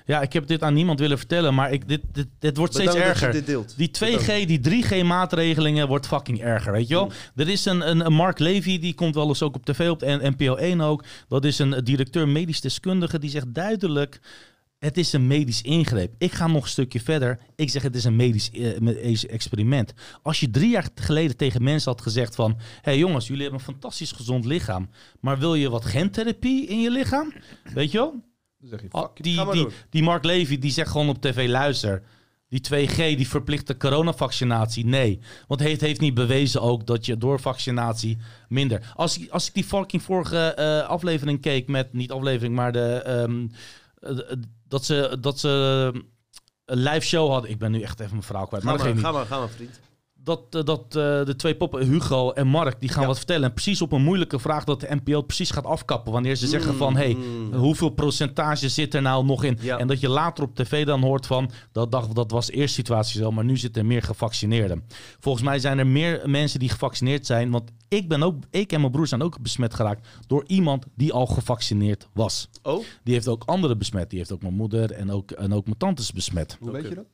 Ja, ik heb dit aan niemand willen vertellen, maar ik, dit, dit, dit wordt steeds Bedankt erger. Die Bedankt. 2G, die 3G-maatregelingen wordt fucking erger, weet je wel? Er is een, een, een Mark Levy, die komt wel eens ook op tv, op de NPO 1 ook. Dat is een directeur medisch deskundige, die zegt duidelijk... Het is een medisch ingreep. Ik ga nog een stukje verder. Ik zeg het is een medisch, eh, medisch experiment. Als je drie jaar geleden tegen mensen had gezegd van... Hé hey jongens, jullie hebben een fantastisch gezond lichaam. Maar wil je wat gentherapie in je lichaam? Weet je wel? Dan zeg je, fuck die, die, die Mark Levy die zegt gewoon op tv: luister. Die 2G, die verplichte coronavaccinatie, nee. Want het heeft niet bewezen ook dat je door vaccinatie minder... Als ik, als ik die fucking vorige eh, aflevering keek met... Niet aflevering, maar de... ehm, eh, dat ze, dat ze een live show hadden. Ik ben nu echt even mijn verhaal kwijt. Ga Maar, ga maar, ga maar, vriend. Dat, eh, dat eh, de twee poppen, Hugo en Mark, die gaan Ja. wat vertellen. En precies op een moeilijke vraag dat de NPO precies gaat afkappen. Wanneer ze zeggen van, hey, mm. hoeveel procentage zit er nou nog in? Ja. En dat je later op tv dan hoort van, dat, dacht, dat was de eerste situatie zo, maar nu zitten er meer gevaccineerden. Volgens mij zijn er meer mensen die gevaccineerd zijn. Want ik, ben ook, ik en mijn broer zijn ook besmet geraakt door iemand die al gevaccineerd was. Oh? Die heeft ook anderen besmet. Die heeft ook mijn moeder en ook, en ook mijn tantes besmet. Hoe weet je dat?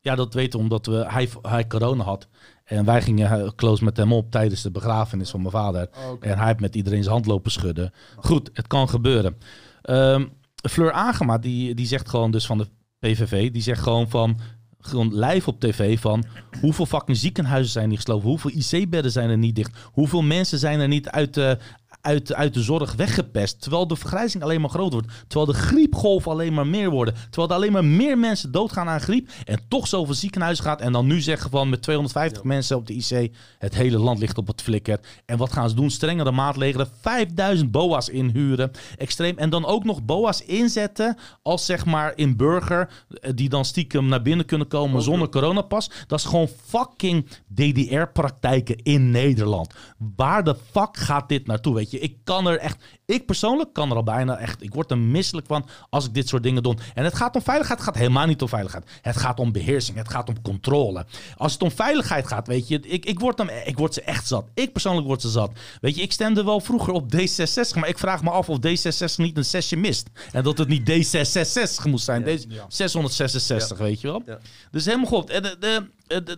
Ja, dat weten we omdat we, hij, hij corona had. En wij gingen eh, close met hem op tijdens de begrafenis van mijn vader. Oh. En hij heeft met iedereen zijn hand lopen schudden. Goed, het kan gebeuren. Ehm, Fleur Agema, die, die zegt gewoon dus van de PVV, die zegt gewoon van, gewoon live op tv van, hoeveel fucking ziekenhuizen zijn niet gesloten? Hoeveel IC-bedden zijn er niet dicht? Hoeveel mensen zijn er niet uit de, uit, uit de zorg weggepest? Terwijl de vergrijzing alleen maar groter wordt. Terwijl de griepgolf alleen maar meer worden. Terwijl er alleen maar meer mensen doodgaan aan griep. En toch zoveel ziekenhuizen gaat. En dan nu zeggen van met 250 mensen op de IC. Het hele land ligt op het flikker. En wat gaan ze doen? Strengere maatregelen. 5000 BOA's inhuren. Extreem. En dan ook nog BOA's inzetten. Als zeg maar in burger. eh, Die dan stiekem naar binnen kunnen komen zonder coronapas. Dat is gewoon fucking DDR-praktijken in Nederland. Waar de fuck gaat dit naartoe? Weet je, ik kan er echt. Ik persoonlijk kan er al bijna echt. Ik word er misselijk van als ik dit soort dingen doe. En het gaat om veiligheid. Het gaat helemaal niet om veiligheid. Het gaat om beheersing. Het gaat om controle. Als het om veiligheid gaat, weet je, ik, ik, word, hem, ik word ze echt zat. Ik persoonlijk word ze zat. Weet je, ik stemde wel vroeger op D66, maar ik vraag me af of D66 niet een zesje mist. En dat het niet D666 moest zijn. Ja. D 666, weet je wel. Ja. Dus helemaal goed. En de, de-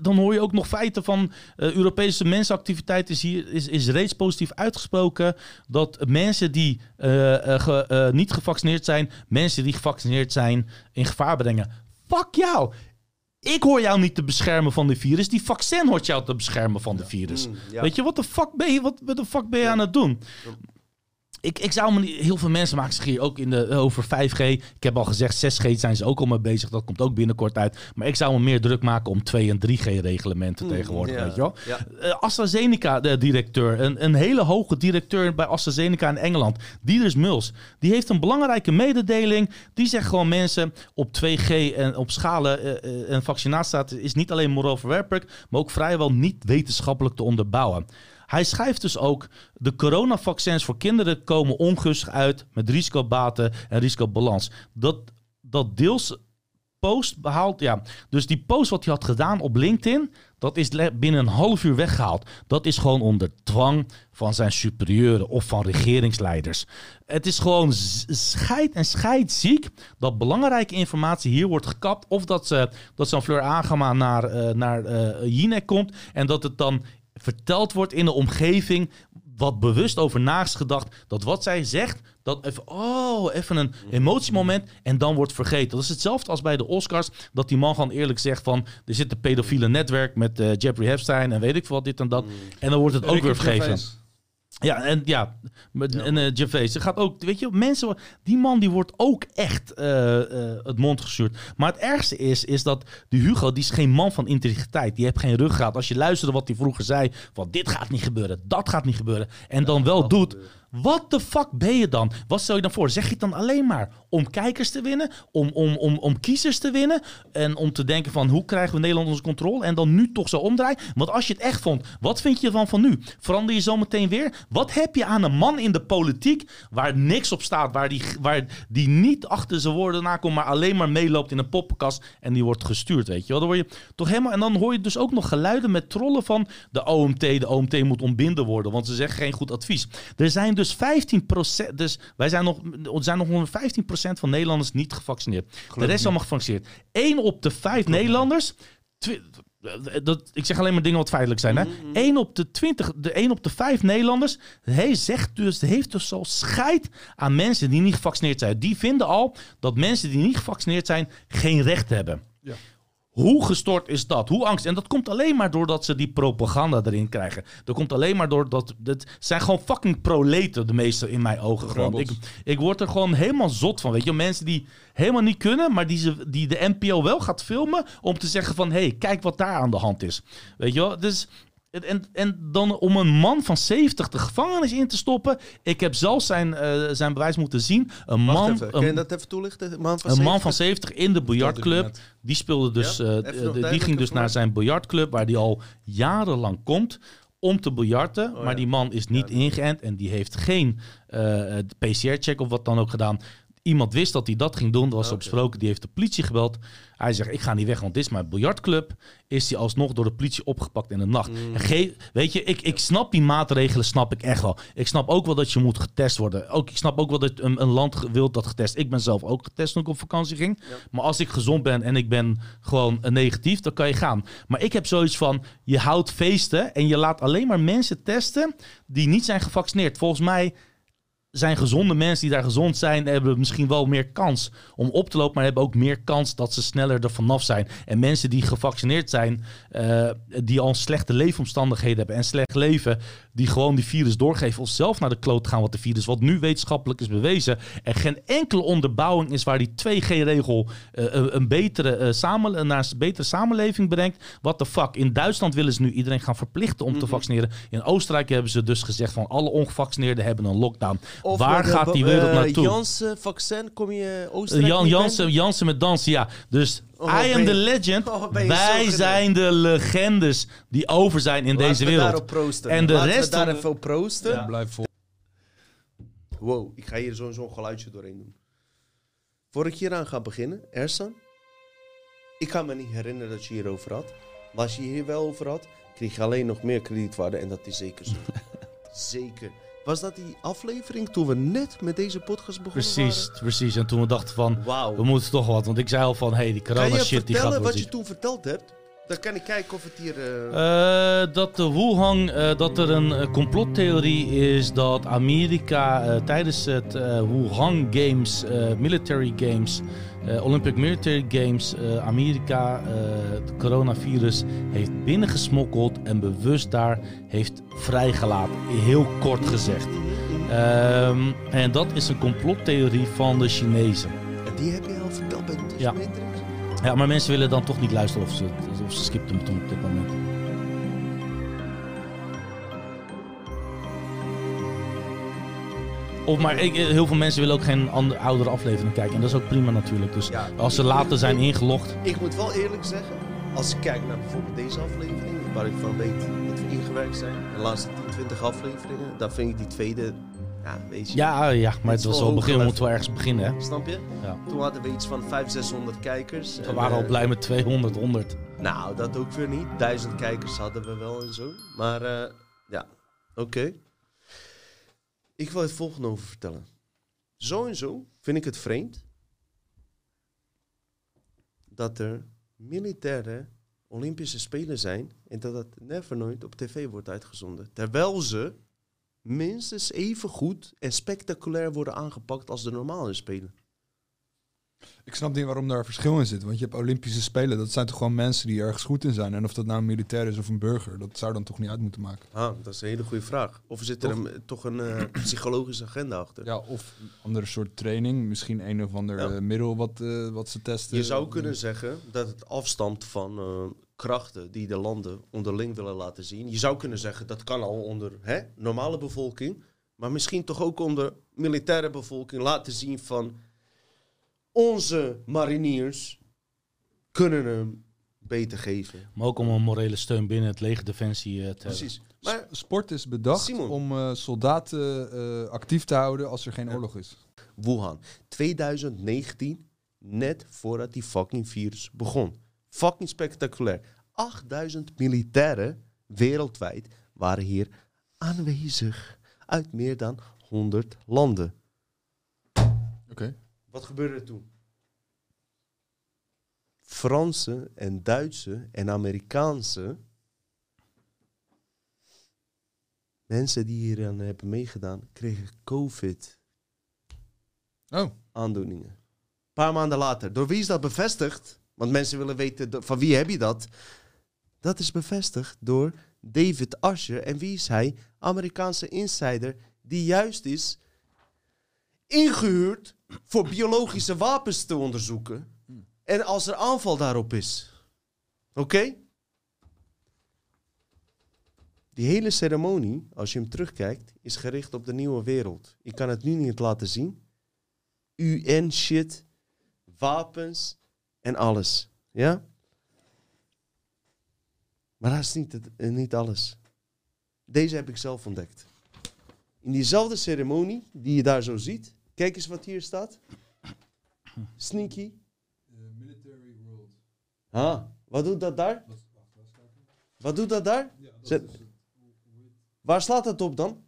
dan hoor je ook nog feiten van eh, Europese mensenactiviteit is hier is, is reeds positief uitgesproken dat mensen die eh, eh, ge- eh, niet gevaccineerd zijn, mensen die gevaccineerd zijn, in gevaar brengen. Fuck jou! Ik hoor jou niet te beschermen van de virus. Die vaccin hoort jou te beschermen van de virus. Mm, ja. Weet je, wat de fuck ben je, wat, wat de fuck ben je aan het doen? Ik, ik zou me niet, heel veel mensen maken zich hier ook in de, over 5G. Ik heb al gezegd, 6G zijn ze ook al mee bezig. Dat komt ook binnenkort uit. Maar ik zou me meer druk maken om 2 en 3G reglementen Mm, tegenwoordig. ja, Weet je wel? ja. Eh, AstraZeneca, de directeur, een, een hele hoge directeur bij AstraZeneca in Engeland, Dieders Muls, die heeft een belangrijke mededeling. Die zegt gewoon mensen op 2G en op schalen eh, eh, en vaccinatiestatus is niet alleen moreel verwerpelijk, maar ook vrijwel niet wetenschappelijk te onderbouwen. Hij schrijft dus ook, de coronavaccins voor kinderen komen ongunstig uit met risicobaten en risicobalans. Dat, dat deels post behaalt, ja. Dus die post wat hij had gedaan op LinkedIn, dat is binnen een half uur weggehaald. Dat is gewoon onder dwang van zijn superieuren of van regeringsleiders. Het is gewoon scheid en scheidziek dat belangrijke informatie hier wordt gekapt. Of dat, ze, dat zo'n Fleur Agema naar, eh naar Jinek komt en dat het dan verteld wordt in de omgeving wat bewust over na is gedacht. Dat wat zij zegt, dat even, oh, even een emotiemoment en dan wordt vergeten. Dat is hetzelfde als bij de Oscars, dat die man gewoon eerlijk zegt van, er zit een pedofiele netwerk met eh, Jeffrey Epstein en weet ik veel wat dit en dat. En dan wordt het ook weer vergeven. Ja, en ja, met, en uh, Gervais. Er gaat ook, weet je, mensen, die man die wordt ook echt eh, eh, het mond gestuurd. Maar het ergste is, is dat die Hugo, die is geen man van integriteit. Die heeft geen ruggraat. Als je luisterde wat hij vroeger zei, van dit gaat niet gebeuren, dat gaat niet gebeuren. En dan wel doet, wat de fuck ben je dan? Wat stel je dan voor? Zeg je het dan alleen maar om kijkers te winnen? Om, om, om, om kiezers te winnen? En om te denken van hoe krijgen we Nederland onder controle? En dan nu toch zo omdraaien? Want als je het echt vond, wat vind je van van nu? Verander je zo meteen weer? Wat heb je aan een man in de politiek waar niks op staat? Waar die, waar die niet achter zijn woorden nakomt, maar alleen maar meeloopt in een poppenkast en die wordt gestuurd, weet je wel? Dan word je toch helemaal... En dan hoor je dus ook nog geluiden met trollen van de OMT. De OMT moet ontbinden worden, want ze zeggen geen goed advies. Er zijn dus 15%, dus wij zijn nog, er zijn nog ongeveer 15% van Nederlanders niet gevaccineerd. de rest is allemaal gevaccineerd. 1 op de 5 Nederlanders, dat, ik zeg alleen maar dingen wat feitelijk zijn. Hè? 1 op de 20, de 1 op de 5 Nederlanders hij zegt dus, heeft dus al scheid aan mensen die niet gevaccineerd zijn. Die vinden al dat mensen die niet gevaccineerd zijn geen recht hebben. Ja. Hoe gestort is dat? Hoe angst? En dat komt alleen maar doordat ze die propaganda erin krijgen. Dat komt alleen maar doordat... Het zijn gewoon fucking proleten, de meeste in mijn ogen. Gewoon. Ik, ik word er gewoon helemaal zot van. Weet je, mensen die helemaal niet kunnen, maar die, ze, die de NPO wel gaat filmen om te zeggen van... hé, hey, kijk wat daar aan de hand is. Weet je wel? Dus... En, en dan om een man van 70 de gevangenis in te stoppen. Ik heb zelfs zijn, eh, zijn bewijs moeten zien. Een Wacht man, even, kan je dat even toelichten? Een man van een man 70? van 70 in de biljartclub. Die speelde dus. Ja? eh, eh, die ging dus naar zijn biljartclub, waar hij al jarenlang komt om te biljarten. Oh, maar ja. die man is niet Ja, ingeënt en die heeft geen eh, PCR-check of wat dan ook gedaan. Iemand wist dat hij dat ging doen. Er was op besproken. Die heeft de politie gebeld. Hij zegt: Ik ga niet weg, want dit is mijn biljartclub. Is hij alsnog door de politie opgepakt in de nacht? Mm. Ge- weet je, ik, ik snap die maatregelen, snap ik echt wel. Ik snap ook wel dat je moet getest worden. Ook, ik snap ook wel dat een, een land wil dat getest. Ik ben zelf ook getest toen ik op vakantie ging. Ja. Maar als ik gezond ben en ik ben gewoon negatief, dan kan je gaan. Maar ik heb zoiets van: je houdt feesten en je laat alleen maar mensen testen die niet zijn gevaccineerd. Volgens mij zijn gezonde mensen die daar gezond zijn, hebben misschien wel meer kans om op te lopen, maar hebben ook meer kans dat ze sneller er vanaf zijn. En mensen die gevaccineerd zijn, eh, die al slechte leefomstandigheden hebben en slecht leven, die gewoon die virus doorgeven of zelf naar de kloot gaan wat de virus, wat nu wetenschappelijk is bewezen, er geen enkele onderbouwing is waar die 2G-regel eh, een, betere, eh, samen, naar een betere samenleving brengt. What the fuck? In Duitsland willen ze nu iedereen gaan verplichten om te vaccineren. In Oostenrijk hebben ze dus gezegd van alle ongevaccineerden hebben een lockdown. Of Waar de gaat die wa- wereld eh, naartoe? Janssen vaccin, kom je Oostenrijk Jan, niet Jansen? Jansen met dansen, ja. Dus Oh, I am the legend. Oh, Wij zijn de legendes die over zijn in Laten deze we wereld. daarop proosten. En de Laten rest we daar even op proosten. Ja. Blijf vol. Wow, ik ga hier zo'n zo'n geluidje doorheen doen. Voor ik hieraan ga beginnen, Ersan. Ik kan me niet herinneren dat je hierover had. Maar als je hier wel over had, kreeg je alleen nog meer kredietwaarde. En dat is zeker zo. zeker. Was dat die aflevering toen we net met deze podcast begonnen Precies, precies. En toen we dachten van? Wauw. we moeten toch wat. Want ik zei al van, hey, die Kan corona je shit die gaat vertellen wel wat je toen verteld hebt? Dan kan ik kijken of het hier... eh, Eh, dat de Wuhan, eh, dat er een complottheorie is dat Amerika tijdens het Wuhan Games, Military Games, eh, Olympic Military Games, eh, Amerika eh, het coronavirus heeft binnengesmokkeld en bewust daar heeft vrijgelaten. Heel kort gezegd. Ehm, en dat is een complottheorie van de Chinezen. En die heb je al verteld bij de Ja. Ja, maar mensen willen dan toch niet luisteren of ze, of ze hem toen op dit moment. Of maar ik, heel veel mensen willen ook geen andere, oudere aflevering kijken. En dat is ook prima natuurlijk. Dus Ja. als ze later zijn ingelogd. Ik moet wel eerlijk zeggen, als ik kijk naar bijvoorbeeld deze aflevering, waar ik van weet dat we ingewerkt zijn, de laatste 10, 20 afleveringen, dan vind ik die tweede, ja, weet je. Ja, ja, maar het was wel wel begin. We moeten wel ergens beginnen. Hè? Snap je? Ja. Toen hadden we iets van 500, 600 kijkers. We En, waren al eh, blij met 200, 100. Nou, dat ook weer niet. Duizend kijkers hadden we wel en zo. Maar eh, ja, oké. Ik wil het volgende over vertellen. Zo en zo vind ik het vreemd dat er militaire Olympische Spelen zijn en dat dat never nooit op tv wordt uitgezonden. Terwijl ze minstens even goed en spectaculair worden aangepakt als de normale Spelen. Ik snap niet waarom daar verschil in zit. Want je hebt Olympische Spelen. Dat zijn toch gewoon mensen die ergens goed in zijn. En of dat nou een militair is of een burger. Dat zou dan toch niet uit moeten maken. Ah, dat is een hele goede vraag. Of zit er Toch? een, toch een eh, psychologische agenda achter? Ja, of een andere soort training. Misschien een of ander Ja. eh, middel wat, eh, wat ze testen. Je zou kunnen zeggen dat het afstamt van eh, krachten die de landen onderling willen laten zien. Je zou kunnen zeggen dat kan al onder hè, normale bevolking, maar misschien toch ook onder militaire bevolking laten zien van onze mariniers kunnen hem beter geven. Maar ook om een morele steun binnen het leger defensie eh, te hebben. Precies. Maar Sport is bedacht Simon. om eh, soldaten eh, actief te houden als er geen oorlog is. Wuhan, 2019, net voordat die fucking virus begon. Fucking spectaculair. 8000 militairen wereldwijd waren hier aanwezig. Uit meer dan 100 landen. Oké. Wat gebeurde er toen? Franse en Duitse en Amerikaanse mensen die hier aan hebben meegedaan, kregen COVID Oh, aandoeningen. Een paar maanden later. Door wie is dat bevestigd? Want mensen willen weten van wie heb je dat? Dat is bevestigd door David Asher. En wie is hij? Amerikaanse insider die juist is ingehuurd voor biologische wapens te onderzoeken. En als er aanval daarop is. Oké? Die hele ceremonie, als je hem terugkijkt, is gericht op de nieuwe wereld. Ik kan het nu niet laten zien. UN-shit, wapens en alles. Ja? Maar dat is niet, het, eh, niet alles. Deze heb ik zelf ontdekt. In diezelfde ceremonie, die je daar zo ziet, kijk eens wat hier staat. Sneaky. military world. Ah, wat doet dat daar? Wat doet dat daar? Zet- Waar slaat dat op dan?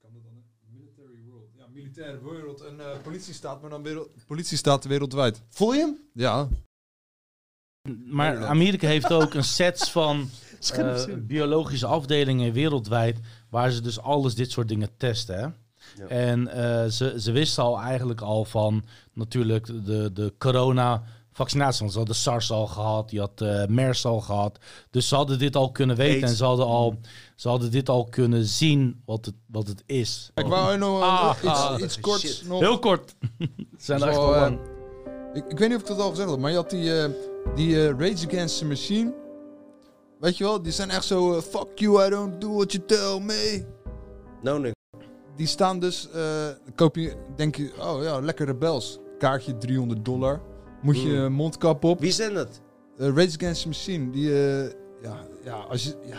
Kan dat dan military world? Ja, militaire wereld en uh, politiestaat, maar dan wereld, politiestaat wereldwijd. Voel je hem? Ja. Maar Amerika heeft ook een set van eh, biologische afdelingen wereldwijd waar ze dus alles dit soort dingen testen. Hè? Ja. En eh, ze, ze wisten al eigenlijk al van natuurlijk de, de corona vaccinatie. Want ze hadden SARS al gehad, je had eh MERS al gehad. Dus ze hadden dit al kunnen weten AIDS. en ze hadden, al, ze hadden dit al kunnen zien wat het, wat het is. Ik wou nog Ah, iets, ah, iets korts nog. Heel kort. Zijn echt al eh, lang. Ik, ik weet niet of ik dat al gezegd heb, maar je had die, eh, die Rage Against the Machine. Weet je wel, die zijn echt zo, fuck you, I don't do what you tell me. Nou, nee. Die staan dus, eh, koop je, denk je, oh ja, lekker rebels. Kaartje 300 dollar. Moet je Mm. een mondkap op. Wie zijn dat? Eh, Rage Against the Machine, die, eh, ja, ja, als je, ja,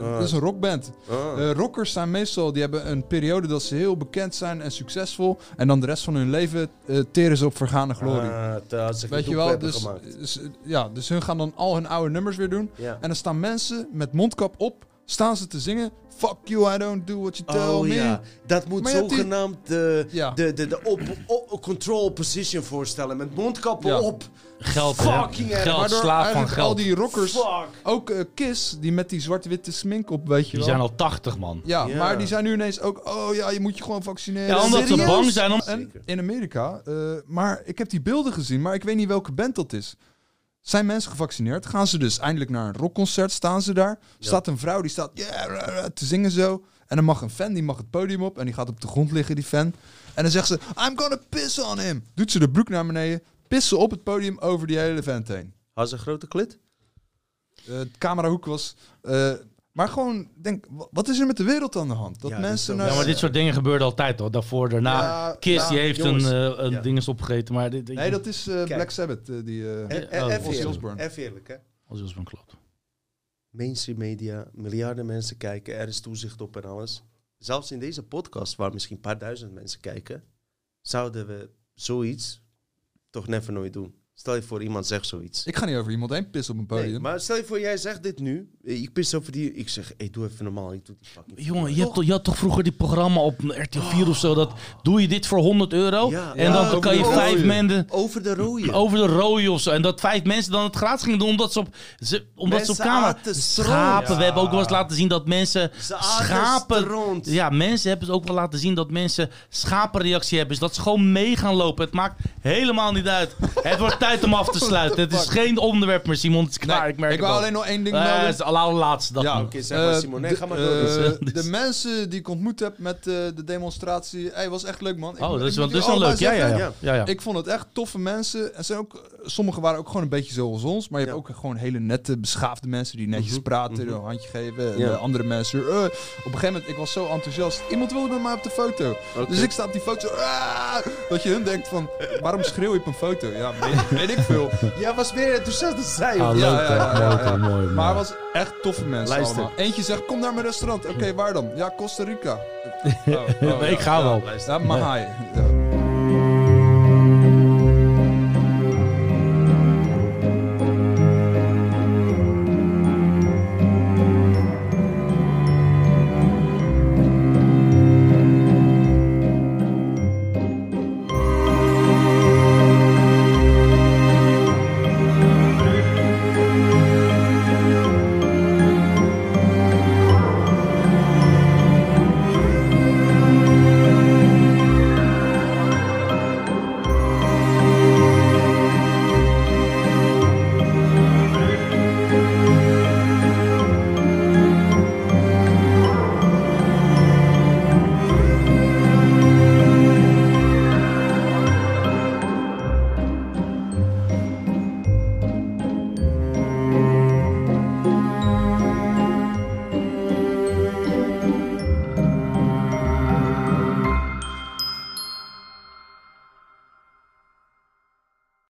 Ah. dat is een rockband. Ah. Rockers zijn meestal, die hebben een periode dat ze heel bekend zijn en succesvol. En dan de rest van hun leven teren ze op vergane glorie. Ah, Weet je wel, dus, dus, ja, dus hun gaan dan al hun oude nummers weer doen. Ja. En dan staan mensen met mondkap op, staan ze te zingen. Fuck you, I don't do what you tell Oh me. ja, dat moet die- zogenaamd de, Ja. de, de, de op, op- control position voorstellen. Met mondkappen Ja. op. Geld, fucking geld, slaaf van eigenlijk al geld. die rockers, Fuck. ook eh, Kiss, die met die zwart-witte smink op, weet je Die wel. zijn al 80 man. Ja, Ja. maar die zijn nu ineens ook, oh ja, je moet je gewoon vaccineren. Ja, omdat ze bang zijn om... En in Amerika, eh, maar ik heb die beelden gezien, maar ik weet niet welke band dat is. Zijn mensen gevaccineerd? Gaan ze dus eindelijk naar een rockconcert? Staan ze daar? Staat een vrouw die staat yeah, te zingen zo. En dan mag een fan, die mag het podium op en die gaat op de grond liggen, die fan. En dan zegt ze, I'm gonna piss on him. Doet ze de broek naar beneden, pissen op het podium over die hele vent heen. Had ze een grote klit? Eh, het camerahoek was... eh, maar gewoon, denk, wa- wat is er met de wereld aan de hand? Dat Ja, mensen... Ja, maar dit soort dingen gebeurden altijd hoor. Daarvoor, daarna. Ja, Kiss ja, die heeft jongens. een, eh, een Ja. dinges opgegeten. Maar dit, Nee, dat is eh. Black Sabbath. eh, die, Even Ozzy eerlijk, Osbourne. even eerlijk, hè. Als je van klopt. Mainstream media, miljarden mensen kijken, er is toezicht op en alles. Zelfs in deze podcast, waar misschien een paar duizend mensen kijken, zouden we zoiets toch never nooit doen. Stel je voor, iemand zegt zoiets. Ik ga niet over iemand heen pissen op een podium. Nee, maar stel je voor, jij zegt dit nu. Ik pis over die... Ik zeg, hey, doe even normaal. Ik doe die fucking... Jongen, je, hebt, toch- je had toch vroeger die programma op RTL 4 of zo. Dat, doe je dit voor 100 euro? Ja. en Ja, dan kan je vijf mensen Over de rode. over de rode of zo. En dat vijf mensen dan het gratis gingen doen omdat ze op, ze, omdat ze op camera... Schapen. Ja. We hebben ook wel eens laten zien dat mensen Ze schapen... stront. Ja, mensen hebben ook wel laten zien dat mensen schapenreactie hebben. Dus dat ze gewoon mee gaan lopen. Het maakt helemaal niet uit. Het wordt tijd om af te sluiten. Het is geen onderwerp meer, Simon. Het is klaar. Nee, ik merk ik al. alleen nog één ding Eh, melden. het is al de laatste dag. Ja. Oké, zeg maar, Eh, Simon. Nee, de- ga maar eh, door. Dus, de dus- mensen die ik ontmoet heb met eh, de demonstratie, hey, was echt leuk man. Ik- Oh, dat is wel, leuk. Ja. ja, ja. Ik vond het echt toffe mensen. En zijn ook, sommigen waren ook gewoon een beetje zoals ons. Maar je hebt ook gewoon hele nette, beschaafde mensen die netjes Mhm, praten, mhm. een handje geven. En Ja. andere mensen. eh, op een gegeven moment, ik was zo enthousiast. Iemand wilde met mij op de foto. Dus ik sta op die foto. ah, dat je hun denkt van, waarom schreeuw je op een foto? Ja, weet, ik veel. Jij was meer enthousiast dan zij. Ah, ja, Mooi, ja. mooi, mooi. Maar het was echt toffe mensen Luister. allemaal. Eentje zegt, kom naar mijn restaurant. Oké, waar dan? Ja, Costa Rica. Oh, oh, ik ga ja. wel. Luister. Ja, Mahai. Ja.